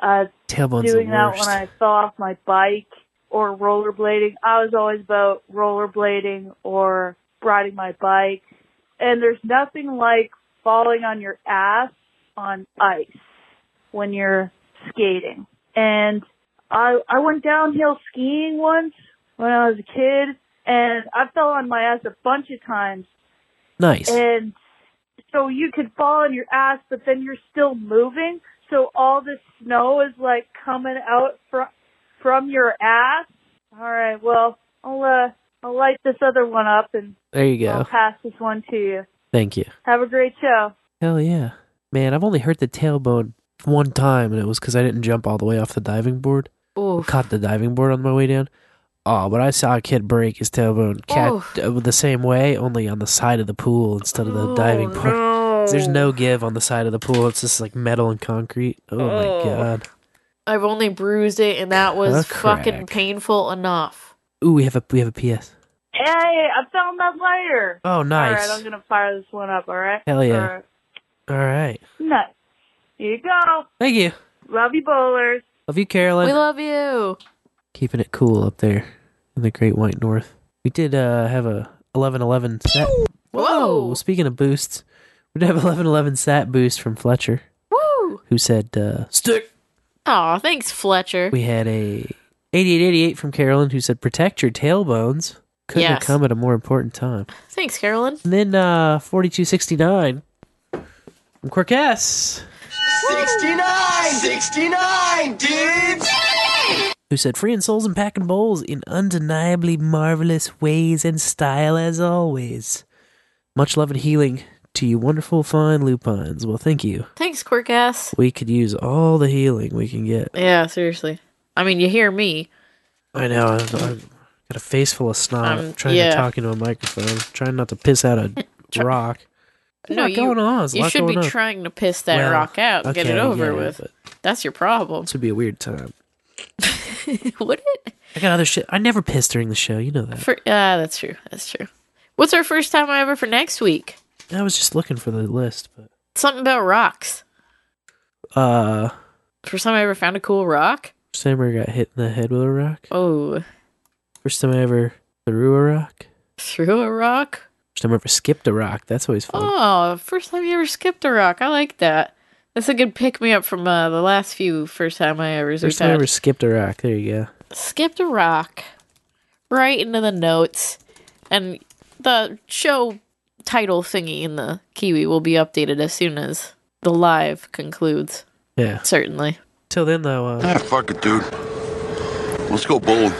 Uh, Tailbone's doing that when I fell off my bike or rollerblading. I was always about rollerblading or riding my bike. And there's nothing like falling on your ass on ice when you're skating. And I I went downhill skiing once when I was a kid and I fell on my ass a bunch of times Nice. And so you could fall on your ass, but then you're still moving. So all this snow is like coming out from from your ass. All right. Well, I'll uh, I'll light this other one up and There you I'll go. pass this one to you. Thank you. Have a great show. Hell yeah. Man, I've only hurt the tailbone one time, and it was because I didn't jump all the way off the diving board. I caught the diving board on my way down. Oh, but I saw a kid break his tailbone cat Oof. uh, the same way, only on the side of the pool instead of the diving board. no. There's no give on the side of the pool. It's just like metal and concrete. Oh, Oh. my god. I've only bruised it, and that was fucking painful enough. Ooh, we have a we have a PS. Hey, I found that lighter. Oh, nice. All right, I'm gonna fire this one up. All right. Hell yeah. All right. All right. Nice. Here you go. Thank you. Love you, bowlers. Love you, Carolyn. We love you. Keeping it cool up there in the Great White North. We did uh, have a 1111 sat. Whoa! Speaking of boosts, we did have 1111 sat boost from Fletcher, Woo! who said uh, stick. Aw, thanks, Fletcher. We had a 8888 from Carolyn, who said protect your tailbones. Couldn't have come at a more important time. Thanks, Carolyn. And then uh, 4269 from Quirkess, 69! 69, dudes! Who said freeing souls and packing bowls in undeniably marvelous ways and style as always. Much love and healing to you wonderful fine lupines. Well, thank you. Thanks, Quirkass. We could use all the healing we can get. Yeah, seriously. I mean, you hear me. I know. I've, I've got a face full of snot. Um, trying yeah. to talk into a microphone. Trying not to piss out a rock. There's no, you, going on. There's you should be on. trying to piss that Well, rock out and get it over yeah, with. That's your problem. This would be a weird time. Would it? I got other shit. I never piss during the show. You know that. For uh, that's true. That's true. What's our first time ever for next week? I was just looking for the list, but Something about rocks. uh, First time I ever found a cool rock. first time I got hit in the head with a rock. Oh, First time I ever threw a rock. threw a rock. First time I ever skipped a rock. That's always fun. Oh, first time you ever skipped a rock. I like that. That's a good pick me up from uh, the last few first time I ever First time I ever skipped a rock. There you go. skipped a rock right into the notes and the show title thingy in the kiwi will be updated as soon as the live concludes Yeah. certainly Till then, though. Uh, Ah, fuck it, dude. Let's go bowling.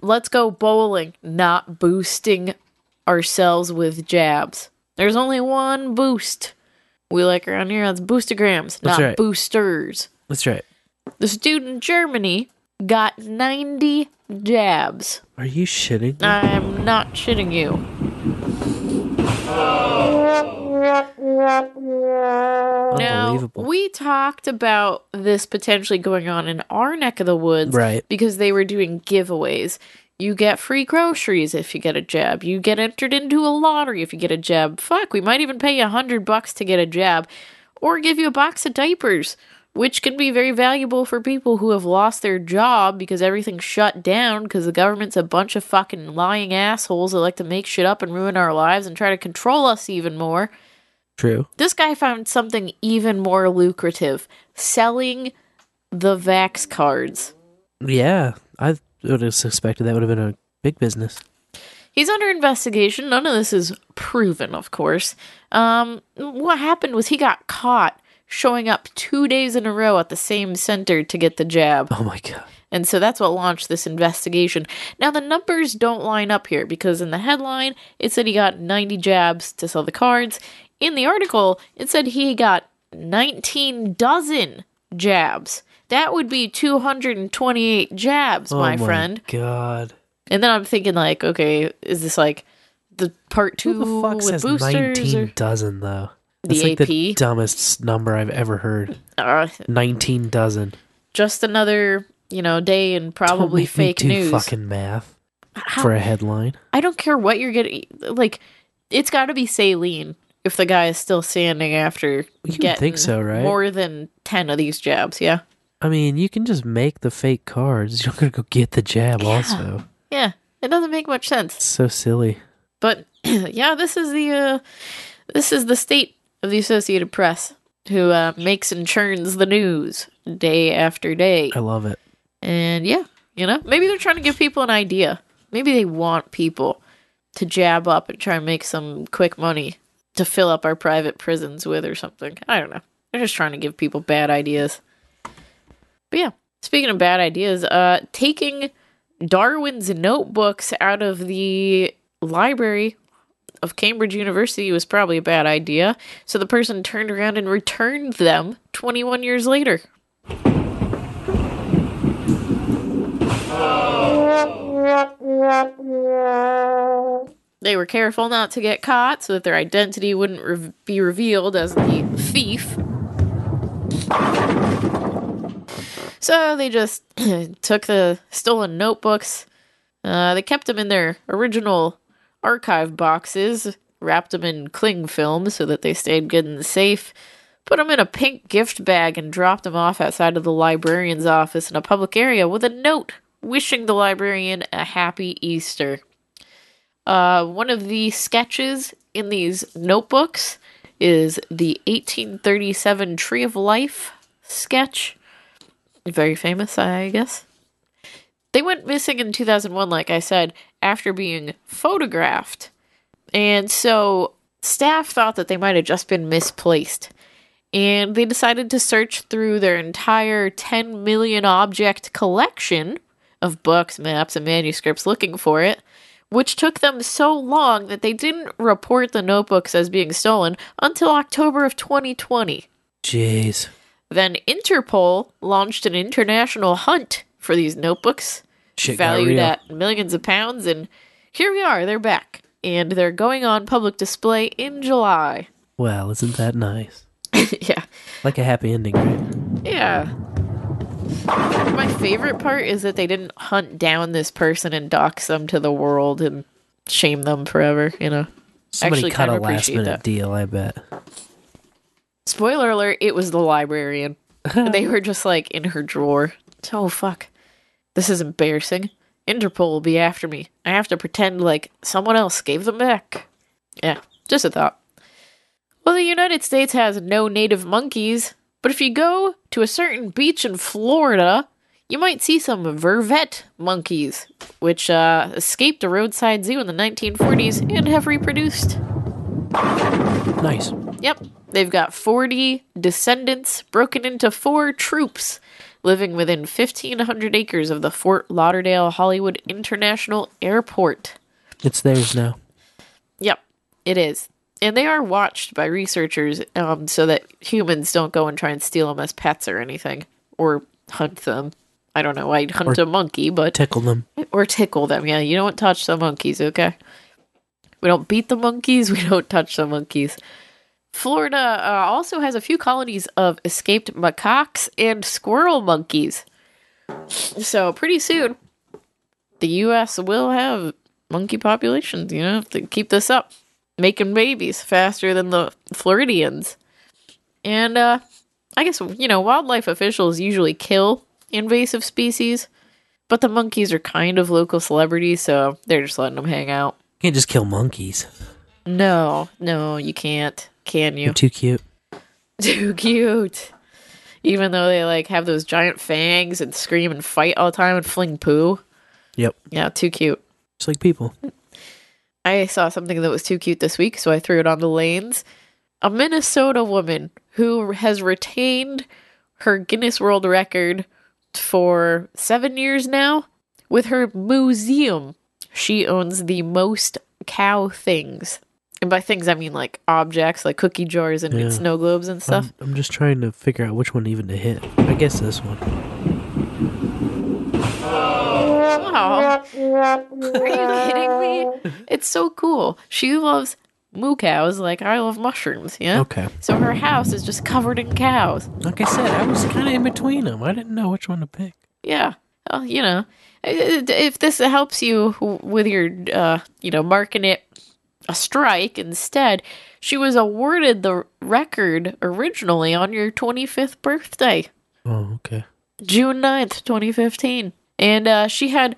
let's go bowling not boosting ourselves with jabs there's only one boost we like around here that's boostagrams That's not right. boosters that's right. this dude in germany got 90 jabs Are you shitting? me? I'm not shitting you. Now, Unbelievable. we talked about this potentially going on in our neck of the woods. Right. Because they were doing giveaways. You get free groceries if you get a jab. You get entered into a lottery if you get a jab. Fuck, we might even pay you a hundred bucks to get a jab. Or give you a box of diapers, which can be very valuable for people who have lost their job because everything's shut down because the government's a bunch of fucking lying assholes that like to make shit up and ruin our lives and try to control us even more. True. This guy found something even more lucrative selling the Vax cards. Yeah, I would have suspected that would have been a big business. He's under investigation. None of this is proven, of course. Um, what happened was he got caught showing up two days in a row at the same center to get the jab. Oh my god. And so that's what launched this investigation. Now, the numbers don't line up here because in the headline, it said he got 90 jabs to sell the cards. In the article, it said he got 19 dozen jabs. That would be 228 jabs, oh my friend. God. And then I'm thinking, like, okay, is this like the part two Who the fuck with says boosters? nineteen Or, dozen though? The like AP? the dumbest number I've ever heard. uh, Nineteen dozen. just another, you know, day and probably Don't make me fake do news. fucking math How- for a headline. I don't care what you're getting. Like, it's got to be saline if the guy is still standing after would getting think so, right? more than 10 of these jabs. Yeah. I mean, you can just make the fake cards. You're gonna go get the jab. Also, Yeah. It doesn't make much sense. it's so silly. But yeah, this is the uh, this is the state of the Associated Press who uh, makes and churns the news day after day. I love it. And yeah, you know, maybe they're trying to give people an idea. Maybe they want people to jab up and try and make some quick money to fill up our private prisons with or something. I don't know. They're just trying to give people bad ideas. But yeah, speaking of bad ideas, uh, taking Darwin's notebooks out of the library of Cambridge University was probably a bad idea. So the person turned around and returned them 21 years later. They were careful not to get caught so that their identity wouldn't re- be revealed as the thief. So they just took the stolen notebooks. Uh, they kept them in their original archive boxes, wrapped them in cling film so that they stayed good and safe, put them in a pink gift bag, and dropped them off outside of the librarian's office in a public area with a note wishing the librarian a happy Easter. Uh, one of the sketches in these notebooks is the 1837 Tree of Life sketch. Very famous, I guess. They went missing in 2001, like I said, after being photographed. And so staff thought that they might have just been misplaced. And they decided to search through their entire 10 million object collection of books, maps, and manuscripts looking for it, which took them so long that they didn't report the notebooks as being stolen until October of 2020. Jeez. Then Interpol launched an international hunt for these notebooks, Shit valued at millions of pounds, and here we are, they're back. And they're going on public display in July. Well, isn't that nice? yeah. Like a happy ending, right? Yeah. My favorite part is that they didn't hunt down this person and dox them to the world and shame them forever, you know. Somebody Actually cut a last minute that. deal, I bet. Spoiler alert, it was the librarian. they were just like in her drawer. Oh fuck. This is embarrassing. Interpol will be after me. I have to pretend like someone else gave them back. Yeah, just a thought. Well, the United States has no native monkeys, but if you go to a certain beach in Florida, you might see some vervet monkeys, which uh, escaped a roadside zoo in the 1940s and have reproduced. Nice. Yep. They've got 40 descendants broken into four troops living within 1,500 acres of the Fort Lauderdale Hollywood International Airport. It's theirs now. Yep, it is. And they are watched by researchers um, so that humans don't go and try and steal them as pets or anything or hunt them. I don't know. I'd hunt Or a monkey, but. Tickle them. Or tickle them. Yeah, you don't touch the monkeys, okay? We don't beat the monkeys. We don't touch the monkeys. Florida uh, also has a few colonies of escaped macaques and squirrel monkeys. So pretty soon, the U.S. will have monkey populations. You know, if they keep this up, making babies faster than the Floridians. And uh, I guess you know, wildlife officials usually kill invasive species, but the monkeys are kind of local celebrities, so they're just letting them hang out. You Can't just kill monkeys. No, no, you can't. Can you? They're too cute. Too cute. Even though they like have those giant fangs and scream and fight all the time and fling poo. Yep. Yeah, too cute. Just like people. I saw something that was too cute this week, so I threw it on the lanes. A Minnesota woman who has retained her Guinness World Record for seven years now with her museum. She owns the most cow things. And by things, I mean like objects, like cookie jars and Yeah. snow globes and stuff. I'm, I'm just trying to figure out which one even to hit. I guess this one. Aw. Are you kidding me? It's so cool. She loves moo cows like I love mushrooms, yeah? Okay. So her house is just covered in cows. Like I said, I was kind of in between them. I didn't know which one to pick. Yeah. Well, you know, i- if this helps you with your, uh, you know, marking it a strike instead, she was awarded the record originally on your 25th birthday. Oh, okay. June 9th, 2015. And uh, she had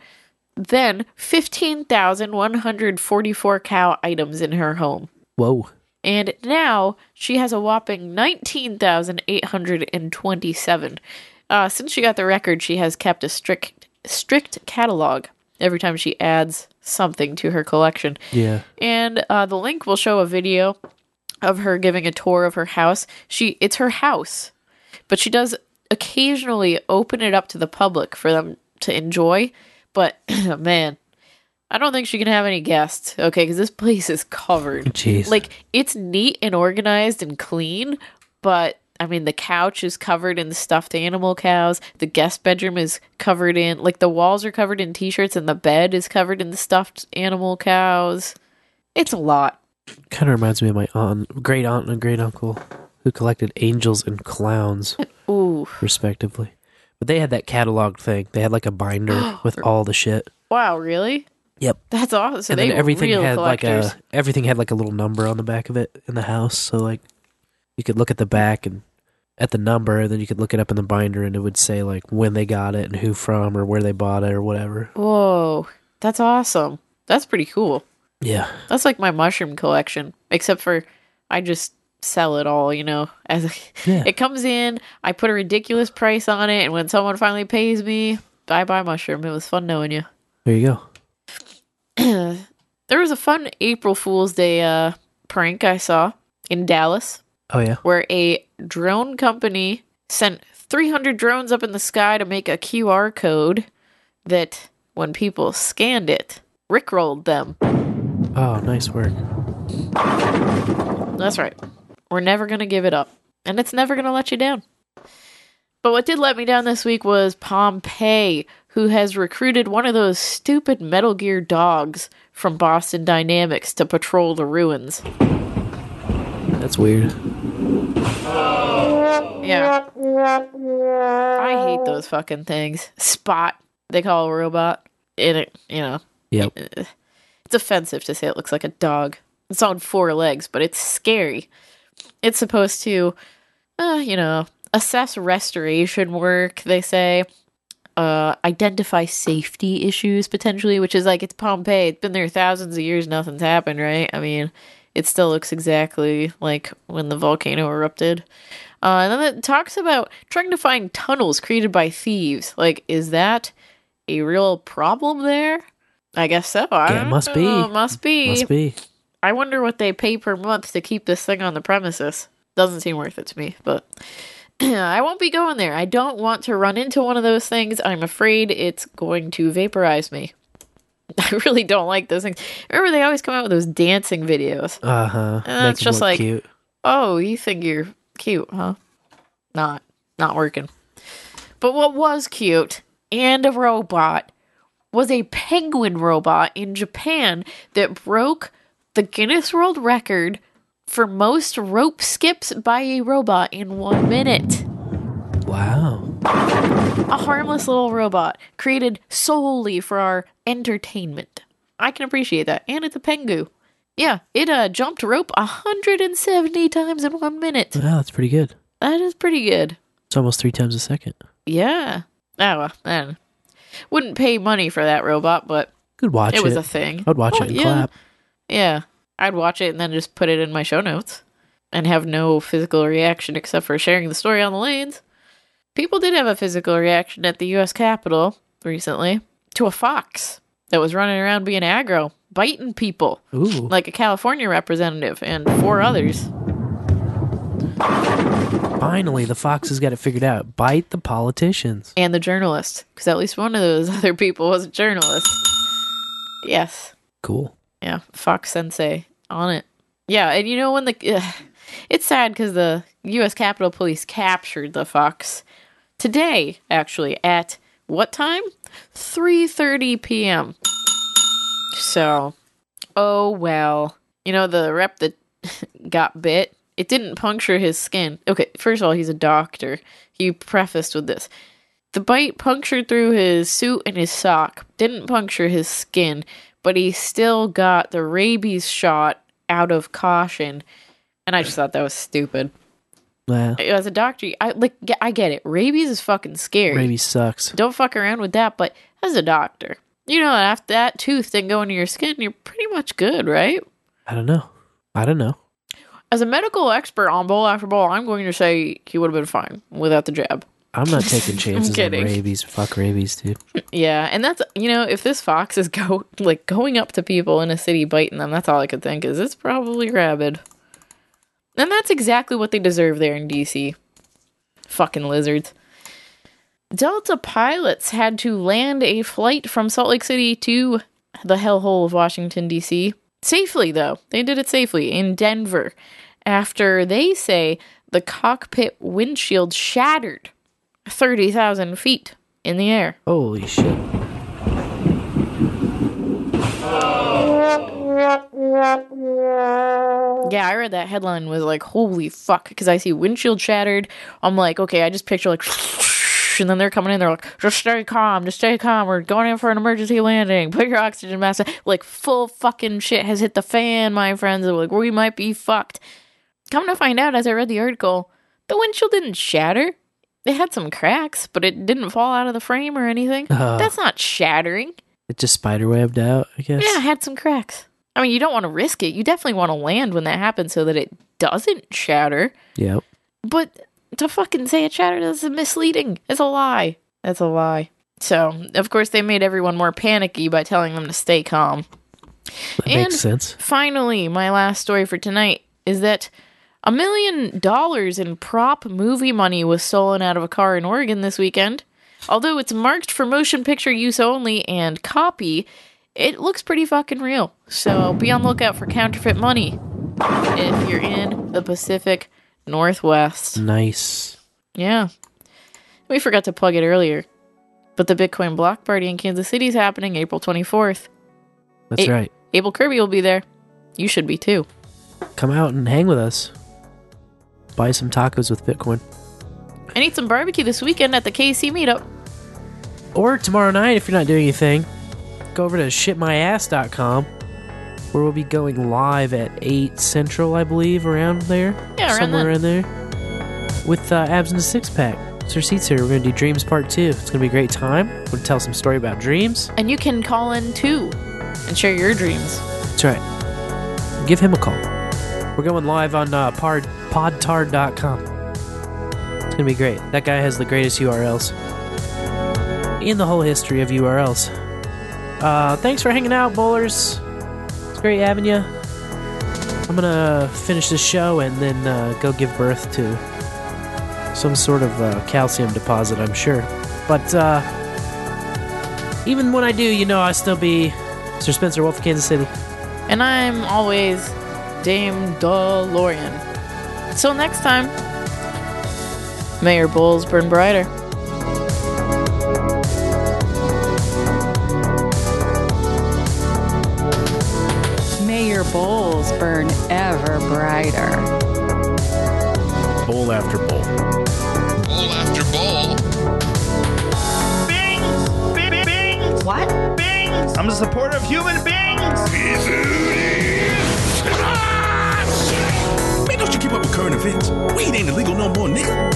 then 15,144 cow items in her home. Whoa. And now she has a whopping 19,827. Uh, since she got the record, she has kept a strict strict catalog every time she adds something to her collection. Yeah. And uh, the link will show a video of her giving a tour of her house. She it's her house, but she does occasionally open it up to the public for them to enjoy. But man, I don't think she can have any guests. Okay, because this place is covered. Jeez. Like it's neat and organized and clean, but I mean the couch is covered in stuffed animal cows. The guest bedroom is covered in like the walls are covered in t-shirts and the bed is covered in the stuffed animal cows. It's a lot. Kind of reminds me of my aunt, great aunt and great uncle who collected angels and clowns, Ooh. respectively. But they had that catalog thing. They had like a binder with all the shit. Wow, really? Yep. That's awesome. So and then everything had like a everything had like a little number on the back of it in the house. So like you could look at the back and at the number, and then you could look it up in the binder, and it would say like when they got it and who from or where they bought it or whatever. Whoa, that's awesome. That's pretty cool. Yeah. That's like my mushroom collection, except for I just sell it all, you know. As Yeah. it comes in, I put a ridiculous price on it, and when someone finally pays me, I buy mushroom. It was fun knowing you. There you go. there was a fun April Fool's Day uh, prank I saw in Dallas Oh yeah. where a drone company sent 300 drones up in the sky to make a QR code that, when people scanned it, rickrolled them. Oh, nice work. That's right. We're never going to give it up. And it's never going to let you down. But what did let me down this week was Pompeii, who has recruited one of those stupid Metal Gear dogs from Boston Dynamics to patrol the ruins. That's weird. Yeah. I hate those fucking things. Spot, they call a robot. It, you know, Yep. it's offensive to say it looks like a dog. It's on four legs, but it's scary. It's supposed to, uh, you know, assess restoration work, they say. Uh, identify safety issues potentially, which is like it's Pompeii. It's been there thousands of years, nothing's happened, right? I mean, it still looks exactly like when the volcano erupted. Uh, and then it talks about trying to find tunnels created by thieves. Like, is that a real problem there? I guess so. I Yeah, it must be. know. Must be. Must be. I wonder what they pay per month to keep this thing on the premises. Doesn't seem worth it to me, but I won't be going there. I don't want to run into one of those things. I'm afraid it's going to vaporize me. I really don't like those things. Remember, they always come out with those dancing videos. Uh huh. And it's just like, oh, you think you're cute, huh? Not, not working. But what was cute and a robot was a penguin robot in Japan that broke the Guinness World Record for most rope skips by a robot in one minute. Wow. A harmless little robot created solely for our entertainment. I can appreciate that. And it's a pengu. Yeah, it uh, jumped rope 170 times in one minute. Wow, that's pretty good. That is pretty good. It's almost three times a second. Yeah. Oh, well, man. Wouldn't pay money for that robot, but Could watch it was it. a thing. I'd watch Oh, it and yeah. clap. Yeah. I'd watch it and then just put it in my show notes and have no physical reaction except for sharing the story on the lanes. People did have a physical reaction at the US Capitol recently to a fox that was running around being aggro, biting people. Ooh. Like a California representative and four others. Finally, the foxes got it figured out. Bite the politicians. And the journalist, because at least one of those other people was a journalist. Yes. Cool. Yeah, Fox Sensei on it. Yeah, and you know when the ugh, it's sad because the U.S. Capitol Police captured the fox today, actually at what time? Three thirty p.m. So, oh well. You know the rep that got bit. It didn't puncture his skin. Okay, first of all, he's a doctor. He prefaced with this. The bite punctured through his suit and his sock, didn't puncture his skin, but he still got the rabies shot out of caution. And I just thought that was stupid. Wow. As a doctor, I like I get it. Rabies is fucking scary. Rabies sucks. Don't fuck around with that, but as a doctor, you know, after that tooth didn't go into your skin, you're pretty much good, right? I don't know. I don't know. As a medical expert on bowl after bowl, I'm going to say he would have been fine without the jab. I'm not taking chances on rabies. Fuck rabies, dude. Yeah, and that's you know, if this fox is go like going up to people in a city biting them, that's all I could think is it's probably rabid. And that's exactly what they deserve there in DC. Fucking lizards. Delta pilots had to land a flight from Salt Lake City to the hellhole of Washington DC safely though. They did it safely in Denver after they say the cockpit windshield shattered 30,000 feet in the air. Holy shit. Yeah, I read that headline was like, holy fuck, because I see windshield shattered. I'm like, okay, I just picture like, and then they're coming in, they're like, just stay calm, just stay calm, we're going in for an emergency landing, put your oxygen mask on. Like, full fucking shit has hit the fan, my friends. Like, we might be fucked. Come to find out, as I read the article, the windshield didn't shatter. It had some cracks, but it didn't fall out of the frame or anything. Oh. That's not shattering. It just spiderwebbed out, I guess. Yeah, it had some cracks. I mean, you don't want to risk it. You definitely want to land when that happens so that it doesn't shatter. Yep. But to fucking say it shattered is misleading. It's a lie. That's a lie. So, of course, they made everyone more panicky by telling them to stay calm. That makes sense. Finally, my last story for tonight is that a million dollars in prop movie money was stolen out of a car in Oregon this weekend. Although it's marked for motion picture use only and copy, it looks pretty fucking real. So be on the lookout for counterfeit money if you're in the Pacific Northwest. Nice. Yeah. We forgot to plug it earlier. But the Bitcoin block party in Kansas City is happening April 24th. That's A- right. AbleKirby will be there. You should be too. Come out and hang with us. Buy some tacos with Bitcoin. And eat some barbecue this weekend at the KC meetup. Or tomorrow night, if you're not doing anything, go over to shitmyass.com where we'll be going live at 8 Central, I believe, around there. Yeah, around Somewhere in there. With uh, Abs in a Six Pack. Our seats here. We're going to do Dreams Part 2. It's going to be a great time. We're going to tell some story about dreams. And you can call in too and share your dreams. That's right. Give him a call. We're going live on uh, pod, podtard.com. It's going to be great. That guy has the greatest URLs in the whole history of URLs. Uh, thanks for hanging out, bowlers. It's great having you. I'm to finish this show and then uh, go give birth to some sort of uh, calcium deposit, I'm sure. But uh, even when I do, you know, I still be Sir Spencer Wolf of Kansas City. And I'm always Dame DeLorean. Till next time, may your bowls burn brighter. I'm a supporter of human beings. Man, don't you keep up with current events? Weed ain't illegal no more, nigga.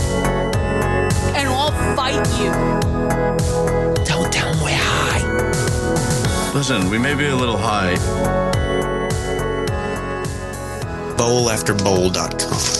And I'll fight you. Don't tell them we're high. Listen, we may be a little high. Bowl after Bowlafterbowl.com.